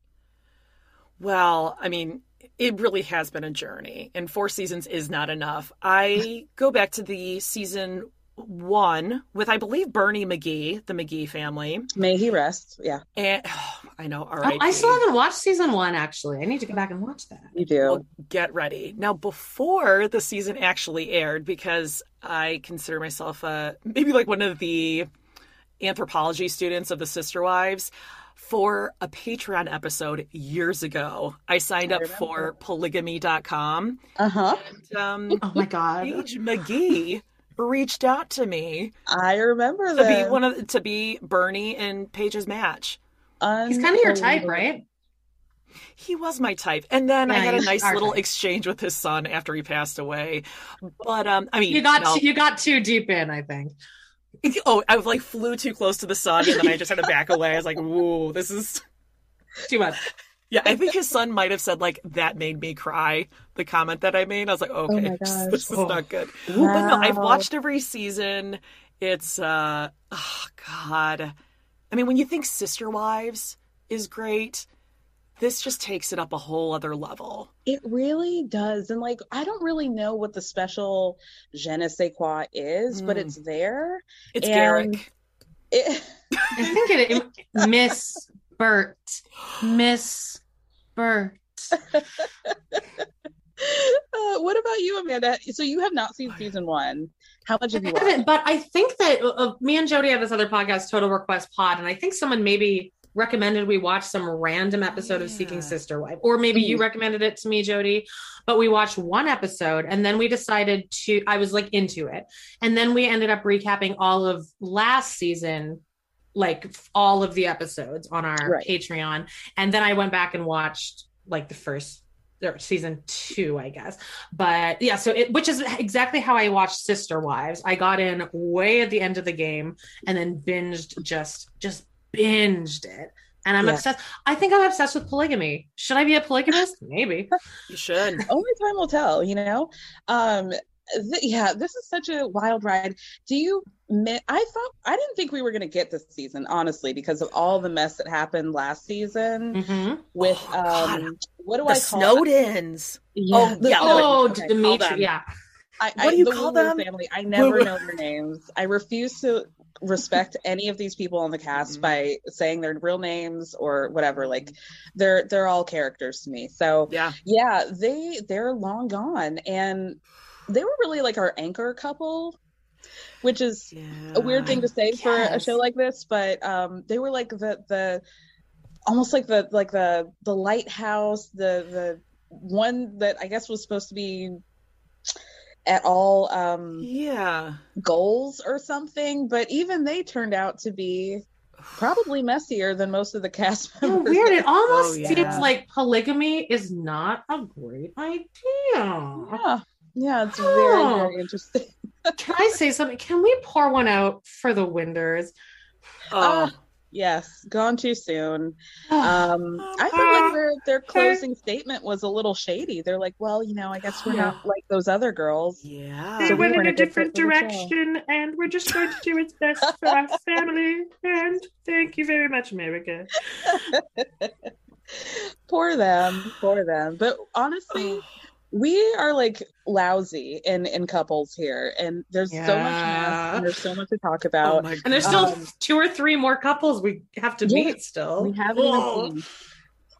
Speaker 2: Well, I mean, it really has been a journey, and four seasons is not enough. I go back to the season one with, I believe, Bernie McGee, the McGee family.
Speaker 4: May he rest. Yeah,
Speaker 2: And I know, all
Speaker 3: Oh. I still haven't watched season one. Actually, I need to go back and watch that.
Speaker 4: you do.
Speaker 2: Well, get ready. Now, before the season actually aired, because I consider myself a, maybe like one of the anthropology students of the Sister Wives, for a Patreon episode years ago, I signed up for polygamy.com.
Speaker 4: Uh huh.
Speaker 2: And, um,
Speaker 3: Oh my god.
Speaker 2: Paige McGee reached out to me
Speaker 4: I remember that.
Speaker 2: to be one of to be Bernie and Paige's match.
Speaker 3: He's kind of your type, right?
Speaker 2: He was my type. And then I had a nice
Speaker 3: our
Speaker 2: little
Speaker 3: type.
Speaker 2: exchange with his son after he passed away. But um I mean
Speaker 3: You got
Speaker 2: no.
Speaker 3: you got too deep in, I think.
Speaker 2: oh, I like flew too close to the sun and then I just had to back away. I was like, "Ooh, this is
Speaker 3: Too much.
Speaker 2: yeah, I think his son might have said like that made me cry. The comment that I made, I was like, okay,
Speaker 4: my gosh.
Speaker 2: this is
Speaker 3: Oh.
Speaker 2: not good. But no, I've watched every season. It's uh, oh god. I mean, when you think Sister Wives is great, this just takes it up a whole other level.
Speaker 4: It really does. And like, I don't really know what the special je ne sais quoi is, but
Speaker 2: Mm.
Speaker 4: it's there.
Speaker 2: It's
Speaker 4: And-
Speaker 2: Garrick.
Speaker 4: It,
Speaker 3: I think it, it Miss Bert. Miss Bert.
Speaker 4: uh, what about you, Amanda? So you have not seen season one. How much have you
Speaker 3: I
Speaker 4: watched?
Speaker 3: haven't, but I think that uh, me and Jody have this other podcast, Total Request Pod, and I think someone maybe recommended we watch some random episode of Seeking Sister Wife, or maybe you
Speaker 4: Mhm.
Speaker 3: recommended it to me, Jody. But we watched one episode, and then we decided to. I was like into it, and then we ended up recapping all of last season, like all of the episodes on our
Speaker 4: Right.
Speaker 3: Patreon, and then I went back and watched like the first. Or season two, I guess. But yeah, so it, which is exactly how I watched Sister Wives. I got in way at the end of the game and then binged just just binged it. And I'm
Speaker 4: Yeah.
Speaker 3: obsessed. I think I'm obsessed with polygamy. Should I be a polygamist? Maybe.
Speaker 2: You should.
Speaker 4: Only time will tell, you know? Um, th- yeah, this is such a wild ride. Do you, mi- I thought, I didn't think we were going to get this season, honestly, because of all the mess that happened last season
Speaker 3: hmm
Speaker 4: with,
Speaker 2: Oh,
Speaker 4: um, what do
Speaker 2: The
Speaker 4: I call
Speaker 2: Snowdens.
Speaker 4: Yeah,
Speaker 2: Oh,
Speaker 4: the-
Speaker 2: yeah,
Speaker 3: Oh,
Speaker 4: okay,
Speaker 3: Dimitri. Yeah.
Speaker 4: I,
Speaker 2: What do you
Speaker 4: the
Speaker 2: call
Speaker 4: Woo-Woo
Speaker 2: them?
Speaker 4: Family. I never know their names. I refuse to respect any of these people on the cast
Speaker 2: Mhm.
Speaker 4: by saying their real names or whatever. Like they're they're all characters to me. So
Speaker 2: Yeah.
Speaker 4: yeah, they they're long gone, and they were really like our anchor couple, which is
Speaker 2: Yeah.
Speaker 4: a weird thing to say for a show like this, but um, they were like the the almost like the like the the lighthouse, the the one that I guess was supposed to be at all um
Speaker 2: Yeah.
Speaker 4: goals or something, but even they turned out to be probably messier than most of the cast
Speaker 3: Oh,
Speaker 4: members.
Speaker 3: weird. It almost
Speaker 2: Oh, yeah.
Speaker 3: seems like polygamy is not a great idea.
Speaker 4: Yeah, yeah, it's very
Speaker 3: Oh.
Speaker 4: very interesting.
Speaker 3: Can I say something? Can we pour one out for the Winders?
Speaker 2: Oh.
Speaker 4: Yes, gone too soon. Um, I feel like their their closing statement was a little shady. They're like, "Well, you know, I guess we're not like those other girls."
Speaker 2: yeah.
Speaker 3: they
Speaker 4: So we
Speaker 3: went in a
Speaker 4: a
Speaker 3: different
Speaker 4: fit for the show.
Speaker 3: direction, and we're just going to do what's best for our family. And thank you very much, America.
Speaker 4: Poor them, poor them. But honestly, we are like lousy in in couples here, and there's so much and there's so much to talk
Speaker 2: Oh
Speaker 4: about.
Speaker 2: my
Speaker 3: And there's still
Speaker 4: Um,
Speaker 3: two or three more couples we have to
Speaker 4: Yeah,
Speaker 3: meet still.
Speaker 4: we haven't
Speaker 3: Oh.
Speaker 4: seen.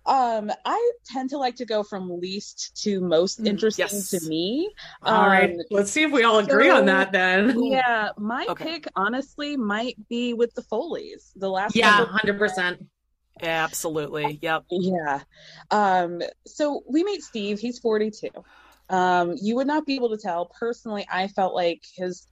Speaker 4: Um, I tend to like to go from least to most
Speaker 2: Mm,
Speaker 4: interesting
Speaker 2: yes.
Speaker 4: to me.
Speaker 3: All right,
Speaker 4: Um,
Speaker 3: let's see if we all agree on that then.
Speaker 4: Yeah, my
Speaker 2: Okay.
Speaker 4: pick honestly might be with the Foley's. The last
Speaker 3: Yeah, hundred percent.
Speaker 2: Absolutely. Yep.
Speaker 4: Yeah. Um, so we meet Steve, he's 42. Um, you would not be able to tell. Personally, I felt like his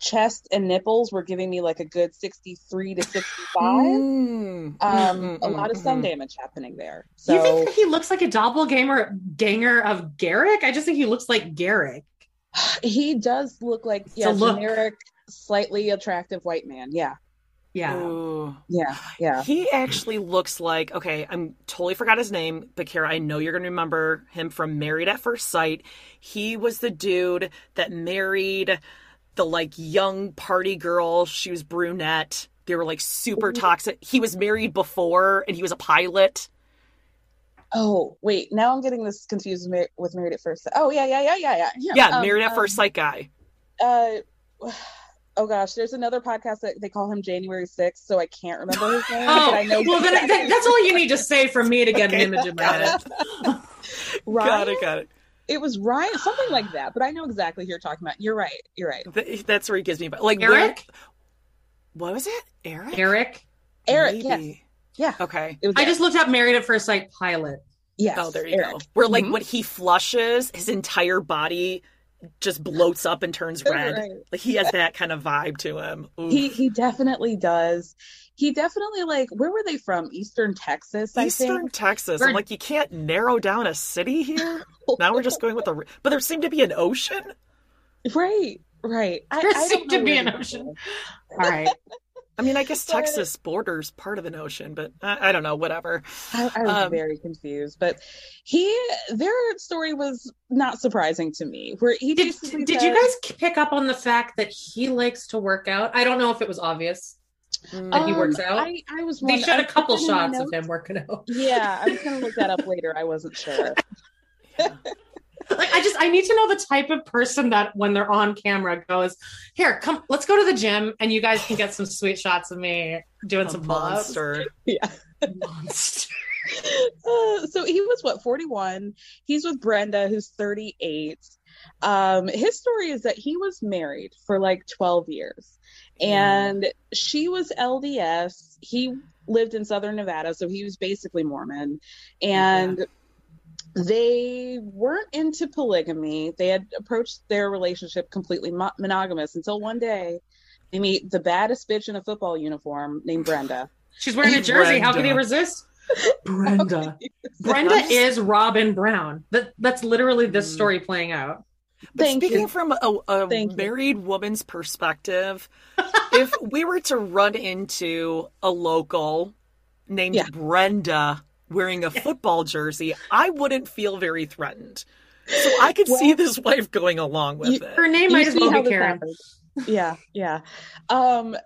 Speaker 4: chest and nipples were giving me like a good 63 to 65.
Speaker 2: Mm.
Speaker 4: Um,
Speaker 2: Mm,
Speaker 4: a
Speaker 2: mm,
Speaker 4: lot of sun
Speaker 2: mm.
Speaker 4: damage happening there.
Speaker 3: you think that he looks like a doppelganger ganger of Garrick? I just think he looks like Garrick.
Speaker 4: he does look like
Speaker 3: It's a look.
Speaker 4: generic, slightly attractive white man. Yeah.
Speaker 3: Yeah.
Speaker 2: Ooh.
Speaker 4: Yeah. Yeah.
Speaker 2: He actually looks like okay. I'm totally forgot his name, but Kara, I know you're gonna remember him from Married at First Sight. He was the dude that married the like young party girl. She was brunette. They were like super toxic. He was married before, and he was a pilot.
Speaker 4: Oh wait, now I'm getting this confused with, Married at First. Sight. Oh yeah, yeah, yeah, yeah, yeah.
Speaker 2: Yeah,
Speaker 4: um,
Speaker 2: Married at
Speaker 4: um,
Speaker 2: First Sight guy.
Speaker 4: Uh, oh gosh, there's another podcast that they call him January 6th, so I can't remember his name.
Speaker 3: Oh,
Speaker 4: but I know
Speaker 3: well, then,
Speaker 4: exactly-
Speaker 3: that, that's all you need to say for me to get an image in my head.
Speaker 4: Ryan?
Speaker 2: Got it, got it.
Speaker 4: It was Ryan, something like that. But I know exactly who you're talking about. You're right. You're right.
Speaker 2: Th- That's where he gives me like
Speaker 3: Eric?
Speaker 2: where- what was it? Eric?
Speaker 3: Eric.
Speaker 4: Eric. Yes. Yeah.
Speaker 2: Okay.
Speaker 4: It was
Speaker 3: I
Speaker 4: Eric.
Speaker 3: just looked up Married at First Sight pilot.
Speaker 4: Yes.
Speaker 2: Oh, there you
Speaker 4: Eric.
Speaker 2: go. Where like
Speaker 3: Mhm.
Speaker 2: when he flushes, his entire body just bloats up and turns red.
Speaker 4: Right.
Speaker 2: Like he has that kind of vibe to him. Oof.
Speaker 4: He he definitely does. He definitely like where were they from? Eastern Texas, I
Speaker 2: Eastern
Speaker 4: think.
Speaker 2: Texas.
Speaker 3: We're-
Speaker 2: I'm like, you can't narrow down a city here. now we're just going with a. But there seemed to be an ocean.
Speaker 4: Right. Right. I,
Speaker 3: There
Speaker 4: I
Speaker 3: seemed
Speaker 4: know
Speaker 3: to be an ocean. All right.
Speaker 2: I mean, I guess
Speaker 4: But-
Speaker 2: Texas borders part of an ocean, but I, I don't know. Whatever.
Speaker 4: I, I was
Speaker 2: Um,
Speaker 4: very confused, but he their story was not surprising to me. Where he
Speaker 3: Did, did
Speaker 4: said-
Speaker 3: you guys pick up on the fact that he likes to work out? I don't know if it was obvious that he
Speaker 4: Um,
Speaker 3: works out.
Speaker 4: I, I was.
Speaker 3: they
Speaker 4: wondering-
Speaker 3: showed
Speaker 4: I
Speaker 3: a couple
Speaker 4: put that in my
Speaker 3: shots of him working out.
Speaker 4: Yeah, I was gonna look that up later. I wasn't sure.
Speaker 3: Like I just I need to know the type of person that when they're on camera goes, here, come, let's go to the gym and you guys can get some sweet shots of me doing
Speaker 2: A
Speaker 3: some pull-ups.
Speaker 2: monster.
Speaker 4: Yeah.
Speaker 3: Monster.
Speaker 4: Uh, so he was what 41. He's with Brenda, who's 38. Um, his story is that he was married for like 12 years, and she was LDS. He lived in Southern Nevada, so he was basically Mormon, and. They weren't into polygamy. They had approached their relationship completely mo- monogamous until one day they meet the baddest bitch in a football uniform named Brenda.
Speaker 3: She's wearing a jersey. How can he
Speaker 2: Brenda.
Speaker 3: resist? Brenda. Brenda is Robyn Brown. That that's literally this
Speaker 2: Mm.
Speaker 3: story playing out.
Speaker 2: But
Speaker 4: Thank
Speaker 2: speaking
Speaker 4: you.
Speaker 2: from a, a
Speaker 4: Thank you.
Speaker 2: married woman's perspective, if we were to run into a local named
Speaker 4: Yeah.
Speaker 2: Brenda wearing a football jersey, I wouldn't feel very threatened. So I could see this wife going along with
Speaker 4: you-
Speaker 2: it.
Speaker 3: Her name
Speaker 4: You
Speaker 3: might as well be
Speaker 4: this
Speaker 3: Karen.
Speaker 4: Yeah, yeah. Um,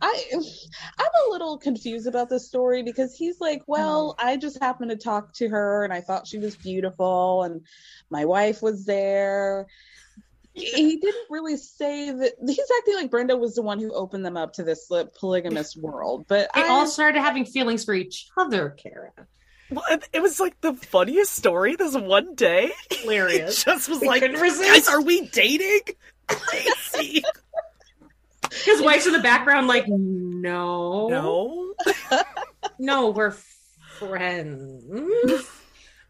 Speaker 4: I I'm a little confused about this story because he's like, well, I just happened to talk to her and I thought she was beautiful and my wife was there. He didn't really say that he's acting like Brenda was the one who opened them up to this like, polygamous world, but
Speaker 3: They
Speaker 4: I,
Speaker 3: all started having feelings for each other, Kara.
Speaker 2: Well, it- it was like the funniest story this one day.
Speaker 3: Hilarious.
Speaker 2: It just was
Speaker 3: We
Speaker 2: like, guys, are we dating? Crazy.
Speaker 3: His wife's in the background, like, no,
Speaker 2: no.
Speaker 3: no, we're friends.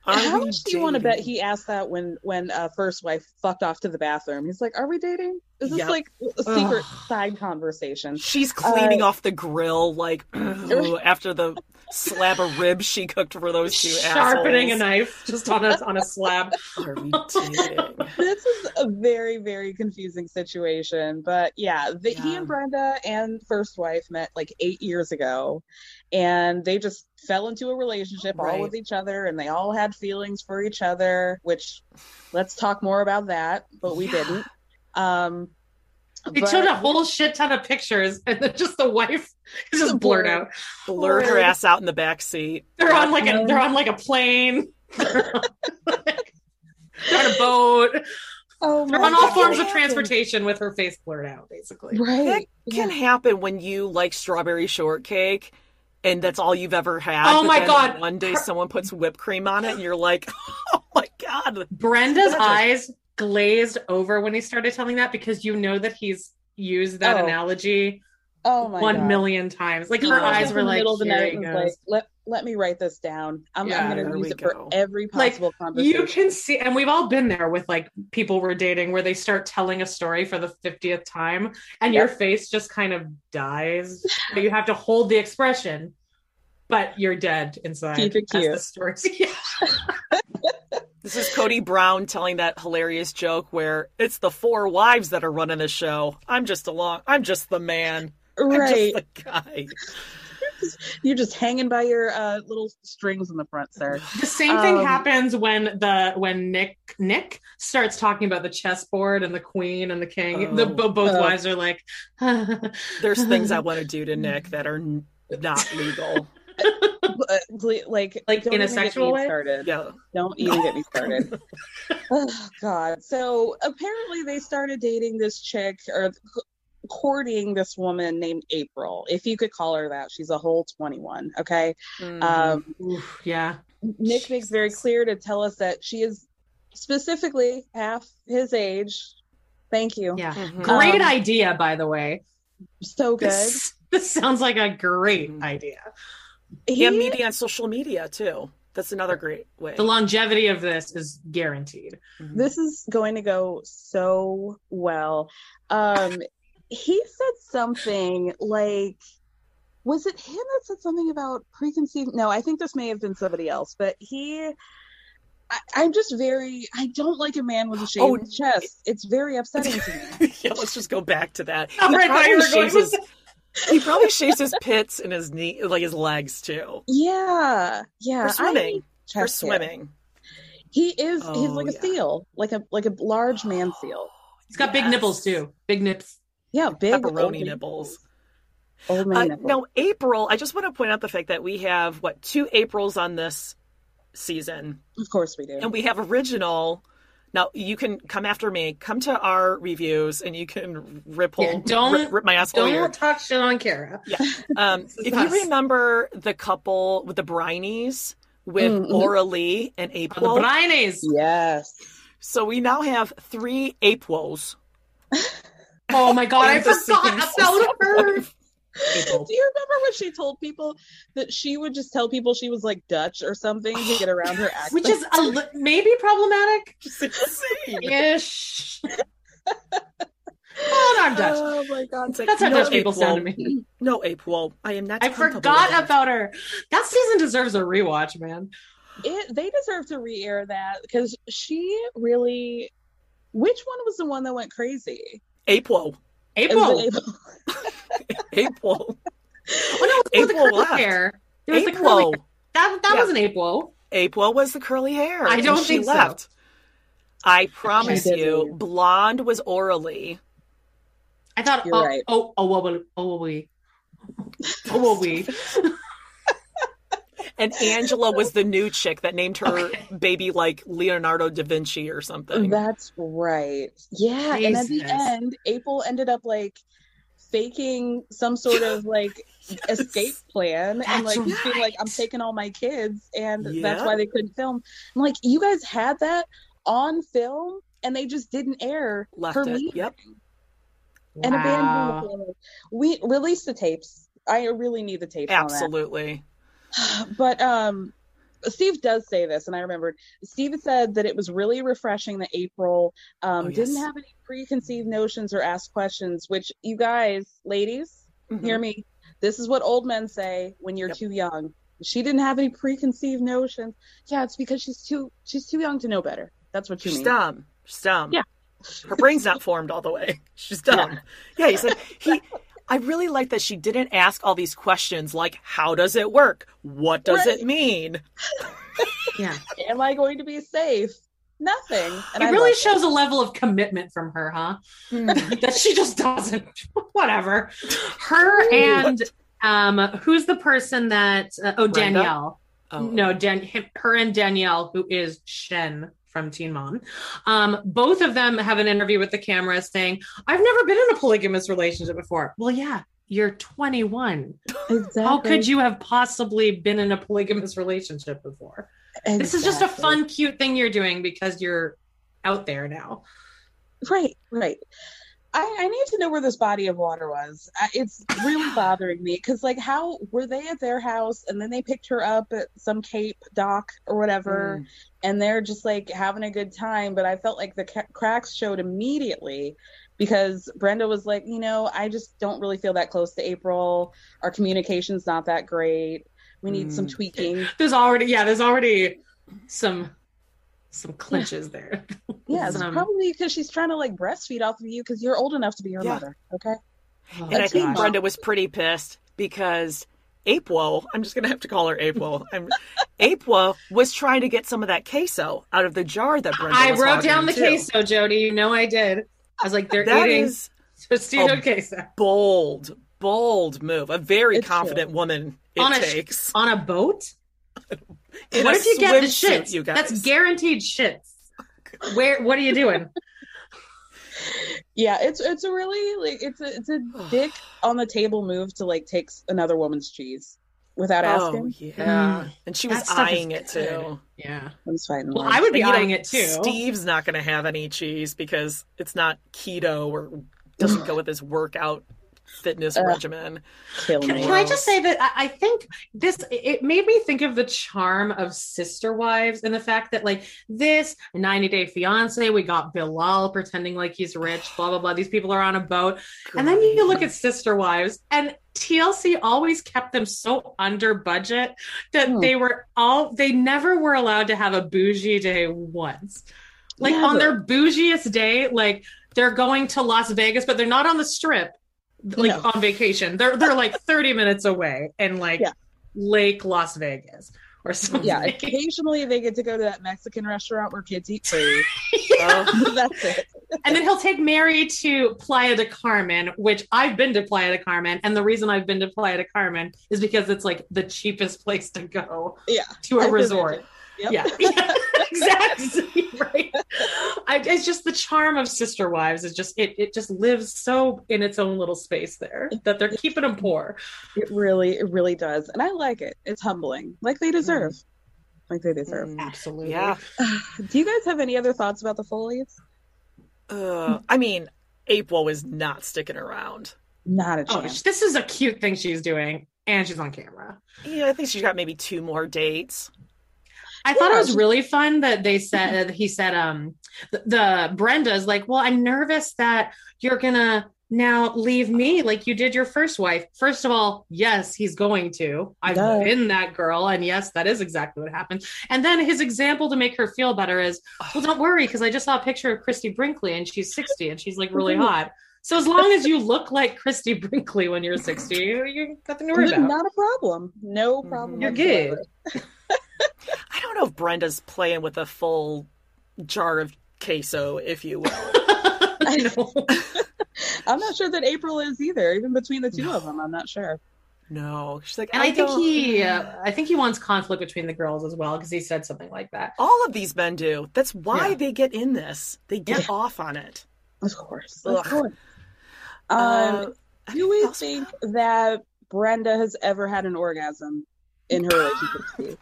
Speaker 2: Are
Speaker 4: how much do you want to bet he asked that when when uh, first wife fucked off to the bathroom? He's like, "Are we dating? Is this
Speaker 2: Yep.
Speaker 4: like a secret
Speaker 3: Ugh.
Speaker 4: side conversation?"
Speaker 2: She's cleaning
Speaker 4: Uh,
Speaker 2: off the grill like after the slab of ribs she cooked for those two
Speaker 3: Sharpening a knife just on a on a slab.
Speaker 2: Are we dating?
Speaker 4: this is a very very confusing situation but yeah, the, he and brenda and first wife met like eight years ago and they just fell into a relationship all with each other and they all had feelings for each other which let's talk more about that but we
Speaker 2: Yeah.
Speaker 4: didn't um
Speaker 3: They
Speaker 4: but-
Speaker 3: showed a whole shit ton of pictures, and then just the wife is just blurred
Speaker 4: Blurred.
Speaker 3: out.
Speaker 2: Blurred her ass out in the back seat.
Speaker 3: They're on like a they're on like a plane. they're on a boat.
Speaker 4: oh
Speaker 3: They're on all
Speaker 4: God.
Speaker 3: forms of transportation with her face blurred out, basically.
Speaker 4: right
Speaker 2: Can happen when you like strawberry shortcake and that's all you've ever had.
Speaker 3: Oh my God.
Speaker 2: One day someone puts whipped cream on it and you're like, oh my God.
Speaker 3: Brenda's eyes glazed over when he started telling that because you know that he's used that
Speaker 4: Oh.
Speaker 3: analogy
Speaker 4: oh my
Speaker 3: one
Speaker 4: God.
Speaker 3: million times. Like
Speaker 4: He
Speaker 3: her eyes were like,
Speaker 4: the
Speaker 3: "Here he goes."
Speaker 4: like, let let me write this down. I'm,
Speaker 3: Yeah,
Speaker 4: I'm going to use it for
Speaker 2: go.
Speaker 4: every
Speaker 3: Like,
Speaker 4: possible conversation.
Speaker 3: You can see, and we've all been there with like people we're dating where they start telling a story for the 50th time and your face just kind of dies. But you have to hold the expression, but you're dead inside.
Speaker 4: Keep it
Speaker 3: as
Speaker 4: cute.
Speaker 3: the story. Yeah.
Speaker 2: This is Kody Brown telling that hilarious joke where it's the four wives that are running the show. I'm just along. I'm just the man. I'm
Speaker 4: right.
Speaker 2: just the guy.
Speaker 4: You're just hanging by your uh, little strings in the front, sir.
Speaker 3: The same thing
Speaker 4: Um,
Speaker 3: happens when the when Nick Nick starts talking about the chessboard and the queen and the king. the
Speaker 2: Oh.
Speaker 3: bo- both
Speaker 4: Oh.
Speaker 3: wives are like,
Speaker 2: There's things I want to do to Nick that are n- not legal.
Speaker 4: Ple- like,
Speaker 3: Like, in a sexual
Speaker 4: me
Speaker 3: way?
Speaker 4: Started.
Speaker 2: Yeah.
Speaker 4: Don't even get me started. oh God. So apparently they started dating this chick or courting this woman named April. If you could call her that, she's a whole 21. Okay.
Speaker 2: Mhm.
Speaker 4: Um,
Speaker 3: Oof, yeah.
Speaker 4: Nick makes very clear to tell us that she is specifically half his age. Thank you.
Speaker 3: Yeah.
Speaker 2: Mhm.
Speaker 3: Great
Speaker 4: Um,
Speaker 3: idea, by the way.
Speaker 4: So good.
Speaker 3: This, this sounds like a great idea.
Speaker 4: He-
Speaker 2: and media on social media too. That's another great way.
Speaker 3: The longevity of this is guaranteed.
Speaker 4: this is going to go so well. Um, he said something like, was it him that said something about preconceived? No, I think this may have been somebody else, but he. I, I'm just very. I don't like a man with a shaved
Speaker 2: Oh,
Speaker 4: chest. It's very upsetting to me.
Speaker 2: yeah, let's just go back to that. He
Speaker 3: right, I thought you were going
Speaker 2: shaves
Speaker 3: with
Speaker 2: his, he probably shaves his pits and his knee, like his legs too,
Speaker 4: Yeah, yeah.
Speaker 2: for swimming.
Speaker 4: hate
Speaker 2: For
Speaker 4: chest hair.
Speaker 2: swimming.
Speaker 4: He is. he's
Speaker 2: Oh,
Speaker 4: like a
Speaker 2: yeah.
Speaker 4: seal, like a like a large man seal.
Speaker 3: He's got big nipples too. Big nips.
Speaker 4: Yeah, big old
Speaker 2: Pepperoni
Speaker 4: man-
Speaker 2: nipples.
Speaker 4: Old
Speaker 2: Uh,
Speaker 4: nipples.
Speaker 2: no, April. I just want to point out the fact that we have what two Aprils on this season,
Speaker 4: Of course we do.
Speaker 2: and we have original. Now you can come after me. Come to our reviews, and you can ripple.
Speaker 3: Yeah, don't-
Speaker 2: rip, rip my asshole.
Speaker 3: Don't
Speaker 2: here.
Speaker 3: talk shit on Kara.
Speaker 2: Yeah. Um,
Speaker 3: is
Speaker 2: if
Speaker 3: us.
Speaker 2: you remember the couple with the Brinies with
Speaker 4: Mm, mhm.
Speaker 2: Aura Lee and
Speaker 3: Oh, the
Speaker 2: April,
Speaker 3: Brines.
Speaker 4: yes.
Speaker 2: so we now have three Aprils.
Speaker 3: Oh my god, I forgot about her.
Speaker 2: April.
Speaker 4: Do you remember when she told people that she would just tell people she was like Dutch or something to get around her accent?
Speaker 3: Which is a li- maybe problematic
Speaker 2: It's insane.
Speaker 3: ish. oh, I'm Dutch.
Speaker 4: Oh my god.
Speaker 2: It's like,
Speaker 3: That's how
Speaker 2: no,
Speaker 3: Dutch people sound to me.
Speaker 2: No, April. I am not.
Speaker 3: I forgot about her. That season deserves a rewatch, man.
Speaker 4: It, they deserve to re-air that because she really. Which one was the one that went crazy?
Speaker 2: April.
Speaker 4: It
Speaker 3: April.
Speaker 4: April.
Speaker 2: April.
Speaker 3: oh no, it was the
Speaker 2: April
Speaker 3: curly
Speaker 2: left.
Speaker 3: hair. There was the curly
Speaker 2: April.
Speaker 3: hair. That that
Speaker 2: Yeah.
Speaker 3: wasn't April.
Speaker 2: April was the curly hair.
Speaker 3: I don't
Speaker 2: she
Speaker 3: think so.
Speaker 2: left. I promise you,
Speaker 4: leave.
Speaker 2: blonde was Aura Lee.
Speaker 3: I thought.
Speaker 4: You're
Speaker 3: oh,
Speaker 4: right.
Speaker 3: oh, oh, oh, oh, oh, we. Oh, well, we.
Speaker 2: And Angela was the new chick that named her
Speaker 3: Okay.
Speaker 2: baby like Leonardo da Vinci or something.
Speaker 4: That's right. Yeah, and at the end, April ended up like faking some sort of like
Speaker 2: Yes.
Speaker 4: escape plan and like just being like, I'm taking all my kids, and that's why they couldn't film. I'm like, you guys had that on film, and they just didn't air
Speaker 2: Left
Speaker 4: her
Speaker 2: it. Yep.
Speaker 4: and abandoned
Speaker 3: Wow.
Speaker 4: the family. We released the tapes. I really need the tapes on that.
Speaker 2: Absolutely.
Speaker 4: But um Steve does say this, and I remembered. Steve said that it was really refreshing that April um,
Speaker 2: Oh,
Speaker 4: didn't have any preconceived notions or ask questions. Which you guys, ladies,
Speaker 2: Mhm.
Speaker 4: hear me. This is what old men say when you're
Speaker 2: Yep.
Speaker 4: too young. She didn't have any preconceived notions. Yeah, it's because she's too she's too young to know better. That's what you
Speaker 2: She's
Speaker 4: mean.
Speaker 2: dumb. She's dumb.
Speaker 4: Yeah.
Speaker 2: Her brain's not formed all the way. She's dumb. Yeah, he said he I really like that she didn't ask all these questions like how does it work? What does
Speaker 4: Right.
Speaker 2: it mean?
Speaker 3: Yeah.
Speaker 4: Am I going to be safe? Nothing. And
Speaker 3: it
Speaker 4: I
Speaker 3: really
Speaker 4: love
Speaker 3: shows a level of commitment from her, huh?
Speaker 2: Hmm.
Speaker 3: that she just doesn't. Whatever. Her and um, who's the person that? Uh, oh,
Speaker 2: Brenda?
Speaker 3: Danielle.
Speaker 2: Oh.
Speaker 3: No, Dan. him- Her and Danielle, who is Shen from Teen Mom. Um, both of them have an interview with the camera saying, "I've never been in a polygamous relationship before." Well, yeah. You're 21.
Speaker 4: Exactly.
Speaker 3: How could you have possibly been in a polygamous relationship before? This is just a fun, cute thing you're doing because you're out there now.
Speaker 4: Right, right. I, I need to know where this body of water was. I, it's really bothering me because, like, how were they at their house and then they picked her up at some Cape dock or whatever, and they're just like having a good time. But I felt like the ca- cracks showed immediately because Brenda was like, you know, I just don't really feel that close to April. Our communication's not that great. We need some
Speaker 2: Mm.
Speaker 4: tweaking.
Speaker 3: There's already yeah, there's already some some clinches there.
Speaker 4: Yeah, it's
Speaker 3: Some-
Speaker 4: probably because she's trying to like breastfeed off of you because you're old enough to be her
Speaker 2: Yeah.
Speaker 4: mother. Okay.
Speaker 3: Oh,
Speaker 2: And I
Speaker 4: Let's
Speaker 2: think
Speaker 4: see.
Speaker 2: Brenda was pretty pissed because April, I'm just gonna have to call her April. I'm, April was trying to get some of that queso out of the jar that Brenda
Speaker 3: I
Speaker 2: was
Speaker 3: wrote down the
Speaker 2: too.
Speaker 3: queso, Jody. You know I did. I was like, they're
Speaker 2: That
Speaker 3: eating
Speaker 2: is
Speaker 3: Tostito
Speaker 2: Oh.
Speaker 3: queso.
Speaker 2: bold, bold move. A very
Speaker 4: It's
Speaker 2: confident woman it
Speaker 3: on a
Speaker 2: takes.
Speaker 3: on a boat.
Speaker 2: In
Speaker 3: what
Speaker 2: a
Speaker 3: if you get the
Speaker 2: swimsuit,
Speaker 3: shits?
Speaker 2: you guys.
Speaker 3: That's guaranteed shits. Where? What are you doing?
Speaker 4: Yeah, it's it's a really like it's a it's a dick on the table move to like take another woman's cheese without
Speaker 2: Oh
Speaker 4: asking.
Speaker 2: yeah, mm-hmm. and she was
Speaker 3: That stuff is
Speaker 2: eyeing it
Speaker 3: good.
Speaker 2: too.
Speaker 3: Yeah.
Speaker 4: It's fine.
Speaker 3: Well, I would be
Speaker 2: And, you know,
Speaker 3: eyeing it too.
Speaker 2: Steve's not going to have any cheese because it's not keto or doesn't go with his workout fitness regimen.
Speaker 4: kill
Speaker 3: Can,
Speaker 4: me.
Speaker 3: can I just say that I, I think this it made me think of the charm of Sister Wives and the fact that like this 90 Day Fiance, we got Bilal pretending like he's rich, blah blah blah. These people are on a boat, and then you look at Sister Wives, and TLC always kept them so under budget that
Speaker 4: Hmm.
Speaker 3: they were all they never were allowed to have a bougie day once. Like on
Speaker 4: Never.
Speaker 3: their bougiest day, like they're going to Las Vegas, but they're not on the strip like
Speaker 4: No.
Speaker 3: on vacation. They're they're like 30 minutes away in like
Speaker 4: Yeah.
Speaker 3: Lake Las Vegas or something.
Speaker 4: Yeah, occasionally they get to go to that Mexican restaurant where kids eat free.
Speaker 2: Oh,
Speaker 4: That's it.
Speaker 3: and then he'll take Mary to Playa de Carmen, which I've been to Playa de Carmen, and the reason I've been to Playa de Carmen is because it's like the cheapest place to go
Speaker 4: Yeah.
Speaker 3: to a
Speaker 4: I've
Speaker 3: resort.
Speaker 4: Yep.
Speaker 3: Yeah, yeah, exactly right. I, it's just the charm of Sister Wives. It just it it just lives so in its own little space there that they're keeping them poor.
Speaker 4: It really, it really does. And I like it. It's humbling. Like they deserve. Like they deserve.
Speaker 2: Mm,
Speaker 3: Absolutely.
Speaker 2: yeah.
Speaker 4: Do you guys have any other thoughts about the Foley's?
Speaker 2: Uh, I mean, April was not sticking around.
Speaker 4: Not a
Speaker 3: Oh,
Speaker 4: chance.
Speaker 3: this is a cute thing she's doing, and she's on camera.
Speaker 2: Yeah, I think she's got maybe two more dates.
Speaker 3: I thought it was really fun that they said he said um the, the Brenda's like, well, I'm nervous that you're gonna now leave me like you did your first wife. First of all, yes, he's going to. I've
Speaker 4: Duh.
Speaker 3: been that girl, and yes, that is exactly what happened. And then his example to make her feel better is, well, don't worry, because I just saw a picture of Christie Brinkley and she's 60 and she's like really hot. So as long as you look like Christie Brinkley when you're 60, you you nothing to worry about.
Speaker 4: Not a problem. No problem.
Speaker 3: You're
Speaker 4: whatsoever.
Speaker 3: good.
Speaker 2: I don't know if Brenda's playing with a full jar of queso, if you will.
Speaker 3: I know.
Speaker 4: I'm not sure that April is either. Even between the two of them, I'm not sure.
Speaker 2: No, she's like,
Speaker 3: And I, think he, uh, I think he wants conflict between the girls as well because he said something like that.
Speaker 2: All of these men do. That's why
Speaker 3: Yeah.
Speaker 2: they get in this. They get
Speaker 4: Yeah.
Speaker 2: off on it.
Speaker 4: Of course. Of course.
Speaker 2: Uh,
Speaker 4: Um, do we think that Brenda has ever had an orgasm in her relationship?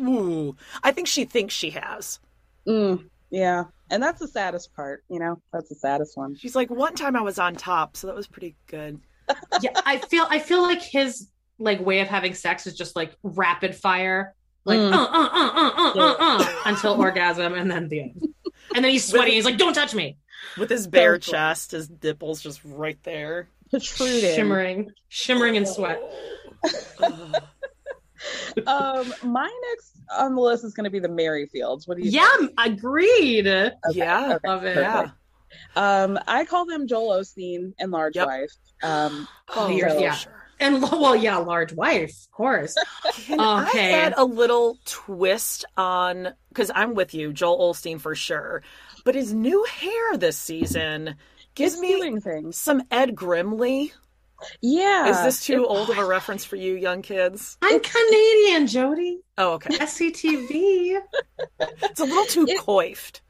Speaker 2: Ooh, I think she thinks she has.
Speaker 4: Mm, yeah. And that's the saddest part, you know? That's the saddest one.
Speaker 2: She's like, one time I was on top, so that was pretty good.
Speaker 3: yeah, I feel, I feel like his like way of having sex is just like rapid fire, like
Speaker 4: Mm.
Speaker 3: uh, uh, uh, uh, uh, uh, uh, until orgasm, and then the end. And then he's sweating. He's like, "Don't touch me!"
Speaker 2: With his bare
Speaker 4: So cool.
Speaker 2: chest, his nipples just right there.
Speaker 4: Protruding.
Speaker 3: Shimmering, shimmering in sweat.
Speaker 2: Ugh.
Speaker 4: Um, my next on the list is going to be the Merrifields. What do you
Speaker 3: Yeah, agreed.
Speaker 2: yeah.
Speaker 4: Okay,
Speaker 3: Love it.
Speaker 4: perfect.
Speaker 2: Yeah.
Speaker 4: Um, I call them Joel Osteen and Large
Speaker 2: Yep.
Speaker 4: Wife. Um,
Speaker 2: Oh,
Speaker 3: you're- yeah.
Speaker 2: sure.
Speaker 3: And well, yeah, large wife, of course. Okay.
Speaker 2: I add a little twist on because I'm with you, Joel Osteen for sure, but his new hair this season gives
Speaker 4: it's
Speaker 2: me
Speaker 4: doing
Speaker 2: some Ed Grimley.
Speaker 4: Yeah.
Speaker 2: Is this too
Speaker 4: It-
Speaker 2: old of a reference for you, young kids?
Speaker 3: I'm Canadian, Jody.
Speaker 2: Oh, okay.
Speaker 3: SCTV.
Speaker 2: It's a little too
Speaker 4: It-
Speaker 2: coiffed.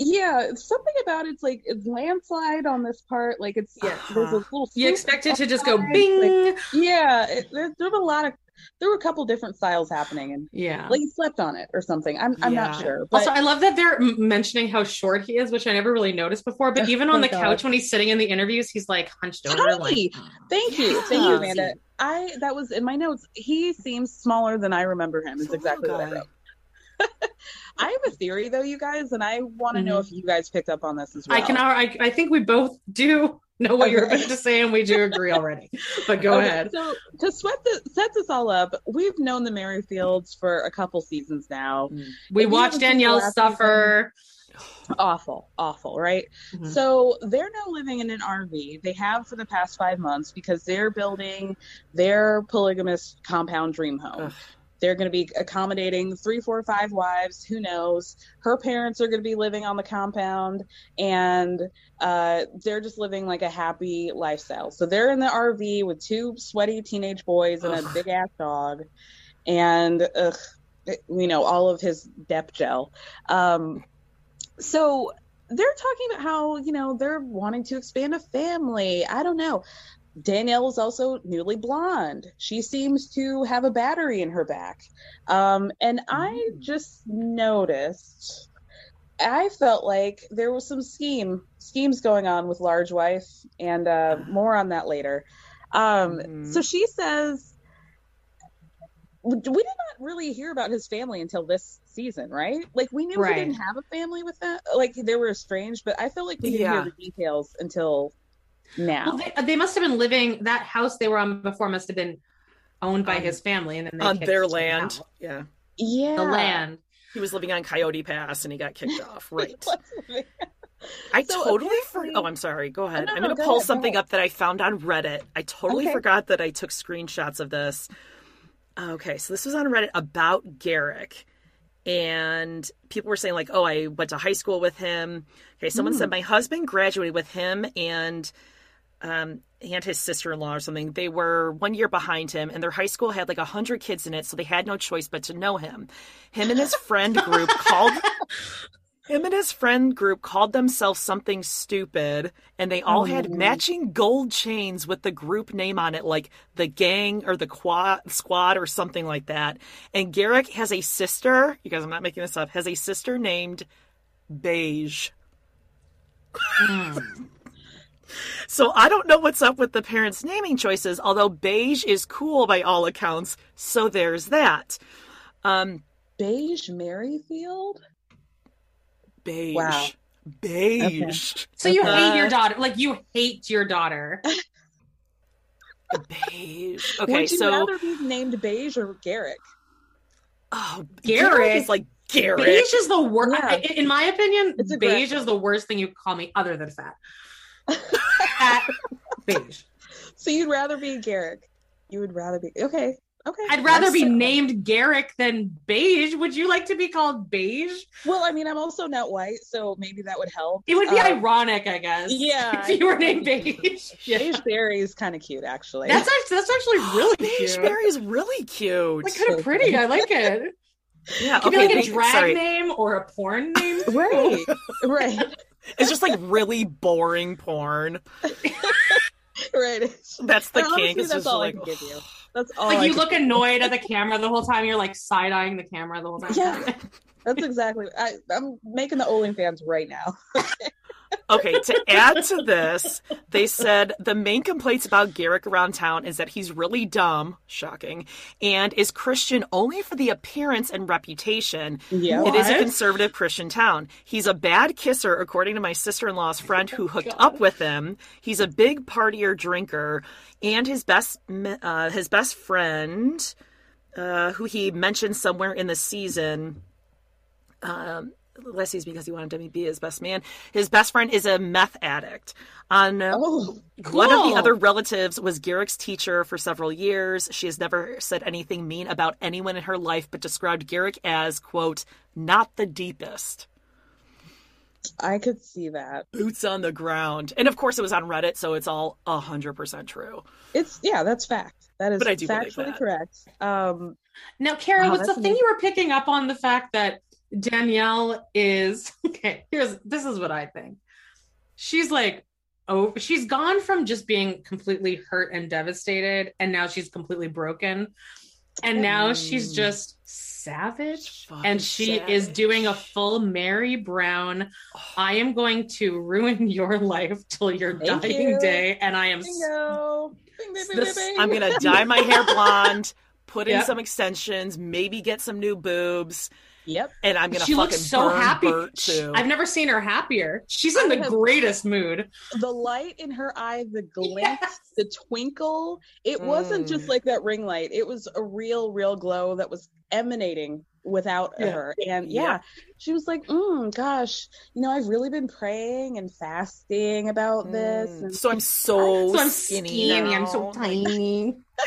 Speaker 4: Yeah, something about it's like it's landslide on this part. Like it's
Speaker 2: Yeah.
Speaker 4: there's a little.
Speaker 3: You expect it to just go
Speaker 4: side,
Speaker 3: bing.
Speaker 4: like- yeah, it, there, there a lot of there were a couple different styles happening, and
Speaker 3: yeah.
Speaker 4: like he slept on it or something. I'm I'm not sure. But
Speaker 3: Also, I love that they're mentioning how short he is, which I never really noticed before. But oh even on
Speaker 4: Oh,
Speaker 3: the
Speaker 4: God.
Speaker 3: couch when he's sitting in the interviews, he's like hunched over. Like,
Speaker 4: thank you, thank you, Amanda. I that was in my notes. He seems smaller than I remember him. Is
Speaker 2: oh It's
Speaker 4: exactly
Speaker 2: little
Speaker 4: what I wrote. I have a theory though, you guys, and I want to know if you guys picked up on this as well.
Speaker 3: I can. I, I think we both do know what you're about to say, and we do agree already. But go
Speaker 4: Okay,
Speaker 3: ahead.
Speaker 4: So to sweat the, set this all up, we've known the Merrifields for a couple seasons now.
Speaker 3: We
Speaker 4: if
Speaker 3: watched
Speaker 4: haven't seen the
Speaker 3: Danielle suffer.
Speaker 4: Awful, awful, right?
Speaker 3: Mhm.
Speaker 4: So they're now living in an RV. They have for the past five months because they're building their polygamous compound dream home.
Speaker 2: Ugh.
Speaker 4: They're going to be accommodating three, four, five wives. Who knows? Her parents are going to be living on the compound, and uh, they're just living like a happy lifestyle. So they're in the RV with two sweaty teenage boys and a big ass dog, and ugh, you know all of his dep gel. Um, so they're talking about how you know they're wanting to expand a family. I don't know. Danielle is also newly blonde. She seems to have a battery in her back. Um, and I just noticed, I felt like there was some scheme schemes going on with Large Wife, and uh, more on that later. Um,
Speaker 2: Mhm.
Speaker 4: So she says, we did not really hear about his family until this season, right? Like we knew
Speaker 3: Right.
Speaker 4: he didn't have a family with that. Like they were estranged, but I felt like we didn't
Speaker 2: Yeah.
Speaker 4: hear the details until now.
Speaker 3: Well, they, they must have been living that house they were on before must have been owned by
Speaker 2: Um,
Speaker 3: his family, and then they
Speaker 2: on their land.
Speaker 3: out.
Speaker 2: Yeah.
Speaker 4: yeah,
Speaker 3: The land.
Speaker 2: He was living on Coyote Pass and he got kicked off. Right. I
Speaker 4: So
Speaker 2: totally for-
Speaker 4: apparently-
Speaker 2: Oh, I'm sorry. Go ahead.
Speaker 4: no,
Speaker 2: I'm going to
Speaker 4: go
Speaker 2: pull
Speaker 4: ahead,
Speaker 2: something
Speaker 4: ahead.
Speaker 2: up that I found on Reddit. I totally
Speaker 4: Okay.
Speaker 2: forgot that I took screenshots of this. Okay, so this was on Reddit about Garrick. And people were saying, like, oh, I went to high school with him. Okay, someone
Speaker 4: Hmm.
Speaker 2: said, my husband graduated with him and um, and his sister-in-law or something. They were one year behind him, and their high school had like a hundred kids in it, so they had no choice but to know him. Him and his friend group called him and his friend group called themselves something stupid, and they all had matching gold chains with the group name on it, like the gang or the quad squad or something like that. And Garrick has a sister. You guys, I'm not making this up. Has a sister named Beige. So I don't know what's up with the parents' naming choices, although beige is cool by all accounts. So there's that. Um,
Speaker 4: Beige Merrifield.
Speaker 2: beige.
Speaker 4: Wow.
Speaker 2: Beige.
Speaker 3: So you hate
Speaker 2: Uh,
Speaker 3: your daughter, like you hate your daughter.
Speaker 2: Beige. Okay,
Speaker 4: Would you
Speaker 2: so
Speaker 4: rather be named Beige or Garrick?
Speaker 2: oh,
Speaker 3: Garrick.
Speaker 2: Garrick is like Garrick.
Speaker 3: Beige is the worst.
Speaker 4: Yeah.
Speaker 3: In my opinion, beige is the worst thing you call me, other than fat. Fat, beige.
Speaker 4: So you'd rather be Garrick? You would rather be okay. Okay.
Speaker 3: I'd rather be
Speaker 4: So-
Speaker 3: named Garrick than beige. Would you like to be called beige?
Speaker 4: Well, I mean, I'm also not white, so maybe that would help.
Speaker 3: It would be
Speaker 4: Um,
Speaker 3: ironic, I guess.
Speaker 4: yeah,
Speaker 3: if you were named beige. Yeah.
Speaker 4: Beige Berry is kind of cute, actually.
Speaker 3: That's actually that's actually really
Speaker 2: Beige
Speaker 3: cute.
Speaker 2: Berry is really cute.
Speaker 3: Like kind of pretty. I like it.
Speaker 2: Yeah,
Speaker 3: Could
Speaker 2: okay.
Speaker 3: be like a drag
Speaker 2: sorry.
Speaker 3: name or a porn name.
Speaker 4: right, right,
Speaker 2: It's just like really boring porn.
Speaker 4: right.
Speaker 2: That's the
Speaker 4: And honestly,
Speaker 2: kink. It's
Speaker 4: that's
Speaker 2: just
Speaker 4: all I can give you. That's all.
Speaker 3: like
Speaker 4: I
Speaker 3: you
Speaker 4: can
Speaker 3: look
Speaker 4: give
Speaker 3: annoyed at the camera the whole time. You're like side eyeing the camera the whole time.
Speaker 4: Yeah. That's exactly. I, I'm making the OnlyFans right now.
Speaker 2: Okay, to add to this, they said the main complaints about Garrick around town is that he's really dumb, shocking, and is Christian only for the appearance and reputation.
Speaker 4: Yeah.
Speaker 2: It is a conservative Christian town. He's a bad kisser, according to my sister in law's friend who hooked up with him. He's a big partier drinker, and his best uh, his best friend, uh, who he mentioned somewhere in the season, um, Leslie's because he wanted to be his best man. His best friend is a meth addict. On uh,
Speaker 4: Oh,
Speaker 2: one of the other relatives was Garrick's teacher for several years. She has never said anything mean about anyone in her life, but described Garrick as quote not the deepest.
Speaker 4: I could see that.
Speaker 2: Boots on the ground, and of course it was on Reddit, so it's all hundred percent true.
Speaker 4: It's yeah, that's fact. That is
Speaker 2: But I do believe
Speaker 4: factually
Speaker 2: that.
Speaker 4: correct. Um,
Speaker 3: Now, Kara,
Speaker 4: Wow,
Speaker 3: was the
Speaker 4: that's
Speaker 3: thing you were picking up on the fact that Danielle is okay? Here's this is what I think. She's like, oh, she's gone from just being completely hurt and devastated, and now she's completely broken, and now she's
Speaker 2: Mm.
Speaker 3: just savage,
Speaker 2: Fucking
Speaker 3: and she is doing a full Meri Brown. I am going to ruin your life till your
Speaker 4: Thank
Speaker 3: dying
Speaker 4: you.
Speaker 3: day, and I am. s-
Speaker 4: bingo. Bing, bing, bing,
Speaker 3: This-
Speaker 4: bing, bing.
Speaker 2: I'm gonna dye my hair blonde, put in
Speaker 3: Yep.
Speaker 2: some extensions, maybe get some new boobs,
Speaker 4: Yep.
Speaker 2: and I'm gonna
Speaker 3: She
Speaker 2: fucking
Speaker 3: looks so happy.
Speaker 2: Too.
Speaker 3: I've never seen her happier. She's in
Speaker 4: I
Speaker 3: the
Speaker 4: have-
Speaker 3: greatest mood.
Speaker 4: The light in her eye, the glint, the twinkle. It wasn't
Speaker 2: Mm.
Speaker 4: just like that ring light. It was a real, real glow that was emanating without
Speaker 3: Yeah.
Speaker 4: her. And
Speaker 2: Yeah.
Speaker 4: yeah, she was like, mm, "Gosh, you know, I've really been praying and fasting about this."
Speaker 2: Mm.
Speaker 4: And
Speaker 2: So I'm so,
Speaker 3: So I'm
Speaker 2: skinny.
Speaker 3: skinny. I'm so tiny.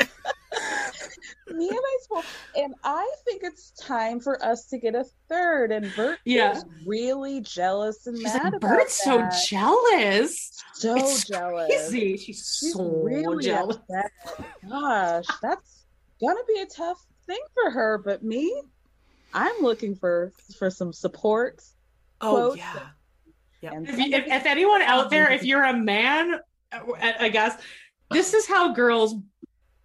Speaker 4: Me and my school, and I think it's time for us to get a third. And Bert
Speaker 3: Yeah.
Speaker 4: is really jealous and
Speaker 3: She's
Speaker 4: mad
Speaker 3: like,
Speaker 4: about
Speaker 3: Bert's so
Speaker 4: that.
Speaker 3: jealous.
Speaker 4: so
Speaker 3: It's
Speaker 4: jealous.
Speaker 3: Crazy. She's
Speaker 4: She's
Speaker 3: so
Speaker 4: really
Speaker 3: jealous.
Speaker 4: upset. Gosh, that's gonna be a tough thing for her. But me, I'm looking for for some support.
Speaker 2: Oh yeah.
Speaker 4: And
Speaker 3: If, if, if anyone out there, if you're a man, I I guess this is how girls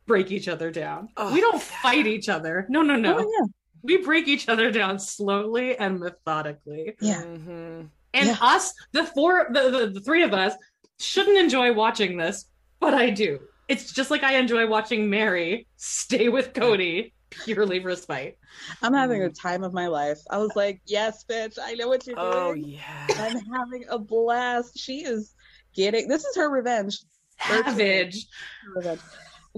Speaker 3: break each other down.
Speaker 2: Oh,
Speaker 3: we don't
Speaker 2: yeah.
Speaker 3: fight each other. No, no, no.
Speaker 4: Oh, yeah.
Speaker 3: We break each other down slowly and methodically.
Speaker 4: Yeah.
Speaker 2: hmm
Speaker 3: And
Speaker 4: Yeah.
Speaker 3: us, the four, the, the, the three of us, shouldn't enjoy watching this, but I do. It's just like I enjoy watching Meri stay with Kody purely for spite.
Speaker 4: I'm having a time of my life. I was like, yes, bitch, I know what you're doing.
Speaker 2: Oh yeah.
Speaker 4: I'm having a blast. She is getting this is her revenge.
Speaker 3: Savage.
Speaker 4: Revenge.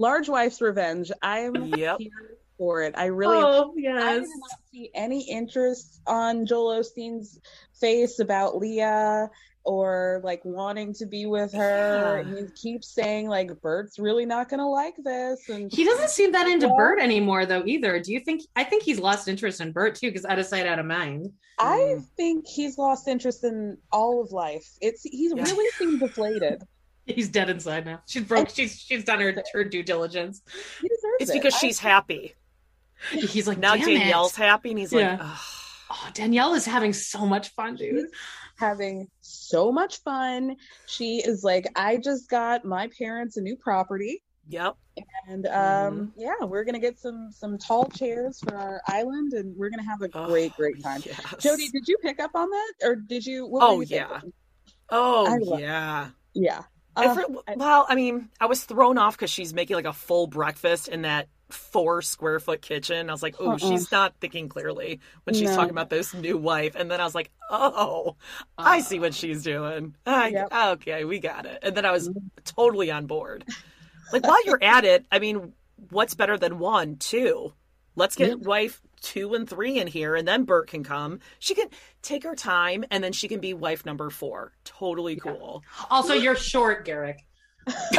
Speaker 4: Large wife's revenge. I'm
Speaker 2: Yep.
Speaker 4: here for it. I really
Speaker 3: oh,
Speaker 4: I
Speaker 3: yes.
Speaker 4: did not see any interest on Joel Osteen's face about Leah or like wanting to be with her.
Speaker 2: Yeah.
Speaker 4: He keeps saying like Bert's really not gonna like this and
Speaker 3: He doesn't seem that into
Speaker 4: Yeah.
Speaker 3: Bert anymore, though, either. Do you think? I think he's lost interest in Bert, too, because out of sight, out of mind.
Speaker 4: I
Speaker 2: Mm.
Speaker 4: think he's lost interest in all of life. It's he's
Speaker 2: Yeah.
Speaker 4: really seemed deflated.
Speaker 3: He's dead inside now. She's broke. She's she's done her her due diligence.
Speaker 4: He deserves
Speaker 2: It's
Speaker 4: it.
Speaker 2: because
Speaker 4: I-
Speaker 2: she's happy.
Speaker 3: He's like
Speaker 2: Now
Speaker 3: Damn
Speaker 2: Danielle's
Speaker 3: it.
Speaker 2: happy, and he's
Speaker 3: Yeah.
Speaker 2: like, Ugh.
Speaker 3: Oh, Danielle is having so much fun, dude.
Speaker 4: having so much fun. She is like, I just got my parents a new property.
Speaker 2: "Yep."
Speaker 4: And um,
Speaker 2: Mm-hmm.
Speaker 4: yeah, we're gonna get some some tall chairs for our island, and we're gonna have a
Speaker 2: Oh,
Speaker 4: great, great time.
Speaker 2: yes.
Speaker 4: Jody, did you pick up on that, or did you? What
Speaker 2: Oh,
Speaker 4: you
Speaker 2: yeah.
Speaker 4: thinking?
Speaker 2: Oh
Speaker 4: I love-
Speaker 2: yeah.
Speaker 4: yeah. Uh, I-
Speaker 2: well, I mean, I was thrown off because she's making like a full breakfast in that four square foot kitchen. I was like, oh,
Speaker 4: Uh-uh.
Speaker 2: she's not thinking clearly when she's
Speaker 4: No.
Speaker 2: talking about this new wife. And then I was like, oh, I see what she's doing. I,
Speaker 4: Yep.
Speaker 2: Okay, we got it. And then I was totally on board. Like while you're at it, I mean, what's better than one, two? Let's get wife two and three in here, and then Bert can come. She can take her time, and then she can be wife number four. Totally cool.
Speaker 3: Also, you're short, Garrick.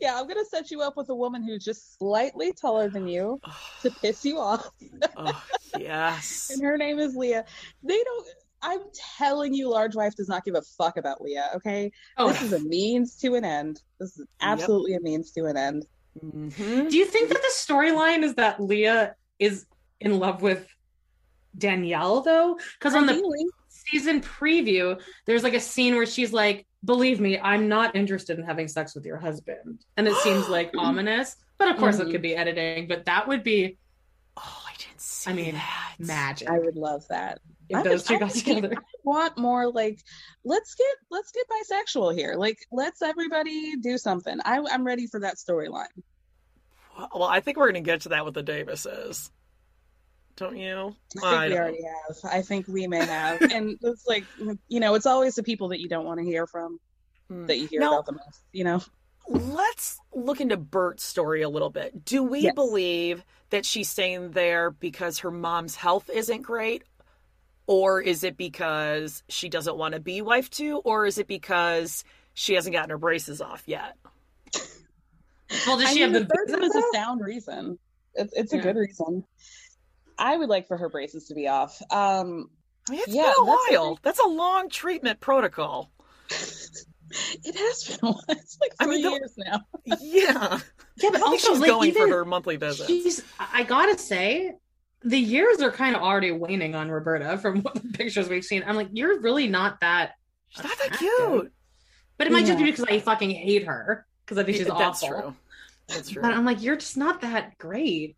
Speaker 4: yeah, I'm gonna set you up with a woman who's just slightly taller than you to piss you off,
Speaker 2: Oh, yes.
Speaker 4: and her name is Leah. They don't. I'm telling you, large wife does not give a fuck about Leah. Okay,
Speaker 3: Oh,
Speaker 4: this is a means to an end. This is absolutely a means to an end.
Speaker 2: Hmm
Speaker 3: do you think that the storyline is that Leah is in love with Danielle, though? Because on the season preview, there's like a scene where she's like, "Believe me, I'm not interested in having sex with your husband," and it seems like ominous. But of course, it
Speaker 4: Mhm.
Speaker 3: could be editing. But that would be
Speaker 2: Oh, didn't see
Speaker 3: I mean,
Speaker 2: that.
Speaker 3: magic
Speaker 4: I would love that.
Speaker 3: if
Speaker 4: I
Speaker 3: those
Speaker 4: would-
Speaker 3: two
Speaker 4: I
Speaker 3: got together.
Speaker 4: I want more like let's get let's get bisexual here. Like let's everybody do something. I, I'm ready for that storyline.
Speaker 2: Well, I think we're going to get to that with the Davises. Don't you?
Speaker 4: I think
Speaker 2: I
Speaker 4: we already have. I think we may have. and it's like you know, it's always the people that you don't want to hear from
Speaker 2: Hmm.
Speaker 4: that you hear
Speaker 2: Now,
Speaker 4: about the most. You know,
Speaker 2: let's look into Bert's story a little bit. Do we
Speaker 4: Yes.
Speaker 2: believe that she's staying there because her mom's health isn't great? Or is it because she doesn't want to be wife two? Or is it because she hasn't gotten her braces off yet?
Speaker 3: Well, does
Speaker 4: I
Speaker 3: she have
Speaker 4: the
Speaker 3: the
Speaker 4: third one is a sound reason. It's it's a
Speaker 3: Yeah.
Speaker 4: good reason. I would like for her braces to be off. Um,
Speaker 2: I mean, it's
Speaker 4: Yeah,
Speaker 2: been a
Speaker 4: that's the
Speaker 2: while. That's a long treatment protocol.
Speaker 4: it has been a while. It's like
Speaker 2: I
Speaker 4: three
Speaker 2: mean, the-
Speaker 4: years now.
Speaker 2: Yeah.
Speaker 3: Yeah,
Speaker 2: I
Speaker 3: but
Speaker 2: don't think
Speaker 3: also
Speaker 2: she's
Speaker 3: like,
Speaker 2: going for
Speaker 3: even-
Speaker 2: her monthly visits.
Speaker 3: She's, I gotta say, the years are kind of already waning on Roberta from what the pictures we've seen. I'm like, you're really not that.
Speaker 2: She's not that cute.
Speaker 3: But it might just be because I fucking hate her because I think she's
Speaker 2: That's
Speaker 3: awful.
Speaker 2: true. That's true.
Speaker 3: But I'm like, you're just not that great.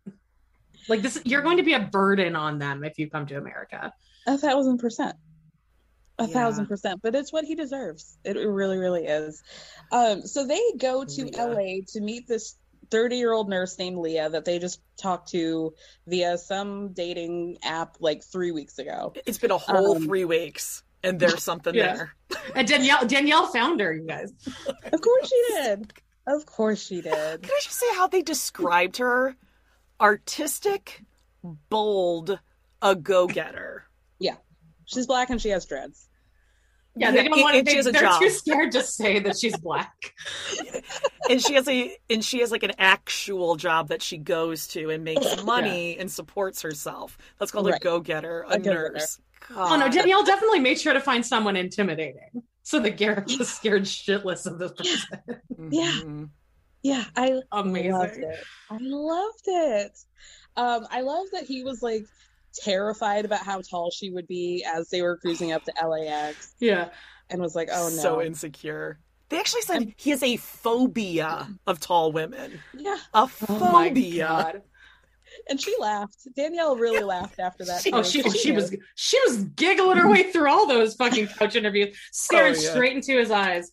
Speaker 3: Like this, you're going to be a burden on them if you come to America.
Speaker 4: A thousand percent. A
Speaker 2: Yeah.
Speaker 4: thousand percent. But it's what he deserves. It really, really is. Um, so they go to
Speaker 2: Leah.
Speaker 4: LA to meet this 30 year old nurse named Leah that they just talked to via some dating app like three weeks ago.
Speaker 2: It's been a whole
Speaker 4: Um,
Speaker 2: three weeks, and there's something
Speaker 3: Yeah.
Speaker 2: there.
Speaker 3: And Danielle, Danielle found her, you guys.
Speaker 4: Of course she did. Of course she did.
Speaker 2: Can I just say how they described her? Artistic, bold, a go getter.
Speaker 4: Yeah. She's black and she has dreads.
Speaker 3: Yeah, they don't want to.
Speaker 2: she has a
Speaker 3: They're
Speaker 2: job.
Speaker 3: too scared to say that she's black.
Speaker 2: and she has a and she has like an actual job that she goes to and makes money and supports herself. That's called a go getter, a,
Speaker 4: A go-getter.
Speaker 2: nurse.
Speaker 3: Oh no, Danielle definitely made sure to find someone intimidating, so that Garrett was scared shitless of this person.
Speaker 4: Yeah.
Speaker 2: Mhm.
Speaker 4: Yeah, I
Speaker 3: Amazing.
Speaker 4: loved it. I loved it. Um, I love that he was like terrified about how tall she would be as they were cruising up to LAX
Speaker 3: Yeah.
Speaker 4: and was like, oh no.
Speaker 2: So insecure. They actually said he has a phobia of tall women.
Speaker 4: yeah.
Speaker 2: A
Speaker 3: Oh
Speaker 2: phobia.
Speaker 3: god.
Speaker 4: And she laughed. Danielle really laughed after that.
Speaker 3: Oh, she she was she was giggling her way through all those fucking couch interviews, staring
Speaker 2: Oh, yeah.
Speaker 3: straight into his eyes.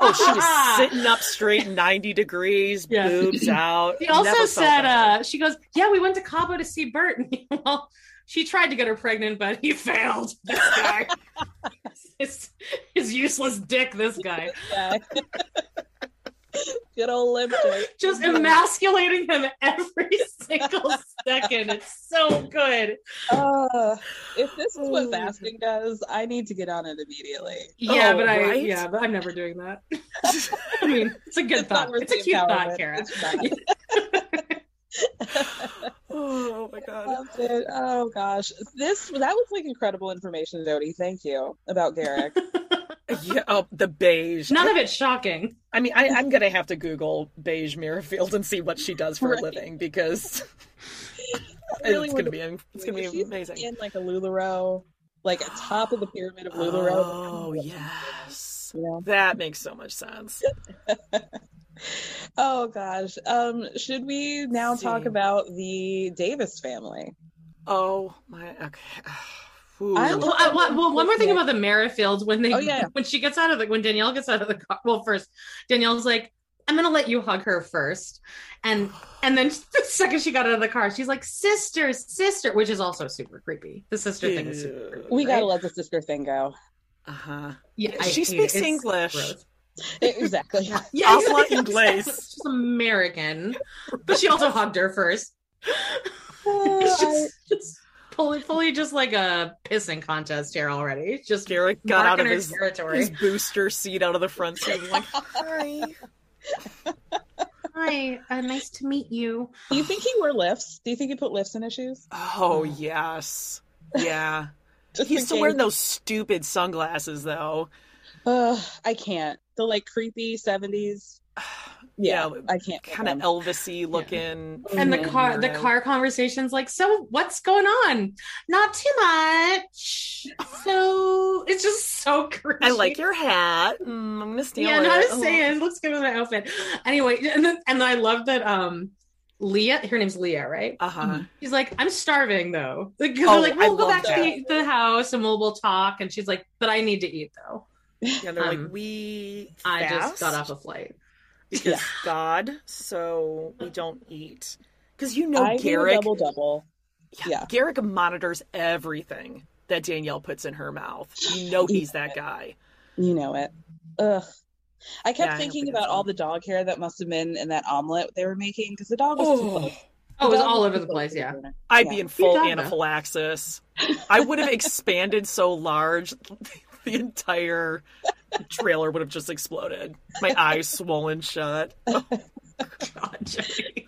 Speaker 2: Oh, she was sitting up straight, ninety degrees,
Speaker 3: Yeah.
Speaker 2: boobs out.
Speaker 3: She also
Speaker 2: Never
Speaker 3: said, uh, she goes, Yeah, we went to Cabo to see Bert. well, she tried to get her pregnant, but he failed. This guy. his, his useless dick, this guy.
Speaker 4: Good old limp.
Speaker 3: Just emasculating him every single second. It's so good.
Speaker 4: Uh, if this is what
Speaker 3: Oh.
Speaker 4: fasting does, I need to get on it immediately.
Speaker 3: Yeah,
Speaker 2: Oh,
Speaker 3: but I
Speaker 2: right?
Speaker 3: yeah, but I'm never doing that. I mean, it's a good
Speaker 4: It's
Speaker 3: thought. It's a cute thought,
Speaker 4: empowerment.
Speaker 3: Kara.
Speaker 4: It's not.
Speaker 2: oh my god.
Speaker 4: Loved it. Oh gosh, this that was like incredible information, Jody. Thank you about Garrick.
Speaker 2: Yeah, oh, the beige.
Speaker 3: None of it's shocking.
Speaker 2: I mean, I, I'm gonna have to Google beige Merrifield and see what she does for
Speaker 4: Right.
Speaker 2: a living because
Speaker 4: really
Speaker 2: it's gonna be it's gonna be
Speaker 4: She's
Speaker 2: amazing.
Speaker 4: in like a Lularoe, like a top of the pyramid of Lularoe.
Speaker 2: Oh yes,
Speaker 4: You know?
Speaker 2: that makes so much sense.
Speaker 4: Oh gosh. Um, should we now talk
Speaker 2: See.
Speaker 4: about the Davis family?
Speaker 2: Oh my. Okay. Ooh.
Speaker 4: I
Speaker 3: Well, I, well, well, one more thing about the Merrifields when they
Speaker 4: Oh, yeah.
Speaker 3: when she gets out of the when Danielle gets out of the car. Well, first Danielle's like, "I'm gonna let you hug her first. and and then the second she got out of the car, she's like, "Sister, sister," which is also super creepy. The sister thing is super creepy.
Speaker 4: We gotta let the sister thing go.
Speaker 2: Uh huh.
Speaker 3: Yeah, I
Speaker 2: She
Speaker 3: hate
Speaker 2: speaks
Speaker 3: it.
Speaker 2: English.
Speaker 3: gross.
Speaker 4: Exactly.
Speaker 3: Yeah,
Speaker 2: Habla
Speaker 3: exactly.
Speaker 2: inglés.
Speaker 3: She's American, but she also hugged her first. It's just, just fully, fully just like a pissing contest here already. Just
Speaker 2: Garrett got out of his
Speaker 3: territory.
Speaker 2: his booster seat out of the front seat. Like, hi.
Speaker 3: Hi, uh, nice to meet you.
Speaker 4: Do you think he wore lifts? Do you think he put lifts in his shoes?
Speaker 2: Oh yes, yeah.
Speaker 4: Just
Speaker 2: He's still
Speaker 4: case.
Speaker 2: wearing those stupid sunglasses though.
Speaker 4: Ugh, I can't. The like creepy seventies. Yeah,
Speaker 2: Yeah,
Speaker 4: I can't.
Speaker 2: Kind of Elvisy looking.
Speaker 3: And the car, the car conversation's like, so what's going on? Not too much. So it's just so creepy.
Speaker 2: I like your hat. Mm, I'm gonna steal
Speaker 3: Yeah,
Speaker 2: it.
Speaker 3: no, I was
Speaker 2: Oh.
Speaker 3: saying, it looks good with my outfit. Anyway, and then, and I love that. Um, Leah, her name's Leah, right?
Speaker 2: Uh-huh.
Speaker 3: She's like, I'm starving though. Like, they're
Speaker 2: Oh,
Speaker 3: like, we'll go
Speaker 2: love
Speaker 3: back to the, the house and we'll we'll talk. And she's like, but I need to eat though.
Speaker 2: Yeah, they're
Speaker 3: Um,
Speaker 2: like we.
Speaker 3: I just got off a flight.
Speaker 2: because
Speaker 4: Yeah.
Speaker 2: God, so we don't eat. Because you know
Speaker 4: I
Speaker 2: Garrick,
Speaker 4: double double.
Speaker 2: yeah,
Speaker 4: yeah.
Speaker 2: Garrick monitors everything that Danielle puts in her mouth. You know he's that guy.
Speaker 4: You know it. Ugh. I kept
Speaker 2: Yeah,
Speaker 4: thinking
Speaker 2: think
Speaker 4: about all the dog hair that must have been in that omelet they were making because the dog was too
Speaker 2: Oh.
Speaker 4: close.
Speaker 3: Oh, it was all over the place. Yeah.
Speaker 2: I'd
Speaker 4: Yeah.
Speaker 2: be in full anaphylaxis. I would have expanded so large, the entire trailer would have just exploded. My eyes swollen shut.
Speaker 3: God,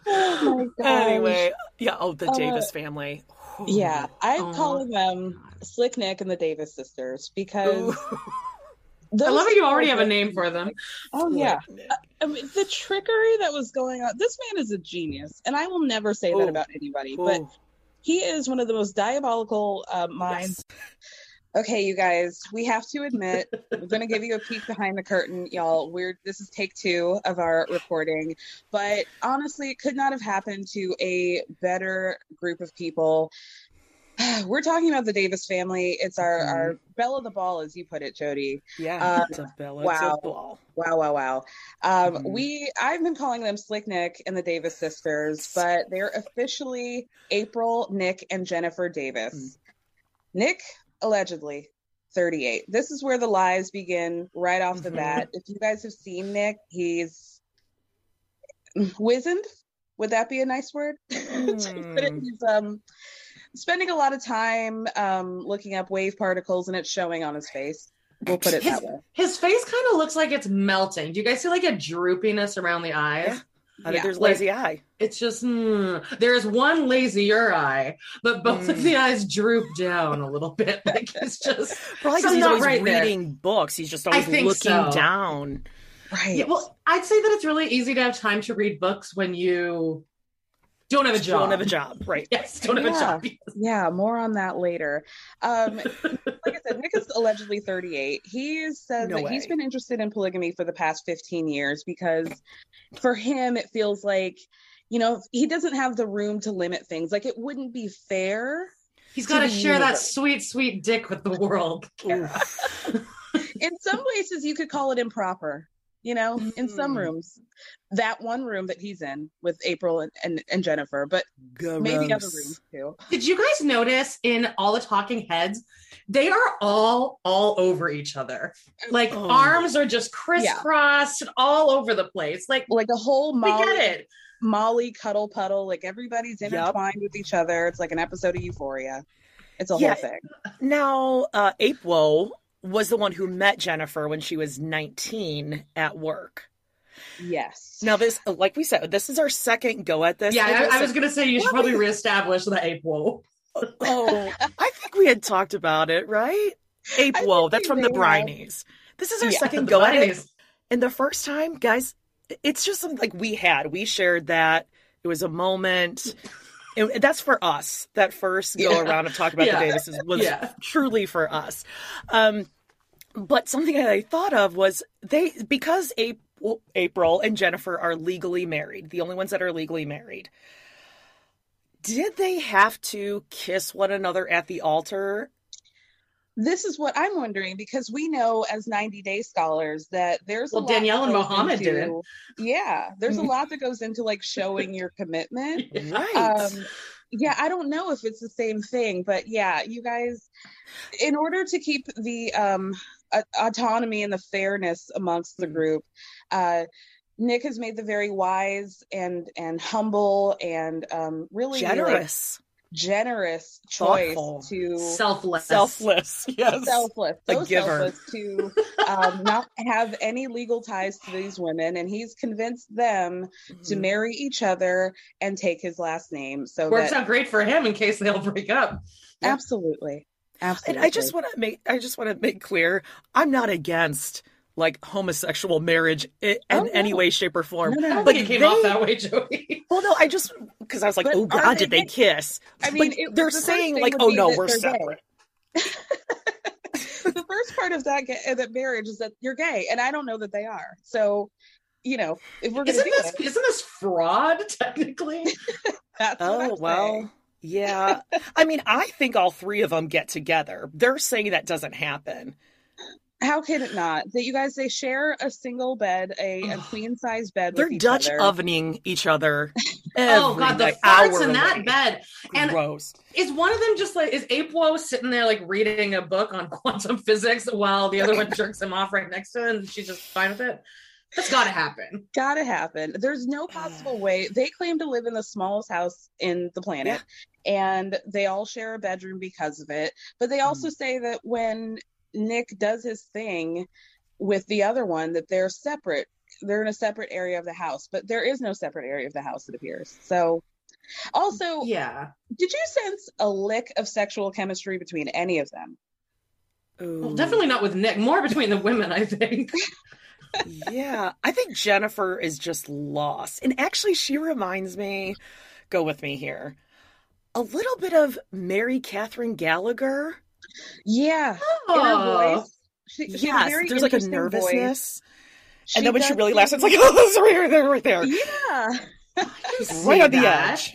Speaker 4: Oh my god.
Speaker 2: Anyway, yeah. Oh, the
Speaker 4: Uh,
Speaker 2: Davis family.
Speaker 4: Yeah, I'm
Speaker 3: Oh.
Speaker 4: calling them Slick Nick and the Davis sisters because
Speaker 2: Ooh.
Speaker 3: I love how you already have a name for them.
Speaker 4: Oh yeah, I mean the trickery that was going on. This man is a genius, and I will never say that about anybody. But he is one of the most diabolical uh, minds
Speaker 2: Yes.
Speaker 4: Okay, you guys, we have to admit, we're going to give you a peek behind the curtain, y'all. We're this is take two of our recording, but honestly, it could not have happened to a better group of people. We're talking about the Davis family. It's our
Speaker 2: Mhm.
Speaker 4: our bell of the ball, as you put it, Jody.
Speaker 2: Yeah.
Speaker 4: Um,
Speaker 2: it's a Bella
Speaker 4: wow.
Speaker 2: ball.
Speaker 4: Wow, wow, wow. Um,
Speaker 2: Mhm.
Speaker 4: We I've been calling them Slick Nick and the Davis sisters, but they're officially April, Nick, and Jennifer Davis. Nick allegedly 38. This is where the lies begin right off the
Speaker 2: Mhm.
Speaker 4: bat. If you guys have seen Nick, he's wizened. Would that be a nice word?
Speaker 2: Hmm.
Speaker 4: he's um spending a lot of time um looking up wave particles and it's showing on his face. We'll put it
Speaker 3: his,
Speaker 4: that way.
Speaker 3: his face kind of looks like it's melting. Do you guys see like a droopiness around the eyes?
Speaker 2: I think
Speaker 4: Yeah,
Speaker 2: there's
Speaker 3: like-
Speaker 2: lazy eye.
Speaker 3: It's just mm, there's one lazier eye, but both of
Speaker 2: Mm.
Speaker 3: the eyes droop down a little bit. Like it's just
Speaker 2: Probably because he's
Speaker 3: not
Speaker 2: always
Speaker 3: right there.
Speaker 2: reading books. He's just always looking
Speaker 3: so.
Speaker 2: down.
Speaker 4: Right.
Speaker 3: Yeah, well, I'd say that it's really easy to have time to read books when you don't have a job.
Speaker 2: Don't have a job, right?
Speaker 3: Yes, don't have a
Speaker 4: Yeah.
Speaker 3: job.
Speaker 4: Yeah, more on that later. Um, like I said, Nick is allegedly 38. He said
Speaker 2: No
Speaker 4: that he's been interested in polygamy for the past 15 years because for him, it feels like, you know, he doesn't have the room to limit things. Like, it wouldn't be fair.
Speaker 3: He's got to
Speaker 4: the
Speaker 3: share that sweet, sweet dick with the world.
Speaker 4: In some places, you could call it improper. You know, in some
Speaker 2: Mm.
Speaker 4: rooms, that one room that he's in with April and, and, and Jennifer, but maybe other rooms too.
Speaker 3: Did you guys notice in all the talking heads, they are all all over each other. Like
Speaker 2: Oh.
Speaker 3: arms are just crisscrossed and all over the place. Like
Speaker 4: Like a whole
Speaker 3: we
Speaker 4: Molly
Speaker 3: get it.
Speaker 4: Molly cuddle puddle. Like everybody's
Speaker 2: Yep.
Speaker 4: intertwined with each other. It's like an episode of Euphoria. It's a
Speaker 2: Yeah.
Speaker 4: whole thing.
Speaker 2: Now, uh, April was the one who met Jennifer when she was 19 at work.
Speaker 4: Yes.
Speaker 2: Now, this, like we said, this is our second go at this.
Speaker 3: Yeah, I, I was gonna say you should
Speaker 2: What
Speaker 3: probably reestablish the ape wool.
Speaker 2: Oh, I think we had talked about it, right? Ape Woe. That's from the
Speaker 4: may.
Speaker 2: Brinies. This is our
Speaker 4: Yeah,
Speaker 2: second
Speaker 3: The
Speaker 2: go at it. And the first time, guys, it's just something like we had. We shared that. It was a moment. It, that's for us. That first go
Speaker 4: Yeah.
Speaker 2: around of talking about
Speaker 3: Yeah.
Speaker 2: the Davises was
Speaker 3: Yeah.
Speaker 2: truly for us. Um, but something that I thought of was they because April, April and Jennifer are legally married, the only ones that are legally married. Did they have to kiss one another at the altar?
Speaker 4: This is what I'm wondering because we know as 90 Day scholars that there's a
Speaker 3: Well,
Speaker 4: lot
Speaker 3: Danielle and
Speaker 4: goes
Speaker 3: Mohammed didn't.
Speaker 4: Yeah, there's a lot that goes into like showing your commitment.
Speaker 2: Right.
Speaker 4: Um, yeah, I don't know if it's the same thing, but yeah, you guys, in order to keep the um, a- autonomy and the fairness amongst the group, uh, Nick has made the very wise and and humble and um, really like,
Speaker 2: Generous.
Speaker 4: generous choice
Speaker 2: Thoughtful.
Speaker 4: to
Speaker 3: Selfless.
Speaker 2: Selfless. Yes.
Speaker 4: selfless,
Speaker 2: A
Speaker 4: so
Speaker 2: giver.
Speaker 4: selfless to um, not have any legal ties to these women, and he's convinced them to
Speaker 2: Mhm.
Speaker 4: marry each other and take his last name. So
Speaker 3: Works
Speaker 4: that
Speaker 3: out great for him in case they'll break up.
Speaker 4: absolutely,
Speaker 2: And
Speaker 4: absolutely.
Speaker 2: I just want to make I just want to make clear I'm not against like homosexual marriage in
Speaker 4: Oh, no.
Speaker 2: any way, shape, or form.
Speaker 4: No, no, no.
Speaker 3: don't
Speaker 2: But
Speaker 3: think it came
Speaker 2: they-
Speaker 3: off that way, Joey.
Speaker 2: Well, no, I just because I was like,
Speaker 4: But
Speaker 2: oh God,
Speaker 4: they
Speaker 2: did they kiss?
Speaker 4: I mean,
Speaker 2: but
Speaker 4: it-
Speaker 2: they're
Speaker 4: the
Speaker 2: saying like, oh no, we're separate.
Speaker 4: the first part of that ga- that marriage is that you're gay, and I don't know that they are. So, you know, if we're going to
Speaker 3: Isn't
Speaker 4: do
Speaker 3: this
Speaker 4: it,
Speaker 3: isn't this fraud technically?
Speaker 4: that's what
Speaker 2: Oh
Speaker 4: I'm
Speaker 2: well,
Speaker 4: saying.
Speaker 2: Yeah. I mean, I think all three of them get together. They're saying that doesn't happen.
Speaker 4: How can it not? That you guys they share a single bed, a, a queen size bed.
Speaker 2: They're Dutch
Speaker 4: other.
Speaker 2: ovening each other.
Speaker 3: oh god, the farts in that bed. And
Speaker 2: Gross.
Speaker 3: is one of them just like is Apo sitting there like reading a book on quantum physics while the other one jerks him off right next to him and she's just fine with it? That's gotta happen.
Speaker 4: Gotta happen. There's no possible way. They claim to live in the smallest house in the planet, and they all share a bedroom because of it. But they also mm. say that when Nick does his thing with the other one, that they're separate. They're in a separate area of the house, but there is no separate area of the house, it appears. So, also,
Speaker 3: Yeah.
Speaker 4: did you sense a lick of sexual chemistry between any of them?
Speaker 3: Well, definitely not with Nick. More between the women, I think.
Speaker 2: yeah, I think Jennifer is just lost. And actually, she reminds me, go with me here, a little bit of Mary Catherine Gallagher.
Speaker 4: Yeah, in
Speaker 3: Oh.
Speaker 4: her voice. She, she had
Speaker 2: yes,
Speaker 4: very
Speaker 2: there's like a nervousness. And then when she really laughs, it's like, oh, it's right there, right there.
Speaker 4: yeah.
Speaker 2: right on the
Speaker 3: that.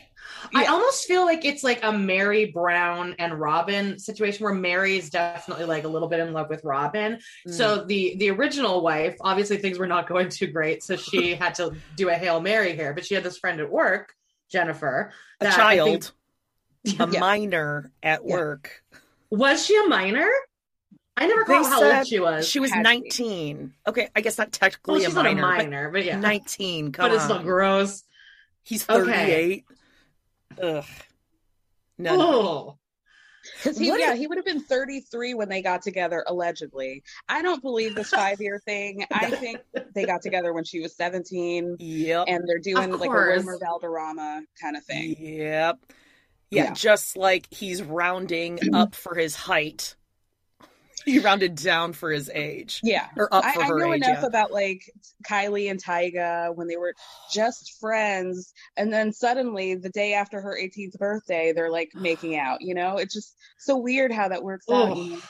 Speaker 2: Edge.
Speaker 3: I almost feel like it's like a Meri Brown and Robyn situation where Meri is definitely like a little bit in love with Robyn.
Speaker 2: Mm.
Speaker 3: So the the original wife, obviously things were not going too great, so she had to do a hail mary here. But she had this friend at work, Jennifer,
Speaker 2: a
Speaker 3: I think-
Speaker 2: child, a
Speaker 4: Yeah.
Speaker 2: minor at
Speaker 4: Yeah.
Speaker 2: work.
Speaker 3: was she a minor? I never caught how old she was.
Speaker 2: She was
Speaker 4: Had to be.
Speaker 2: 19. Okay, I guess not
Speaker 3: well,
Speaker 2: technically
Speaker 3: she's
Speaker 2: a minor,
Speaker 3: not a minor, but,
Speaker 2: but
Speaker 3: yeah,
Speaker 2: 19. Come
Speaker 3: but it's still gross.
Speaker 2: He's
Speaker 3: Okay.
Speaker 2: 38. Ugh. No, no.
Speaker 4: Because he,
Speaker 2: What
Speaker 4: yeah,
Speaker 2: if-
Speaker 4: he would have been 33 when they got together, allegedly. I don't believe this five year thing. I think they got together when she was 17
Speaker 2: Yep.
Speaker 4: and they're doing like a
Speaker 3: course.
Speaker 4: Wilmer Valderrama kind of thing.
Speaker 2: Yep. Yeah,
Speaker 4: Yeah.
Speaker 2: just like he's rounding up for his height. He rounded down for his age.
Speaker 4: Yeah.
Speaker 2: Or up
Speaker 4: I,
Speaker 2: for
Speaker 4: I
Speaker 2: her
Speaker 4: know
Speaker 2: age.
Speaker 4: enough
Speaker 2: yeah.
Speaker 4: about like Kylie and Tyga when they were just friends, and then suddenly the day after her 18th birthday, they're like making out. You know, it's just so weird how that works out.
Speaker 3: Oh.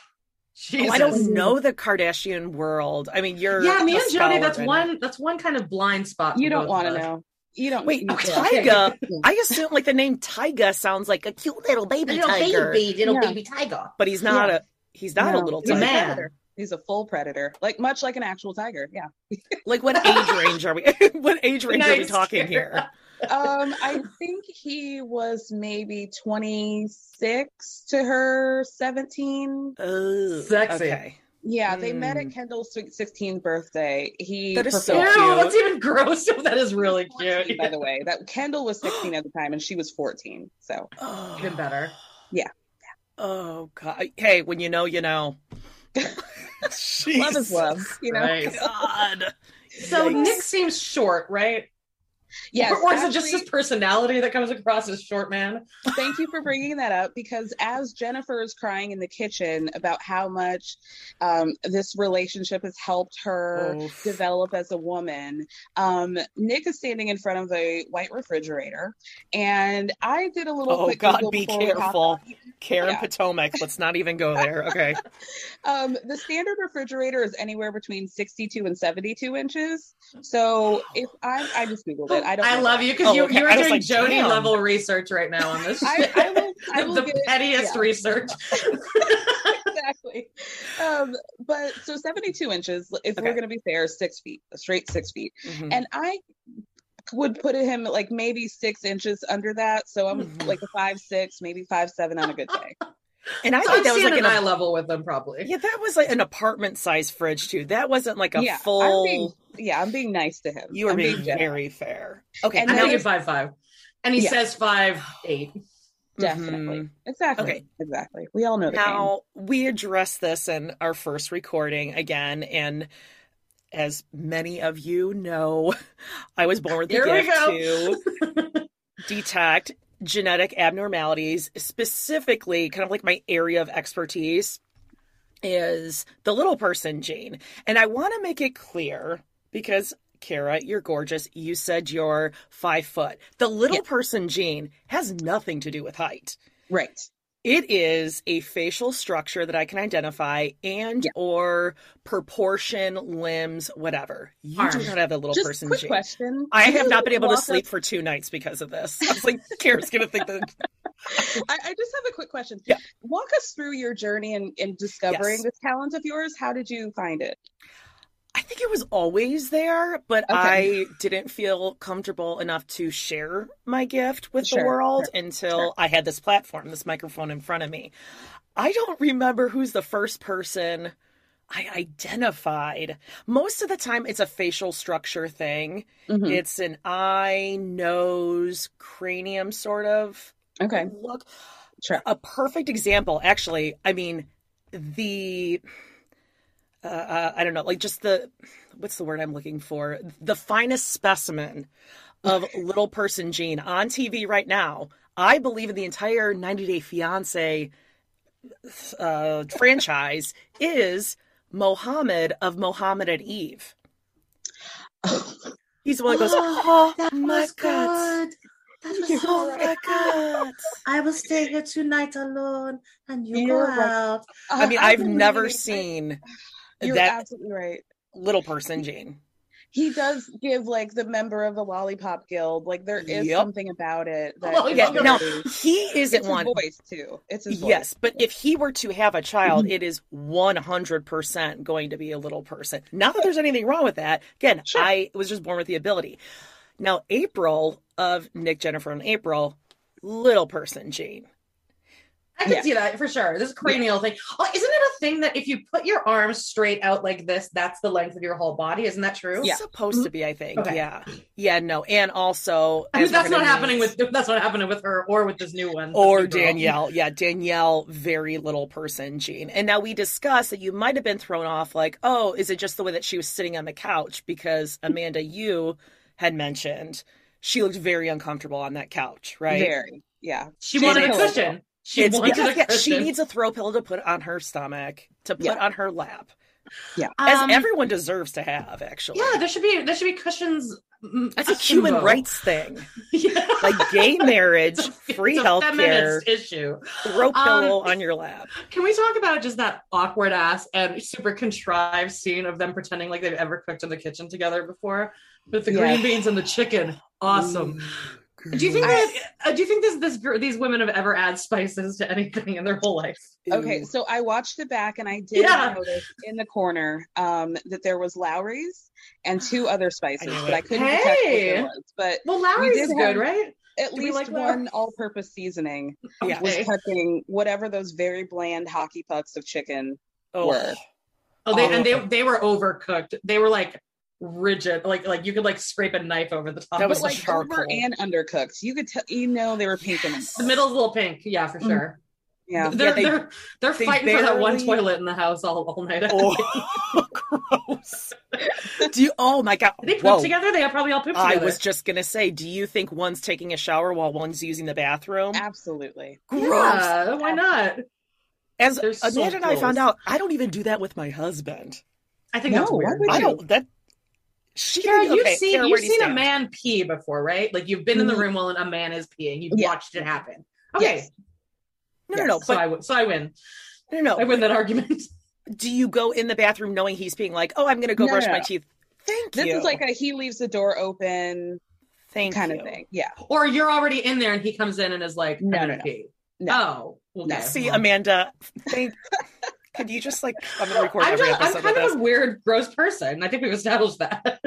Speaker 2: Oh, I don't know the Kardashian world. I mean, you're
Speaker 3: Yeah, me and Jody, that's
Speaker 2: in it.
Speaker 3: one that's one kind of blind spot.
Speaker 4: You don't want to know. You don't.
Speaker 2: Wait,
Speaker 4: you-
Speaker 2: Tyga. I assume like the name Tyga sounds like a cute little baby tiger,
Speaker 3: little
Speaker 4: Yeah.
Speaker 3: baby tiger.
Speaker 2: but he's not
Speaker 4: Yeah.
Speaker 2: a he's not a
Speaker 4: No,
Speaker 2: little
Speaker 4: he's a
Speaker 2: tiger.
Speaker 3: man.
Speaker 4: predator. He's a full predator, like much like an actual tiger. Yeah.
Speaker 2: Like what age range are we? what age range are we talking here?
Speaker 4: Um, I think he was maybe 26 to her 17.
Speaker 2: Oh,
Speaker 3: Sexy.
Speaker 2: Okay.
Speaker 4: Yeah, they met
Speaker 2: Mm.
Speaker 4: at Kendall's 16th birthday. He
Speaker 2: That is so
Speaker 4: proposed-
Speaker 3: Ew,
Speaker 2: cute.
Speaker 3: that's even gross. that is really
Speaker 4: 14,
Speaker 3: cute.
Speaker 4: by the way. That Kendall was 16 at the time and she was 14. So
Speaker 2: Oh.
Speaker 3: Even better.
Speaker 2: Oh God! Hey, when you know, you know.
Speaker 4: love is love, you know.
Speaker 3: Right.
Speaker 2: God.
Speaker 3: So
Speaker 2: Yikes.
Speaker 3: Nick seems short, right?
Speaker 4: Yes,
Speaker 3: or, or is it just his personality that comes across as short man?
Speaker 4: Thank you for bringing that up because as Jennifer is crying in the kitchen about how much um, this relationship has helped her
Speaker 2: Oof.
Speaker 4: develop as a woman, um, Nick is standing in front of a white refrigerator, and I did a little.
Speaker 2: Oh
Speaker 4: quick
Speaker 2: God!
Speaker 4: Google
Speaker 2: Be
Speaker 4: before we hopped
Speaker 2: careful. Karen
Speaker 4: Yeah.
Speaker 2: Potomac. Let's not even go there. Okay.
Speaker 4: Um, the standard refrigerator is anywhere between 62 and 72 inches. So if I, I just googled it. I don't.
Speaker 3: I love
Speaker 4: that.
Speaker 3: you because
Speaker 2: Oh,
Speaker 3: you,
Speaker 2: okay.
Speaker 3: you are doing
Speaker 2: like,
Speaker 3: Jody
Speaker 2: damn.
Speaker 3: level research right now on this.
Speaker 4: I, I will. I will
Speaker 3: the
Speaker 4: get,
Speaker 3: pettiest
Speaker 4: yeah.
Speaker 3: research.
Speaker 4: exactly. Um, but so 72 inches, if we're going to be fair, six feet, a straight six feet.
Speaker 2: Mhm.
Speaker 4: And I would put him like maybe six inches under that. So I'm
Speaker 2: Mhm.
Speaker 4: like a five, six, maybe five, seven on a good day.
Speaker 2: And I
Speaker 3: I'm
Speaker 2: think that was like
Speaker 3: an eye level with them probably.
Speaker 2: yeah, that was like an apartment size fridge too. That wasn't like a
Speaker 4: yeah.
Speaker 2: full.
Speaker 4: I'm being, yeah. I'm being nice to him.
Speaker 2: you were
Speaker 4: I'm
Speaker 2: being
Speaker 4: generous.
Speaker 2: very fair. Okay.
Speaker 4: And
Speaker 3: I know you're five five, and he
Speaker 4: Yeah.
Speaker 3: says five eight.
Speaker 4: Definitely.
Speaker 2: Mhm.
Speaker 4: Exactly.
Speaker 2: Okay.
Speaker 4: Exactly. We all know the game.
Speaker 2: We addressed this in our first recording again, and as many of you know, I was born with the
Speaker 3: Here
Speaker 2: gift to detect genetic abnormalities, specifically, kind of like my area of expertise is the little person gene. And I want to make it clear because. Kara, you're gorgeous. You said you're five foot. The little
Speaker 4: Yeah.
Speaker 2: person gene has nothing to do with height.
Speaker 4: Right.
Speaker 2: It is a facial structure that I can identify and
Speaker 4: Yeah.
Speaker 2: or proportion, limbs, whatever. You do not have a little
Speaker 4: Just
Speaker 2: person
Speaker 4: quick question.
Speaker 2: I have not been able to sleep for two nights because of this. I was like, Kara's gonna think that
Speaker 4: I, I just have a quick question.
Speaker 2: Yeah.
Speaker 4: Walk us through your journey in, in discovering
Speaker 2: Yes.
Speaker 4: this talent of yours. How did you find it?
Speaker 2: I think it was always there, but
Speaker 4: Okay.
Speaker 2: I didn't feel comfortable enough to share my gift with the world
Speaker 4: sure,
Speaker 2: until
Speaker 4: sure.
Speaker 2: I had this platform, this microphone in front of me. I don't remember who's the first person I identified. Most of the time, it's a facial structure thing.
Speaker 4: Mhm.
Speaker 2: It's an eye, nose, cranium sort of
Speaker 4: Okay.
Speaker 2: look.
Speaker 4: Sure.
Speaker 2: A perfect example, actually. I mean, the uh, uh, I don't know, like just the what's the word I'm looking for? The finest specimen of little person gene on TV right now. I believe in the entire 90 Day Fiance uh, franchise is Mohammed of Mohammed and Yve. He's the one that goes, "Oh that my god,
Speaker 3: That
Speaker 2: oh my god."
Speaker 3: I will stay here tonight alone, and you
Speaker 4: You're
Speaker 3: go
Speaker 4: right.
Speaker 3: out.
Speaker 2: I mean,
Speaker 4: I
Speaker 2: I've never seen
Speaker 4: You're
Speaker 2: that
Speaker 4: absolutely right.
Speaker 2: little person Jane.
Speaker 4: He does give like the member of the Lollipop Guild. Like there is
Speaker 2: Yep.
Speaker 4: something about it that
Speaker 3: Oh,
Speaker 2: Yeah,
Speaker 3: Look
Speaker 2: now he isn't
Speaker 4: it's
Speaker 2: one.
Speaker 4: his voice too. It's his voice.
Speaker 2: Yes, but if he were to have a child, mm-hmm. it is 100% going to be a little person. Not that there's anything wrong with that. Again,
Speaker 4: Sure.
Speaker 2: I was just born with the ability. Now, April of Nick, Jennifer, and April, little person gene.
Speaker 3: I can
Speaker 4: Yeah.
Speaker 3: see that for sure. This cranial thing. Oh, isn't it a thing that if you put your arms straight out like this, that's the length of your whole body? Isn't that true?
Speaker 4: Yeah.
Speaker 2: Supposed to be, I think.
Speaker 3: Okay.
Speaker 2: Yeah. Yeah, no. And also
Speaker 3: I mean, that's
Speaker 2: we're
Speaker 3: not happening
Speaker 2: meet-
Speaker 3: with that's not happening with her or with this new one.
Speaker 2: or
Speaker 3: new.
Speaker 2: Danielle. Yeah, Danielle, very little person, Gene. And now we discussed that you might have been thrown off like, oh, is it just the way that she was sitting on the couch? Because Amanda, you had mentioned she looked very uncomfortable on that couch, right?
Speaker 4: Very. Yeah.
Speaker 3: She
Speaker 4: She's
Speaker 3: wanted a
Speaker 4: pillow.
Speaker 3: cushion. She
Speaker 2: It's
Speaker 3: wanted
Speaker 2: because yeah, she needs a throw pillow to put on her stomach, to put
Speaker 4: Yeah.
Speaker 2: on her lap,
Speaker 4: Yeah.
Speaker 2: as
Speaker 3: Um,
Speaker 2: everyone deserves to have, actually.
Speaker 3: Yeah, there should be there should be cushions. mm,
Speaker 2: That's a human
Speaker 3: akimbo.
Speaker 2: rights thing.
Speaker 3: Yeah.
Speaker 2: Like gay marriage,
Speaker 3: It's a-
Speaker 2: free
Speaker 3: it's
Speaker 2: health care,
Speaker 3: issue.
Speaker 2: throw
Speaker 3: Um,
Speaker 2: pillow on your lap.
Speaker 3: Can we talk about just that awkward ass and super contrived scene of them pretending like they've ever cooked in the kitchen together before with the
Speaker 4: Yeah.
Speaker 3: green beans and the chicken? Awesome. Do you think that? Uh, do you think this this these women have ever added spices to anything in their whole life?
Speaker 4: Okay, so I watched it back and I did
Speaker 3: Yeah.
Speaker 4: notice in the corner um, that there was Lawry's and two other spices,
Speaker 2: I
Speaker 4: but I couldn't detect what
Speaker 3: Hey!
Speaker 4: it was. But
Speaker 3: Well, Lawry's
Speaker 4: did
Speaker 3: is good, right?
Speaker 4: at
Speaker 3: Do
Speaker 4: least
Speaker 3: like
Speaker 4: one
Speaker 3: Lawry's?
Speaker 4: all-purpose seasoning
Speaker 2: Yeah.
Speaker 4: was
Speaker 3: Okay.
Speaker 4: touching whatever those very bland hockey pucks of chicken.
Speaker 2: Oh.
Speaker 4: were.
Speaker 3: Oh, they and they they were overcooked. They were like rigid, like like you could like scrape a knife over the top.
Speaker 2: That was
Speaker 4: But like
Speaker 2: charcoal.
Speaker 4: over and undercooked. You could tell, you know, they were pink and
Speaker 3: the middle's a little pink, yeah, for mm. sure.
Speaker 4: yeah.
Speaker 3: They're
Speaker 2: Yeah, they-
Speaker 3: they're they're
Speaker 2: they
Speaker 3: fighting for that one toilet in the house all, all night.
Speaker 2: Oh, gross. Do you? Oh my god!
Speaker 3: Did they poop
Speaker 2: Whoa.
Speaker 3: together? They are probably all pooped
Speaker 2: I was just gonna say, do you think one's taking a shower while one's using the bathroom?
Speaker 4: Absolutely.
Speaker 2: Gross.
Speaker 3: Yeah, why not?
Speaker 2: As
Speaker 3: They're so
Speaker 2: Amanda and I found out, I don't even do that with my husband.
Speaker 3: I think
Speaker 4: No,
Speaker 3: that's
Speaker 4: why
Speaker 3: weird.
Speaker 4: would
Speaker 2: I don't. That she.
Speaker 3: Kara, you've
Speaker 2: okay,
Speaker 3: seen
Speaker 2: Kara,
Speaker 3: you've
Speaker 2: where do you
Speaker 3: seen a man pee before, right? Like you've been in the
Speaker 4: Mhm.
Speaker 3: room while a man is peeing. You've
Speaker 4: Yeah.
Speaker 3: watched it happen. Okay,
Speaker 4: Yes.
Speaker 2: No, no, no.
Speaker 3: so
Speaker 2: But
Speaker 3: I w- so I win.
Speaker 2: no, no.
Speaker 3: I win that argument.
Speaker 2: Do you go in the bathroom knowing he's being like, "Oh, I'm gonna go
Speaker 4: No,
Speaker 2: brush
Speaker 4: no,
Speaker 2: my teeth"? Thank
Speaker 4: This
Speaker 2: you.
Speaker 4: is like a he leaves the door open
Speaker 2: Thank
Speaker 4: kind
Speaker 2: you.
Speaker 4: of thing. Yeah.
Speaker 3: Or you're already in there and he comes in and is like,
Speaker 4: No, no, no.
Speaker 3: pee."
Speaker 4: No.
Speaker 3: Oh, okay.
Speaker 2: See, Amanda, thank. Could you just like I'm gonna record
Speaker 3: I'm,
Speaker 2: every
Speaker 3: just, I'm
Speaker 2: episode
Speaker 3: kind
Speaker 2: of
Speaker 3: of
Speaker 2: this?
Speaker 3: a weird, gross person. I think we've established that.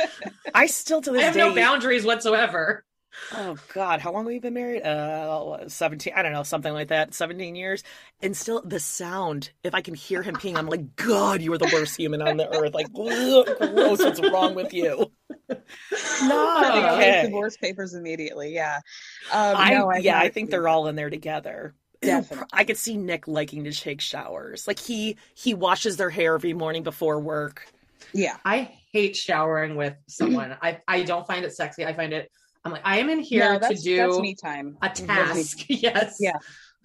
Speaker 2: I still to
Speaker 3: I
Speaker 2: this
Speaker 3: have
Speaker 2: day.
Speaker 3: no boundaries whatsoever.
Speaker 2: Oh God, how long have we been married? Uh, seventeen. I don't know, something like that. Seventeen years, and still the sound. If I can hear him peeing, I'm like, God, you are the worst human on the earth. Like, gross. What's wrong with you? Not
Speaker 4: Filling out
Speaker 2: okay.
Speaker 4: divorce papers immediately. Yeah. Um,
Speaker 2: I,
Speaker 4: no, I've
Speaker 2: yeah, I think they're all in there together. Ew,
Speaker 4: Definitely.
Speaker 2: I could see Nick liking to take showers. Like he he washes their hair every morning before work.
Speaker 4: Yeah.
Speaker 3: I hate showering with someone. I, I don't find it sexy. I find it. I'm like, I am in here
Speaker 4: no,
Speaker 3: to do
Speaker 4: that's me time.
Speaker 3: a task. yes.
Speaker 4: Yeah.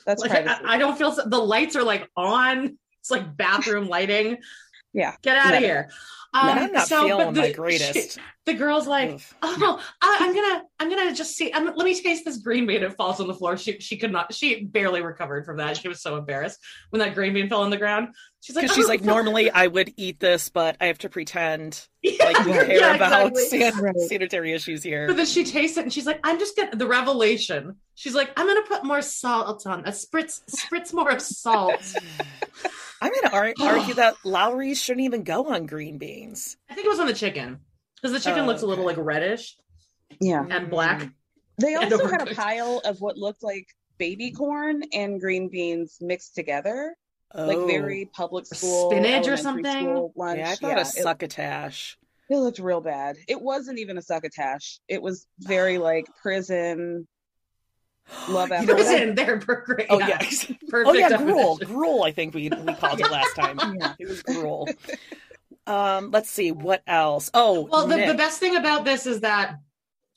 Speaker 4: That's
Speaker 3: Like. I, I don't feel so, the lights are like on. It's like bathroom lighting.
Speaker 4: Yeah.
Speaker 3: Get out of
Speaker 4: No.
Speaker 3: here.
Speaker 2: I'm um, not
Speaker 3: so,
Speaker 2: feeling
Speaker 3: but the-
Speaker 2: my greatest.
Speaker 3: she- the girl's like,
Speaker 2: Oof.
Speaker 3: oh no, I, I'm gonna, I'm gonna just see. I'm, let me taste this green bean. It falls on the floor. She, she could not. She barely recovered from that. She was so embarrassed when that green bean fell on the ground. She's like,
Speaker 2: Because she's
Speaker 3: "Oh,
Speaker 2: like,
Speaker 3: no."
Speaker 2: normally I would eat this, but I have to pretend
Speaker 3: Yeah,
Speaker 2: like we care
Speaker 3: yeah,
Speaker 2: about
Speaker 3: exactly.
Speaker 2: san-
Speaker 4: Right.
Speaker 2: sanitary issues here.
Speaker 3: But then she tastes it and she's like, I'm just gonna the revelation. She's like, I'm gonna put more salt on a spritz spritz more of salt.
Speaker 2: I'm going to ar- argue that Lawry's shouldn't even go on green beans.
Speaker 3: I think it was on the chicken. Because the chicken
Speaker 2: Oh,
Speaker 3: looks a little like reddish
Speaker 4: yeah.
Speaker 3: and mm. black.
Speaker 4: They
Speaker 3: And
Speaker 4: also had a pile of what looked like baby corn and green beans mixed together,
Speaker 2: Oh.
Speaker 4: like very public school
Speaker 3: Spinach or something?
Speaker 4: lunch.
Speaker 2: Yeah, I thought
Speaker 4: Yeah,
Speaker 2: a
Speaker 4: it-
Speaker 2: succotash.
Speaker 4: It looked real bad. It wasn't even a succotash. It was very like prison. Love
Speaker 2: You
Speaker 4: after
Speaker 2: know what?
Speaker 3: Prison, they're great.
Speaker 2: Oh, yeah.
Speaker 3: Perfect.
Speaker 2: oh, yeah, gruel. Gruel, I think we, we called it last time.
Speaker 4: Yeah.
Speaker 2: It was gruel. Um, let's see, what else? Oh,
Speaker 3: Well, the, the best thing about this is that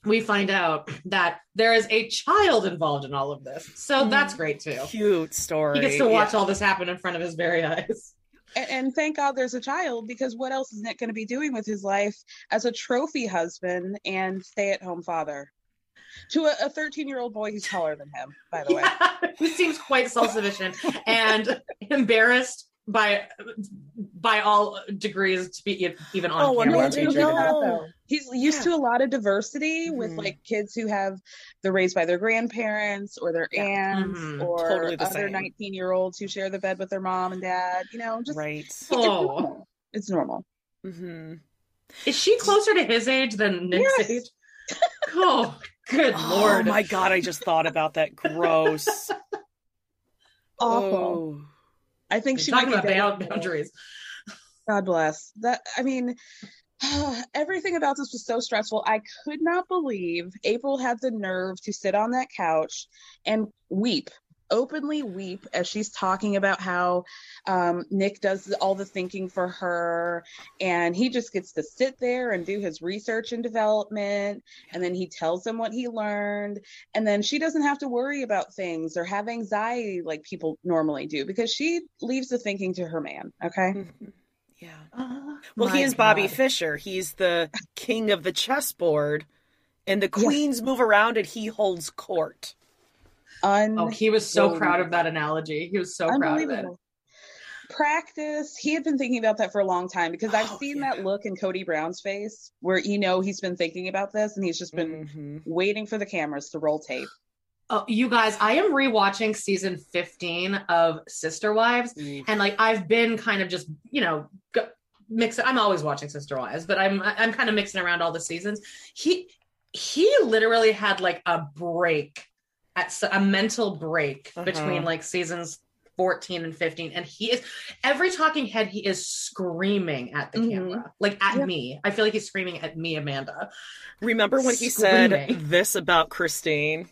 Speaker 3: we find out that there is a child involved in all of this. So that's great too.
Speaker 2: cute story.
Speaker 3: He gets to watch
Speaker 2: Yeah.
Speaker 3: all this happen in front of his very eyes.
Speaker 4: And, and thank God there's a child because what else is Nick going to be doing with his life as a trophy husband and stay at home father? To a 13 year old boy who's taller than him, by the way.
Speaker 3: Who seems quite self-sufficient and embarrassed by by all degrees to be even on
Speaker 2: Oh,
Speaker 3: camera.
Speaker 2: Amanda,
Speaker 3: featured in
Speaker 2: no.
Speaker 4: He's used to a lot of diversity with
Speaker 2: Mhm.
Speaker 4: like kids who have they're raised by their grandparents or their
Speaker 2: Yeah.
Speaker 4: aunts
Speaker 3: Mhm.
Speaker 4: or
Speaker 2: Totally the
Speaker 4: other 19 year olds who share the bed with their mom and dad. You know, just
Speaker 2: Right.
Speaker 4: it's
Speaker 3: Oh,
Speaker 4: normal. It's normal.
Speaker 2: hmm
Speaker 3: is she closer to his age than Nick's
Speaker 4: Yes.
Speaker 3: age? Oh, good
Speaker 2: Oh
Speaker 3: lord!
Speaker 2: my god, I just thought about that. Gross.
Speaker 4: awful.
Speaker 2: Oh.
Speaker 4: I think
Speaker 3: She's
Speaker 4: she
Speaker 3: talking about bound- boundaries.
Speaker 4: God bless. That I mean, everything about this was so stressful. I could not believe April had the nerve to sit on that couch and weep, openly weep as she's talking about how um, Nick does all the thinking for her, and he just gets to sit there and do his research and development, and then he tells him what he learned, and then she doesn't have to worry about things or have anxiety like people normally do because she leaves the thinking to her man. Okay.
Speaker 2: Yeah.
Speaker 3: Oh,
Speaker 2: Well, he is Bobby Fischer. He's the king of the chessboard, and the queens move around and he holds court.
Speaker 3: Oh, he was so proud of that analogy. He was so proud of it.
Speaker 4: Practice. He had been thinking about that for a long time because I've
Speaker 2: Oh,
Speaker 4: seen
Speaker 2: yeah.
Speaker 4: that look in Kody Brown's face where you know he's been thinking about this and he's just been
Speaker 2: Mhm.
Speaker 4: waiting for the cameras to roll tape.
Speaker 3: Oh, you guys, I am rewatching season 15 of Sister Wives.
Speaker 2: Mm.
Speaker 3: and like I've been kind of just you know go, mixing. I'm always watching Sister Wives, but I'm I'm kind of mixing around all the seasons. He he literally had like a break at s- a mental break
Speaker 2: Uh-huh.
Speaker 3: between like seasons 14 and 15 and he is every talking head he is screaming at the
Speaker 4: Mhm.
Speaker 3: camera like at
Speaker 4: Yep.
Speaker 3: me i feel like he's screaming at me amanda
Speaker 2: Remember when he said this about Christine?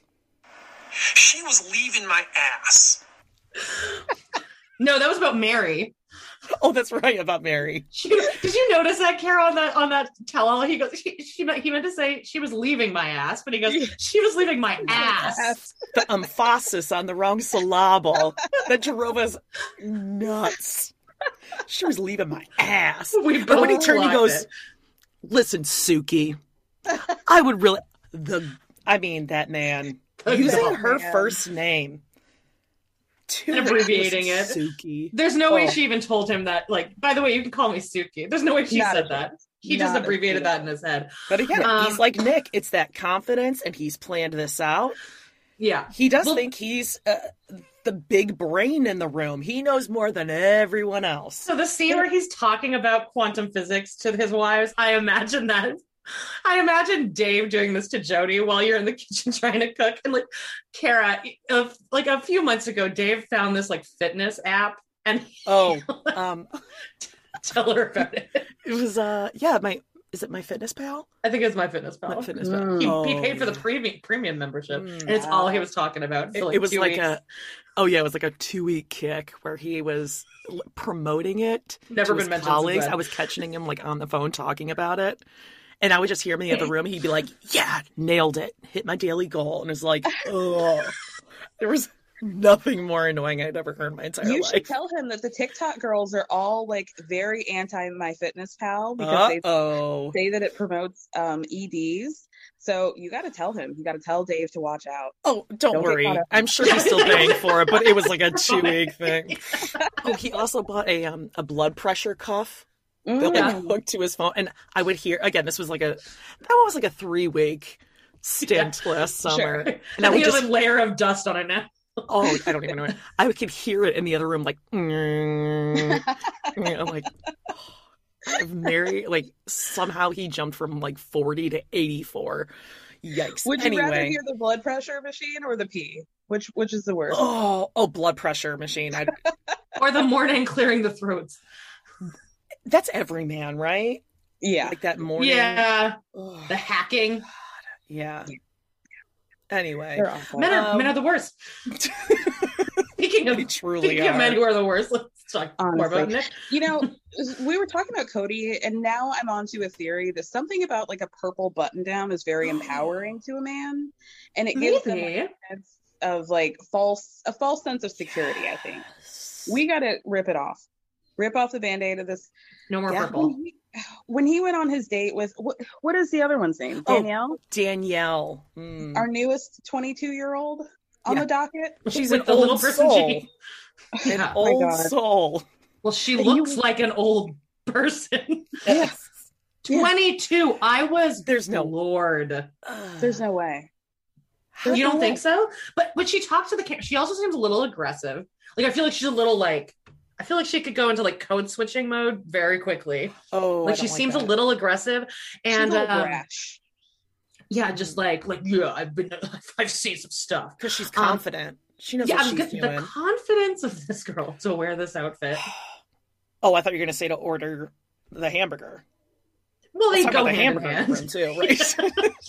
Speaker 5: She was leaving my ass.
Speaker 3: no that was about meri
Speaker 2: Oh, that's right about Meri.
Speaker 3: She, did you notice that, Carol, on that on that tell all? He goes, she, she meant he meant to say she was leaving my ass, but he goes, she was leaving my ass.
Speaker 2: The emphasis on the wrong syllable that drove us nuts. She was leaving my ass.
Speaker 3: We
Speaker 2: But when he turned, he goes,
Speaker 3: it.
Speaker 2: "Listen, Suki, I would really the. I mean, that man
Speaker 3: The
Speaker 2: using her
Speaker 4: man.
Speaker 2: first name, to
Speaker 3: And abbreviating it.
Speaker 2: Suki.
Speaker 3: There's no way
Speaker 2: Oh.
Speaker 3: she even told him that. Like, by the way, you can call me Suki. There's no way she
Speaker 4: Not
Speaker 3: said that. He just
Speaker 4: Not a
Speaker 3: abbreviated that in his head.
Speaker 2: But again,
Speaker 3: Um,
Speaker 2: he's like Nick. It's that confidence, and he's planned this out.
Speaker 3: Yeah.
Speaker 2: He does
Speaker 3: Well-
Speaker 2: think he's uh, the big brain in the room. He knows more than everyone else.
Speaker 3: So the scene where he's talking about quantum physics to his wives, I imagine that. I imagine Dave doing this to Jody while you're in the kitchen trying to cook. And like Kara, of like a few months ago, Dave found this like fitness app and
Speaker 2: Oh, um,
Speaker 3: tell her about it.
Speaker 2: it was uh, yeah, my is it my Fitness Pal?
Speaker 3: I think it's my fitness pal.
Speaker 2: My Fitness Pal.
Speaker 4: Mm.
Speaker 3: He,
Speaker 2: Oh,
Speaker 3: he paid for the premium premium membership,
Speaker 2: Mm.
Speaker 3: and it's all he was talking about. For
Speaker 2: It,
Speaker 3: like
Speaker 2: it was
Speaker 3: two
Speaker 2: like
Speaker 3: weeks.
Speaker 2: a, oh yeah, it was like a two week kick where he was promoting it.
Speaker 3: Never
Speaker 2: to
Speaker 3: been
Speaker 2: his
Speaker 3: mentioned
Speaker 2: colleagues. I was catching him like on the phone talking about it, and I would just hear him in the other room. He'd be like, "Yeah, nailed it, hit my daily goal," and it's like, oh, there was nothing more annoying I'd ever heard in my entire
Speaker 4: You
Speaker 2: life.
Speaker 4: You should tell him that the TikTok girls are all like very anti my fitness pal because they
Speaker 2: oh,
Speaker 4: say that it promotes um EDs. So you got to tell him. You got to tell Dave to watch out.
Speaker 2: oh, don't,
Speaker 4: Don't
Speaker 2: worry. I'm sure he's still paying for it, but it was like a two week thing. Oh, he also bought a um a blood pressure cuff. That like
Speaker 4: Mm.
Speaker 2: hooked to his phone and i would hear again this was like a that one was like a three week stint last summer
Speaker 3: Sure.
Speaker 2: and
Speaker 3: And
Speaker 2: i would just
Speaker 3: a layer of dust on it now.
Speaker 2: oh i don't even know it. i could hear it in the other room like mm, you know, like oh, mary like somehow he jumped from like 40 to 84 yikes
Speaker 4: Would you rather hear the blood pressure machine or the pee? Which which is the worst?
Speaker 2: oh oh blood pressure machine I,
Speaker 3: Or the morning clearing the throats.
Speaker 2: That's every man right
Speaker 4: yeah.
Speaker 2: like that morning
Speaker 3: Yeah.
Speaker 2: Ugh,
Speaker 3: The hacking.
Speaker 2: yeah anyway
Speaker 3: Men are,
Speaker 2: Um,
Speaker 3: men are the worst. Speaking of
Speaker 2: truly
Speaker 3: speaking of men who are the worst, let's talk more about Nick.
Speaker 4: You know, we were talking about Kody, and now I'm onto a theory that something about like a purple button down is very empowering to a man, and it gives him like, a sense of like false a false sense of security. I think we got to rip it off, rip off the band-aid of this.
Speaker 3: No more
Speaker 2: Yeah.
Speaker 3: purple.
Speaker 4: When he, when he went on his date with what, what is the other one's name?
Speaker 2: Oh.
Speaker 4: Danielle,
Speaker 2: Danielle. Mm.
Speaker 4: our newest 22 year old on
Speaker 2: Yeah.
Speaker 4: the docket.
Speaker 2: She's
Speaker 3: With
Speaker 2: an
Speaker 3: the
Speaker 2: old
Speaker 3: little person
Speaker 2: soul.
Speaker 3: she-
Speaker 2: An
Speaker 4: Oh
Speaker 2: old
Speaker 4: God.
Speaker 2: soul.
Speaker 3: Well, she
Speaker 4: But you-
Speaker 3: looks like an old person.
Speaker 2: Yes.
Speaker 4: Yeah.
Speaker 3: 22. I was
Speaker 2: There's no-
Speaker 3: Lord.
Speaker 4: There's no way.
Speaker 3: You don't think so? But when she talks to the camera, she also seems a little aggressive. Like I feel like she's a little like I feel like she could go into like code switching mode very quickly.
Speaker 2: Oh,
Speaker 3: like she seems a little aggressive, and um, yeah, just like like yeah, I've been I've seen some stuff.
Speaker 2: because she's
Speaker 3: Um,
Speaker 2: confident. She knows
Speaker 3: Yeah, I'm good. the confidence of this girl to wear this outfit.
Speaker 2: Oh, I thought you were going to say to order the hamburger.
Speaker 3: Well, they go
Speaker 2: the
Speaker 3: in
Speaker 2: hamburger
Speaker 3: hand.
Speaker 2: too, right?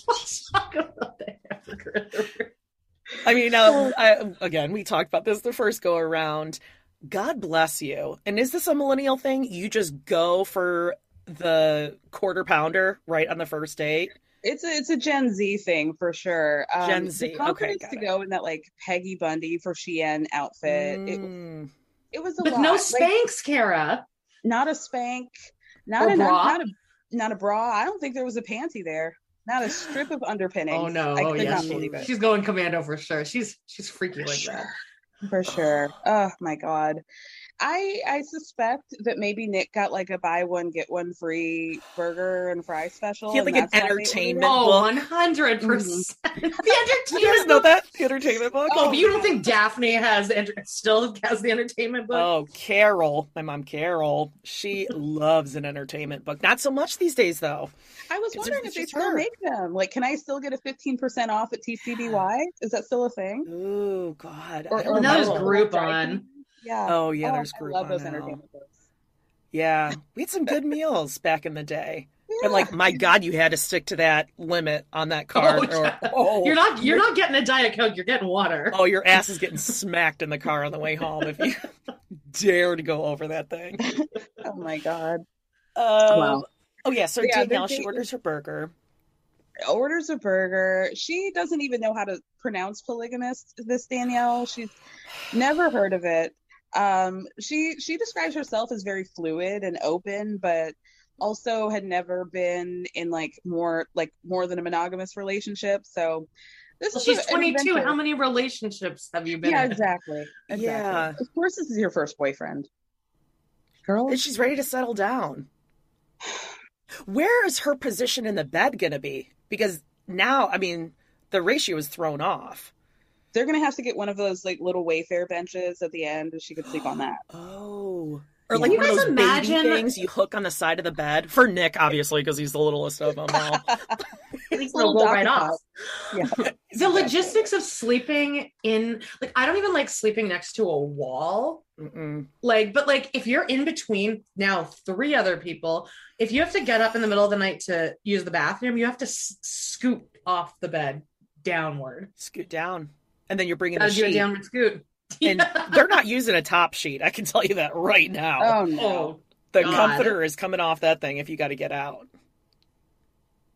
Speaker 3: Let's talk about the hamburger.
Speaker 2: I mean, uh, I, again, we talked about this the first go around. God bless you. And is this a millennial thing? You just go for the quarter pounder right on the first date?
Speaker 4: It's a it's a Gen Z thing for sure. Um,
Speaker 2: Gen Z,
Speaker 4: The
Speaker 2: okay, got
Speaker 4: to
Speaker 2: it.
Speaker 4: go in that like Peggy Bundy for Shein outfit. It,
Speaker 2: Mm.
Speaker 4: it was a
Speaker 3: With
Speaker 4: lot.
Speaker 3: no
Speaker 4: Like,
Speaker 3: Spanx, Kara.
Speaker 4: not a spank, not a
Speaker 3: bra?
Speaker 4: not a not a bra. I don't think there was a panty there. Not a strip of underpinning.
Speaker 3: Oh no!
Speaker 4: I
Speaker 3: oh yeah, she- she's going commando for sure. She's she's freaky
Speaker 4: For
Speaker 3: like
Speaker 4: sure.
Speaker 3: that.
Speaker 4: For sure. Oh my god. I I suspect that maybe Nick got like a buy one get one free burger and fry special.
Speaker 2: He had, like, an
Speaker 4: that's why they ordered
Speaker 2: entertainment.
Speaker 3: Oh,
Speaker 2: book.
Speaker 3: one hundred percent. Mm-hmm. The
Speaker 2: Did you guys
Speaker 3: entertainment
Speaker 2: know
Speaker 3: book.
Speaker 2: that? The entertainment book?
Speaker 3: Oh, but you don't oh. think Daphne has the enter- still has the entertainment book?
Speaker 2: Oh, Carol, my mom Carol, she loves an entertainment book. Not so much these days, though.
Speaker 4: I was
Speaker 2: It's-
Speaker 4: wondering if
Speaker 2: it's
Speaker 4: they still
Speaker 2: her.
Speaker 4: make them. Like, can I still get a fifteen percent off at TCBY? Is that still a thing?
Speaker 2: Oh God,
Speaker 4: Or- or
Speaker 3: now there's
Speaker 2: know.
Speaker 3: Groupon.
Speaker 4: Yeah.
Speaker 2: Oh yeah, there's
Speaker 4: I
Speaker 2: Groupon
Speaker 4: love those
Speaker 2: now.
Speaker 4: entertainment books.
Speaker 2: Yeah, we had some good meals back in the day.
Speaker 4: Yeah.
Speaker 2: And like, my God, you had to stick to that limit on that card.
Speaker 3: Oh,
Speaker 2: or,
Speaker 3: yeah.
Speaker 2: oh,
Speaker 3: You're not you're not getting a diet coke. You're getting water.
Speaker 2: oh, your ass is getting smacked in the car on the way home if you dare to go over that thing.
Speaker 4: Oh my god.
Speaker 2: Um,
Speaker 4: Wow.
Speaker 2: Oh yeah, so
Speaker 4: Yeah,
Speaker 2: Danielle, she orders her burger.
Speaker 4: Orders a burger. She doesn't even know how to pronounce polygamist. This Danielle, she's never heard of it. Um, she she describes herself as very fluid and open, but also had never been in like more like more than a monogamous relationship. So this
Speaker 3: Well,
Speaker 4: is
Speaker 3: she's 22. How many relationships have you been
Speaker 4: Yeah,
Speaker 3: in?
Speaker 4: exactly. exactly.
Speaker 2: Yeah.
Speaker 4: Of course, this is your first boyfriend, girl.
Speaker 2: And she's ready to settle down. Where is her position in the bed going to be? Because now, I mean, the ratio is thrown off.
Speaker 4: They're gonna have to get one of those like little Wayfair benches at the end, and she could sleep on that.
Speaker 2: Oh. Or like
Speaker 4: You
Speaker 2: one of those
Speaker 3: imagine-
Speaker 2: baby things you hook on the side of the bed for Nick, obviously, because he's the littlest of them all.
Speaker 3: These
Speaker 4: Little
Speaker 3: will go right off.
Speaker 4: Yeah.
Speaker 3: The logistics of sleeping in like I don't even like sleeping next to a wall.
Speaker 2: Mm-mm.
Speaker 3: Like, but like if you're in between now three other people, if you have to get up in the middle of the night to use the bathroom, you have to s- scoot off the bed downward.
Speaker 2: Scoot down, and then you're bringing the
Speaker 3: Gotta do a
Speaker 2: sheet.
Speaker 3: downward scoot.
Speaker 2: And they're not using a top sheet. I can tell you that right now.
Speaker 4: Oh no.
Speaker 3: Oh,
Speaker 2: the
Speaker 3: God.
Speaker 2: comforter is coming off that thing if you got to get out.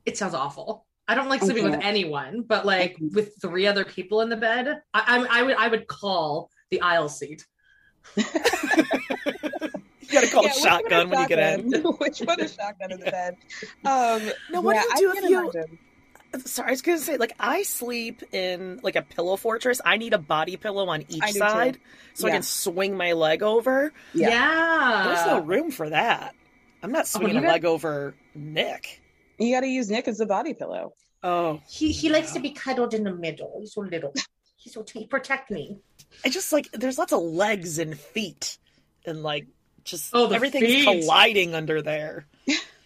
Speaker 3: it sounds awful. I don't like sleeping with anyone, but like with three other people in the bed, I, I, I would I would call the aisle seat.
Speaker 2: You got to call
Speaker 4: Yeah,
Speaker 2: a
Speaker 4: which
Speaker 2: shotgun when you get in.
Speaker 4: which one is shotgun in the bed? Um,
Speaker 2: Now, what
Speaker 4: yeah,
Speaker 2: do you
Speaker 4: I
Speaker 2: do if
Speaker 4: can
Speaker 2: you?
Speaker 4: imagine.
Speaker 2: Sorry, I was gonna say, like, I sleep in like a pillow fortress. I need a body pillow on each
Speaker 4: I do too.
Speaker 2: side so I can swing my leg over.
Speaker 4: Yeah.
Speaker 3: Yeah.
Speaker 2: There's no room for that. I'm not oh, swinging
Speaker 3: you
Speaker 2: a
Speaker 3: got-
Speaker 2: leg over Nick.
Speaker 4: You got to use Nick as a body pillow.
Speaker 2: Oh,
Speaker 3: He he likes to be cuddled in the middle. He's so little. He's so he protect me.
Speaker 2: I just like there's lots of legs and feet, and like just
Speaker 3: Oh,
Speaker 2: everything's
Speaker 3: feet.
Speaker 2: colliding under there.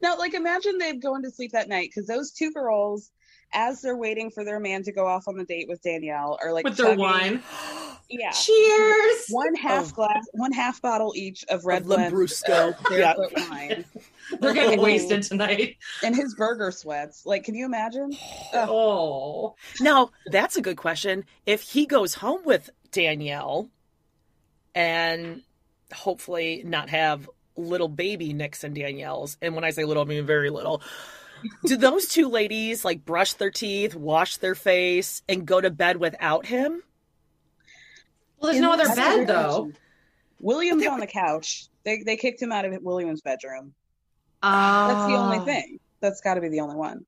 Speaker 4: Now, like, imagine they've going to sleep that night because those two girls, as they're waiting for their man to go off on the date with Danielle, are like
Speaker 3: With their wine.
Speaker 4: Yeah.
Speaker 3: Cheers.
Speaker 4: One half
Speaker 2: Oh.
Speaker 4: glass, one half bottle each of Red
Speaker 2: Of Lambrusco.
Speaker 4: uh,
Speaker 2: Yeah.
Speaker 4: wine,
Speaker 3: They're getting wasted tonight.
Speaker 4: and his burger sweats. Like, can you imagine?
Speaker 3: Oh.
Speaker 2: Now, that's a good question. If he goes home with Danielle and hopefully not have little baby Nicks and Danielle's, and when I say little, I mean very little, do those two ladies like brush their teeth, wash their face, and go to bed without him?
Speaker 3: Well, there's no other
Speaker 4: That's
Speaker 3: bed
Speaker 4: good
Speaker 3: though.
Speaker 4: question. William's on the couch. They they kicked him out of William's bedroom.
Speaker 3: Uh,
Speaker 4: That's the only thing. That's got to be the only one.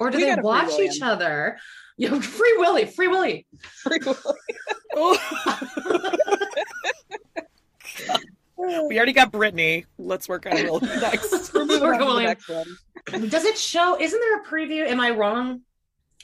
Speaker 3: Or do
Speaker 4: We
Speaker 3: they
Speaker 4: got a free
Speaker 3: watch each other? Yeah, free know, free Willy, free Willy.
Speaker 2: we already got Brittany. Let's work on Will next.
Speaker 4: We're moving on to the next one.
Speaker 3: Does it show? Isn't there a preview? Am I wrong?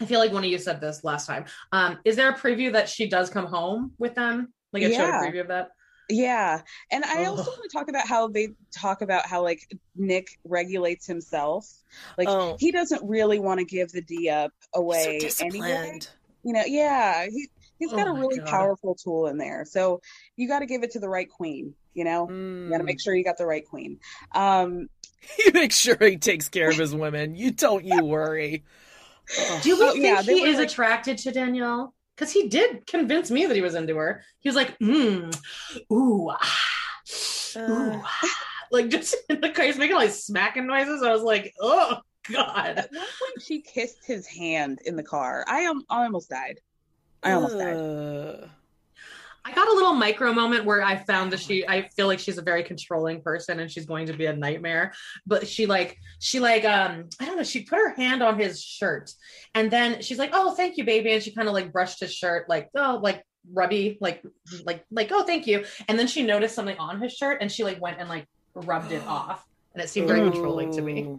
Speaker 3: I feel like one of you said this last time. Um, is there a preview that she does come home with them? Like it showed a
Speaker 4: Yeah.
Speaker 3: preview of that.
Speaker 4: Yeah. And I also
Speaker 3: Ugh.
Speaker 4: want to talk about how they talk about how like Nick regulates himself. Like
Speaker 2: Oh.
Speaker 4: he doesn't really want to give the D up
Speaker 2: so
Speaker 4: away anyway.
Speaker 2: disciplined.
Speaker 4: You know, yeah, he he's got
Speaker 3: Oh
Speaker 4: a really
Speaker 3: God.
Speaker 4: powerful tool in there. So you got to give it to the right queen. You know, you got to
Speaker 2: Mm.
Speaker 4: make sure you got the right queen. Um,
Speaker 2: You make sure he takes care of his women. You don't you worry.
Speaker 3: Do we
Speaker 4: Oh,
Speaker 3: think
Speaker 4: yeah,
Speaker 3: he is
Speaker 4: like-
Speaker 3: attracted to Danielle? Because he did convince me that he was into her. He was like, mm, ooh, ah, ooh,
Speaker 2: Uh.
Speaker 3: ah. like just in the car, he's making like smacking noises. I was like, oh god.
Speaker 4: at one point, she kissed his hand in the car. I am. I almost died. I almost died.
Speaker 2: Uh,
Speaker 3: I got a little micro moment where I found that she I feel like she's a very controlling person and she's going to be a nightmare. But she like she like um I don't know, she put her hand on his shirt and then she's like, Oh, thank you, baby. And she kind of like brushed his shirt, like, oh, like rubby, like like like, oh thank you. And then she noticed something on his shirt and she like went and like rubbed it off. And it seemed very controlling to me.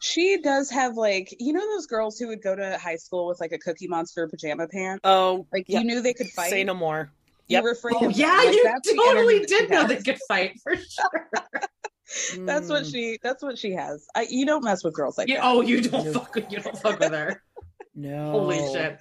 Speaker 4: She does have like you know those girls who would go to high school with like a Cookie Monster pajama pants.
Speaker 2: Oh,
Speaker 4: Like
Speaker 2: yeah.
Speaker 4: you knew they could fight.
Speaker 2: Say no more.
Speaker 4: You
Speaker 2: Yep.
Speaker 4: were afraid
Speaker 3: Oh
Speaker 4: of
Speaker 3: yeah,
Speaker 4: Like,
Speaker 3: you totally
Speaker 4: energy that she
Speaker 3: did know they could fight for sure.
Speaker 4: That's what
Speaker 2: Mm.
Speaker 4: she. That's what she has. I, you don't mess with girls like
Speaker 3: You,
Speaker 4: that.
Speaker 3: oh, you don't
Speaker 2: No.
Speaker 3: fuck with you don't fuck with her.
Speaker 2: No.
Speaker 3: Holy shit.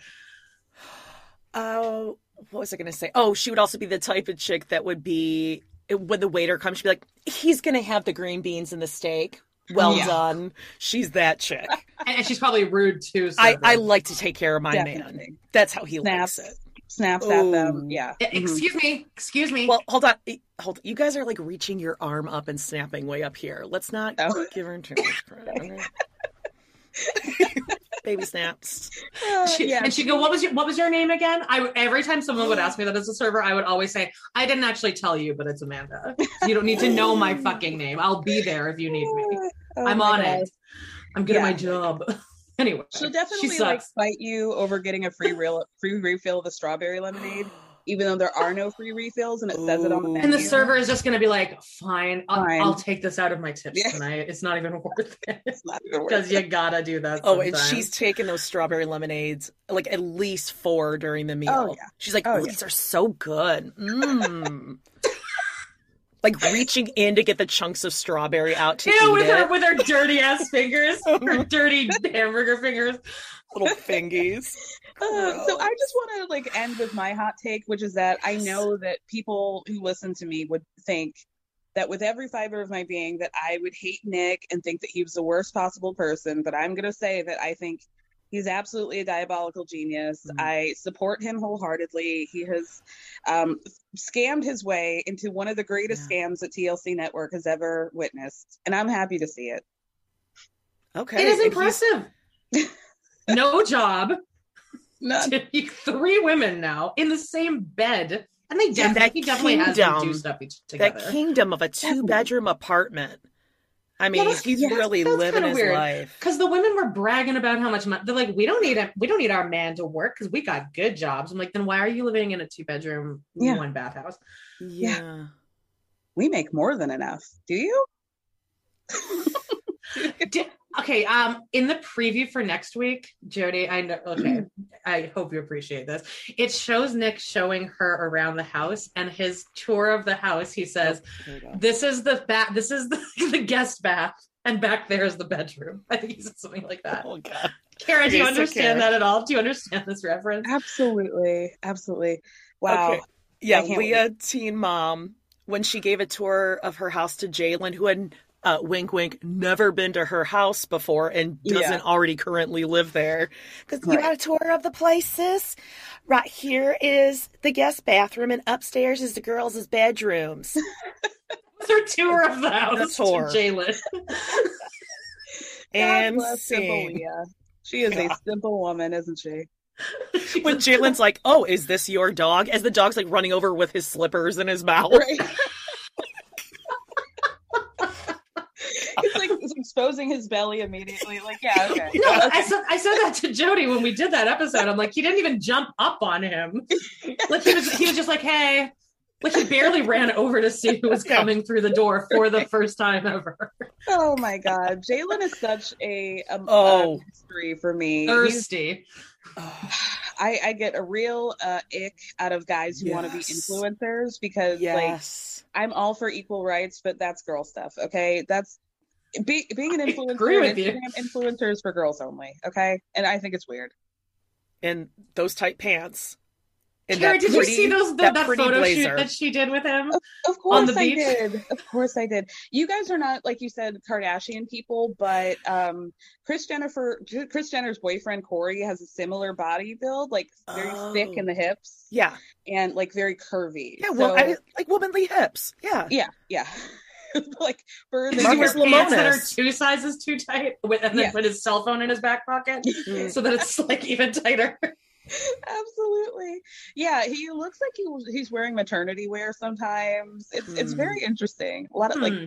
Speaker 2: Oh, what was I going to say? Oh, she would also be the type of chick that would be when the waiter comes, she'd be like, "He's going to have the green beans and the steak. Well
Speaker 4: Yeah.
Speaker 2: done." She's that chick.
Speaker 3: And, and she's probably rude too. So
Speaker 2: I, I like to take care of my man. That's how he
Speaker 4: Snaps.
Speaker 2: likes it.
Speaker 4: Snaps at them.
Speaker 2: Ooh.
Speaker 4: Yeah.
Speaker 3: E- Excuse me. Excuse me.
Speaker 2: Well, hold on. Hold. You guys are like reaching your arm up and snapping way up here. Let's not
Speaker 4: Oh.
Speaker 2: give her too much credit. okay? Baby snaps.
Speaker 4: Uh,
Speaker 3: She-
Speaker 4: yeah.
Speaker 3: and she'd go, "What was your What was your name again?" I every time someone would ask me that as a server, I would always say, "I didn't actually tell you, but it's Amanda. You don't need to know my fucking name. I'll be there if you need me.
Speaker 4: Oh
Speaker 3: I'm on
Speaker 4: God.
Speaker 3: it. I'm good at my job." anyway,
Speaker 4: She'll
Speaker 3: she
Speaker 4: definitely like
Speaker 3: sucks.
Speaker 4: fight you over getting a free real free refill of the strawberry lemonade, even though there are no free refills and it says it on the menu.
Speaker 3: and the server is just going to be like, "Fine, I'll,
Speaker 4: Fine.
Speaker 3: I'll take this out of my tips
Speaker 4: Yeah.
Speaker 3: tonight. It's not even worth it
Speaker 4: It's not even worth
Speaker 3: because you gotta do that."
Speaker 2: Oh, and she's taking those strawberry lemonades, like at least four during the meal.
Speaker 4: Oh, yeah.
Speaker 2: She's like,
Speaker 4: Oh,
Speaker 2: "Oh,
Speaker 4: yeah.
Speaker 2: these are so good." Mm. like reaching in to get the chunks of strawberry out to
Speaker 3: yeah,
Speaker 2: eat
Speaker 3: with
Speaker 2: it.
Speaker 3: her with her dirty ass fingers, her dirty hamburger fingers.
Speaker 2: Little fingies.
Speaker 4: Uh, so I just want to like end with my hot take, which is that I know that people who listen to me would think that with every fiber of my being that I would hate Nick and think that he was the worst possible person, but I'm going to say that I think he's absolutely a diabolical genius.
Speaker 2: Mhm.
Speaker 4: I support him wholeheartedly. He has um, scammed his way into one of the greatest scams that TLC Network has ever witnessed, and I'm happy to see it.
Speaker 2: Okay,
Speaker 3: It is impressive. no job.
Speaker 4: None.
Speaker 3: Three women now in the same bed, and they
Speaker 2: Yeah,
Speaker 3: definitely,
Speaker 2: that
Speaker 3: he definitely has them do stuff each together.
Speaker 2: That kingdom of a two bedroom apartment. I mean,
Speaker 3: that's-
Speaker 2: he's
Speaker 3: yeah,
Speaker 2: really living
Speaker 3: kinda
Speaker 2: his
Speaker 3: weird.
Speaker 2: life.
Speaker 3: Because the women were bragging about how much money they're like, we don't need a, we don't need our man to work because we got good jobs. I'm like, then why are you living in a two bedroom,
Speaker 4: Yeah.
Speaker 3: one bathhouse?
Speaker 2: Yeah.
Speaker 4: We make more than enough. Do you?
Speaker 3: Di- okay, um, in the preview for next week, Jody, I know. Okay, I hope you appreciate this. It shows Nick showing her around the house, and his tour of the house. He says,
Speaker 2: Here we go.
Speaker 3: "This is the bath. This is the, the guest bath, and back there is the bedroom." I think he said something like that.
Speaker 2: Oh god.
Speaker 3: Kara, do you
Speaker 2: Okay, so
Speaker 3: understand that at all? Do you understand this reference?
Speaker 4: Absolutely. Absolutely. Wow.
Speaker 2: Okay. Yeah,
Speaker 4: I can't
Speaker 2: Leah, teen mom, when she gave a tour of her house to Jaylan, who had uh, wink, wink, never been to her house before and doesn't
Speaker 4: Yeah.
Speaker 2: already currently live there. Because you
Speaker 4: Right.
Speaker 2: got a tour of the places. Right here is the guest bathroom, and upstairs is the girls' bedrooms.
Speaker 3: It's her tour of the house
Speaker 2: The tour.
Speaker 3: Jaylan.
Speaker 2: and
Speaker 4: God simple She is a simple woman, isn't she?
Speaker 2: When Jaylan's like, "Oh, is this your dog?" As the dog's like running over with his slippers in his mouth.
Speaker 4: Right. He's like he's exposing his belly immediately. Like, yeah, okay.
Speaker 3: No, I said I said that to Jody when we did that episode. I'm like, he didn't even jump up on him. Like he was he was just like, hey. Like he barely ran over to see who was coming through the door for the first time ever.
Speaker 4: Oh my god. Jaylan is such a, um,
Speaker 2: Oh.
Speaker 4: a mystery for me. He's-
Speaker 3: Thirsty.
Speaker 4: I, I get a real uh, ick out of guys who want to be influencers because like I'm all for equal rights, but that's girl stuff. Okay, that's be, being an influencer.
Speaker 3: agree with
Speaker 4: and
Speaker 3: you.
Speaker 4: Instagram influencers for girls only. Okay, and I think it's weird.
Speaker 2: And those tight pants. in
Speaker 3: Kara,
Speaker 2: that
Speaker 3: did you see those the,
Speaker 2: that
Speaker 3: that, photo
Speaker 2: blazer.
Speaker 3: shoot that she did with him?
Speaker 4: Of course
Speaker 3: the
Speaker 4: I
Speaker 3: beach?
Speaker 4: did. Of course I did. You guys are not like you said Kardashian people, but um Chris Jennifer Kris Jenner's boyfriend Corey has a similar body build, like very thick
Speaker 2: Oh.
Speaker 4: in the hips
Speaker 2: Yeah,
Speaker 4: and like very curvy.
Speaker 2: yeah. Well,
Speaker 4: So-
Speaker 2: I, like womanly hips. Yeah.
Speaker 4: yeah, yeah. like for the
Speaker 3: Does he wear pants that are two sizes too tight, with, and then
Speaker 4: Yeah.
Speaker 3: put his cell phone in his back pocket so that it's like even tighter?
Speaker 4: Absolutely. Yeah, he looks like he, he's wearing maternity wear sometimes. It's it's
Speaker 2: Hmm.
Speaker 4: very interesting. A lot of like
Speaker 3: Hmm.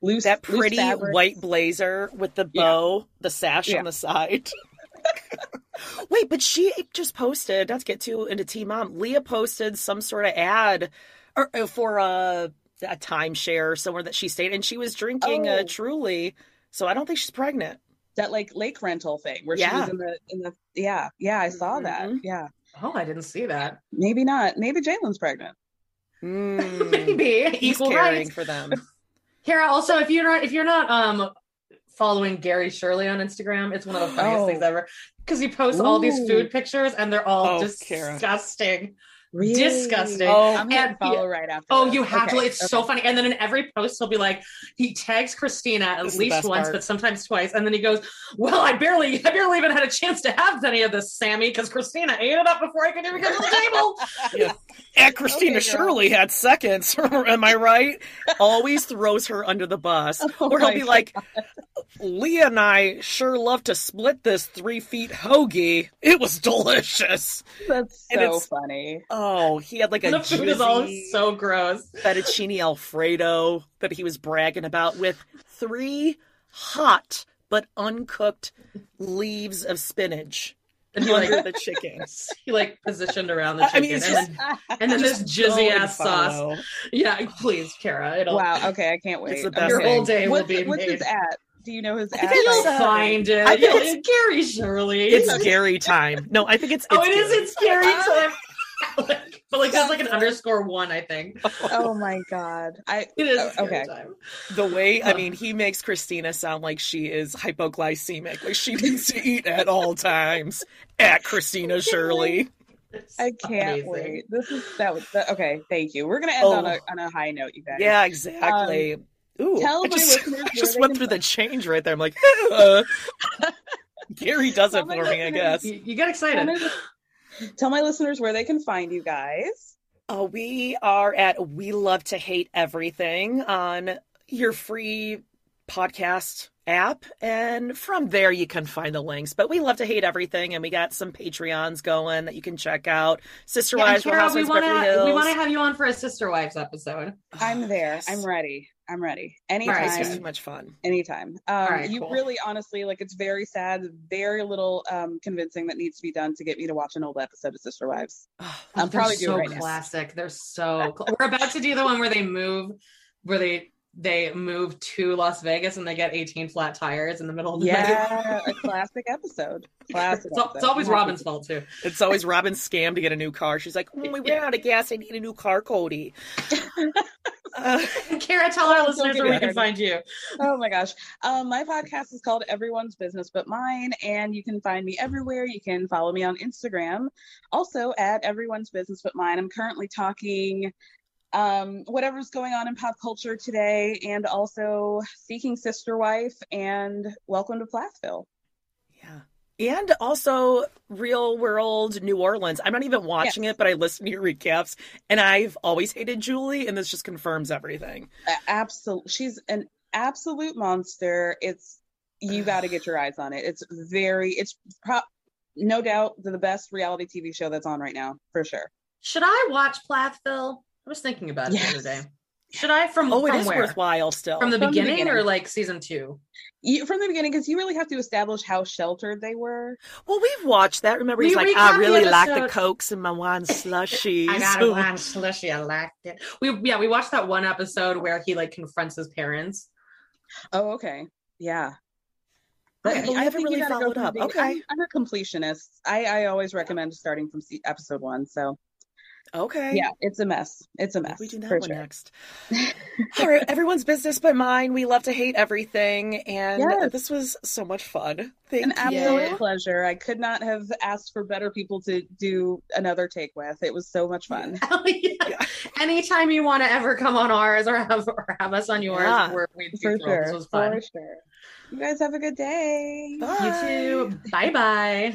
Speaker 4: loose
Speaker 2: That pretty
Speaker 4: fabrics.
Speaker 2: white blazer with the
Speaker 4: Yeah.
Speaker 2: bow, the sash
Speaker 4: Yeah.
Speaker 2: on the side. Wait, but she just posted, not to get too into T Mom, Leah posted some sort of ad or, uh, for a, a timeshare somewhere that she stayed, and she was drinking
Speaker 4: Oh.
Speaker 2: a Truly. So I don't think she's pregnant.
Speaker 4: that like lake rental thing where she was in the in the yeah yeah I saw that
Speaker 2: Mhm.
Speaker 4: yeah
Speaker 3: Oh, I didn't see that.
Speaker 4: maybe not maybe Jaylan's pregnant
Speaker 2: Mm,
Speaker 3: Maybe
Speaker 2: he's
Speaker 3: equal
Speaker 2: caring
Speaker 3: rights.
Speaker 2: for them.
Speaker 3: Kara, also, if you're not if you're not um following Gary Shirley on Instagram, it's one of the funniest
Speaker 4: Oh.
Speaker 3: things ever because he posts all these food pictures and they're all
Speaker 2: Oh, Kara.
Speaker 3: Disgusting.
Speaker 4: really
Speaker 3: Disgusting.
Speaker 2: Oh,
Speaker 4: I'm gonna
Speaker 3: And-
Speaker 4: follow right after
Speaker 3: Oh,
Speaker 4: this.
Speaker 3: you have to.
Speaker 4: Okay,
Speaker 3: It's
Speaker 4: okay.
Speaker 3: so funny. And then in every post, he'll be like, he tags Kristina at
Speaker 2: This
Speaker 3: least once,
Speaker 2: part.
Speaker 3: but sometimes twice. And then he goes, "Well, I barely, I barely even had a chance to have any of this, Sammy, because Kristina ate it up before I could even get to the table."
Speaker 2: Yeah. And Kristina
Speaker 4: Okay, girl.
Speaker 2: Shirley had seconds. Am I right? Always throws her under the bus.
Speaker 4: Oh
Speaker 2: or he'll
Speaker 4: my
Speaker 2: be like, Leah and I sure love to split this three feet hoagie. It was delicious.
Speaker 4: that's so funny
Speaker 2: Oh, he had like a
Speaker 3: the food is all so gross.
Speaker 2: fettuccine alfredo that he was bragging about with three hot but uncooked leaves of spinach
Speaker 3: And he
Speaker 2: under
Speaker 3: like,
Speaker 2: the chickens.
Speaker 3: he like positioned around the
Speaker 2: I
Speaker 3: chicken,
Speaker 2: mean,
Speaker 3: and
Speaker 2: just-
Speaker 3: then and then this
Speaker 2: Just
Speaker 3: jizzy ass sauce. Yeah, please, Kara. It'll
Speaker 4: wow okay I can't wait
Speaker 2: It's the best
Speaker 3: your
Speaker 4: gonna-
Speaker 3: whole day will
Speaker 4: what's,
Speaker 3: be
Speaker 4: what's
Speaker 3: made.
Speaker 4: his at do you know his
Speaker 2: I think
Speaker 4: at
Speaker 3: You'll find it.
Speaker 2: I think it's-
Speaker 3: it's Gary Shirley.
Speaker 2: It's Gary time. No, I think it's.
Speaker 3: oh,
Speaker 2: it's
Speaker 3: it is.
Speaker 2: Gary.
Speaker 3: It's Gary time. Like, but like there's like an underscore one, I think.
Speaker 4: oh my god I
Speaker 3: It is
Speaker 4: Oh, okay.
Speaker 3: time.
Speaker 2: The way I mean, he makes Kristina sound like she is hypoglycemic, like she needs to eat at all times. At Kristina Shirley.
Speaker 3: It's
Speaker 4: I can't
Speaker 3: amazing.
Speaker 4: wait this is that was that, okay thank you we're gonna end oh. on
Speaker 2: Oh.
Speaker 4: a on a high note you guys
Speaker 2: Yeah, exactly. Um, Ooh,
Speaker 4: tell
Speaker 2: I
Speaker 4: my
Speaker 2: just,
Speaker 4: listeners
Speaker 2: I just went
Speaker 4: can
Speaker 2: through the change right there. I'm like, uh, Gary does it
Speaker 4: my
Speaker 2: for me, I guess.
Speaker 3: You, you got
Speaker 4: tell
Speaker 3: excited.
Speaker 4: my, tell my listeners where they can find you guys
Speaker 2: Uh, we are at We Love to Hate Everything on your free podcast app. And from there, you can find the links. But we love to hate everything. And we got some Patreons going that you can check out. Sister
Speaker 3: Yeah,
Speaker 2: Wives, Real
Speaker 3: Kara, we want to we want to have you on for a sister wives episode.
Speaker 4: I'm there.
Speaker 2: yes.
Speaker 4: I'm ready. I'm ready.
Speaker 3: right,
Speaker 4: Anytime.
Speaker 2: It's just too much fun.
Speaker 4: Anytime. Um,
Speaker 3: right,
Speaker 4: you
Speaker 3: cool.
Speaker 4: really, honestly, like it's very sad. Very little um, convincing that needs to be done to get me to watch an old episode of Sister Wives. I'm
Speaker 3: They're
Speaker 4: probably
Speaker 3: so
Speaker 4: doing right now.
Speaker 3: classic. They're so. Cl- We're about to do the one where they move, where they they move to Las Vegas and they get 18 flat tires in the middle of the night.
Speaker 4: Yeah, a classic episode. Classic.
Speaker 3: It's, al- it's always Robyn's fault too.
Speaker 2: It's always Robyn's scam to get a new car. She's like, oh, we ran out of gas. I need a new car, Kody. Uh,
Speaker 3: Kara, tell our listeners where we can find you.
Speaker 4: Oh my gosh. Um, my podcast is called Everyone's Business But Mine, and you can find me everywhere. You can follow me on Instagram, also at Everyone's Business But Mine. I'm currently talking um, whatever's going on in pop culture today, and also Seeking Sister Wife and Welcome to Plathville.
Speaker 2: Yeah. And also real world New Orleans. I'm not even watching
Speaker 4: Yes.
Speaker 2: it, but I listen to your recaps and I've always hated Julie and this just confirms everything.
Speaker 4: Absolute. She's an absolute monster. It's you got to get your eyes on it. It's very. It's pro- no doubt the best reality TV show that's on right now for sure.
Speaker 3: Should I watch Plathville? I was thinking about it
Speaker 4: Yes.
Speaker 3: the other day. Should I from
Speaker 2: Oh, it
Speaker 3: from
Speaker 2: is
Speaker 3: where?
Speaker 2: worthwhile still.
Speaker 3: From the
Speaker 4: From the
Speaker 3: beginning,
Speaker 4: beginning.
Speaker 3: or like season two?
Speaker 4: You, from the beginning, because you really have to establish how sheltered they were.
Speaker 2: well, we've watched that. Remember, he's
Speaker 3: We
Speaker 2: like,
Speaker 3: recapped
Speaker 2: I
Speaker 3: the
Speaker 2: really like the
Speaker 3: episode.
Speaker 2: Cokes and my wine slushies.
Speaker 3: I got a wine slushy. I liked it. We yeah, we watched that one episode where he like confronts his parents.
Speaker 4: Oh, okay. Yeah.
Speaker 2: Okay,
Speaker 4: But
Speaker 2: I haven't really followed up.
Speaker 4: beginning.
Speaker 2: Okay.
Speaker 4: I'm, I'm a completionist. I, I always recommend starting from se- episode one. So
Speaker 2: Okay.
Speaker 4: Yeah, it's a mess. It's a mess.
Speaker 2: We do that
Speaker 4: for
Speaker 2: one
Speaker 4: sure.
Speaker 2: next. All right, everyone's business but mine. We love to hate everything, and
Speaker 4: Yes.
Speaker 2: this was so much fun. Thank
Speaker 4: An
Speaker 2: you.
Speaker 4: absolute pleasure. I could not have asked for better people to do another take with. It was so much fun.
Speaker 3: Hell yeah. Anytime you want to ever come on ours or have or have us on yours,
Speaker 2: Yeah.
Speaker 3: we're, we'd be
Speaker 4: For
Speaker 3: thrilled.
Speaker 4: sure.
Speaker 3: This was fun.
Speaker 4: For sure. You guys have a good day.
Speaker 3: You too. Bye bye.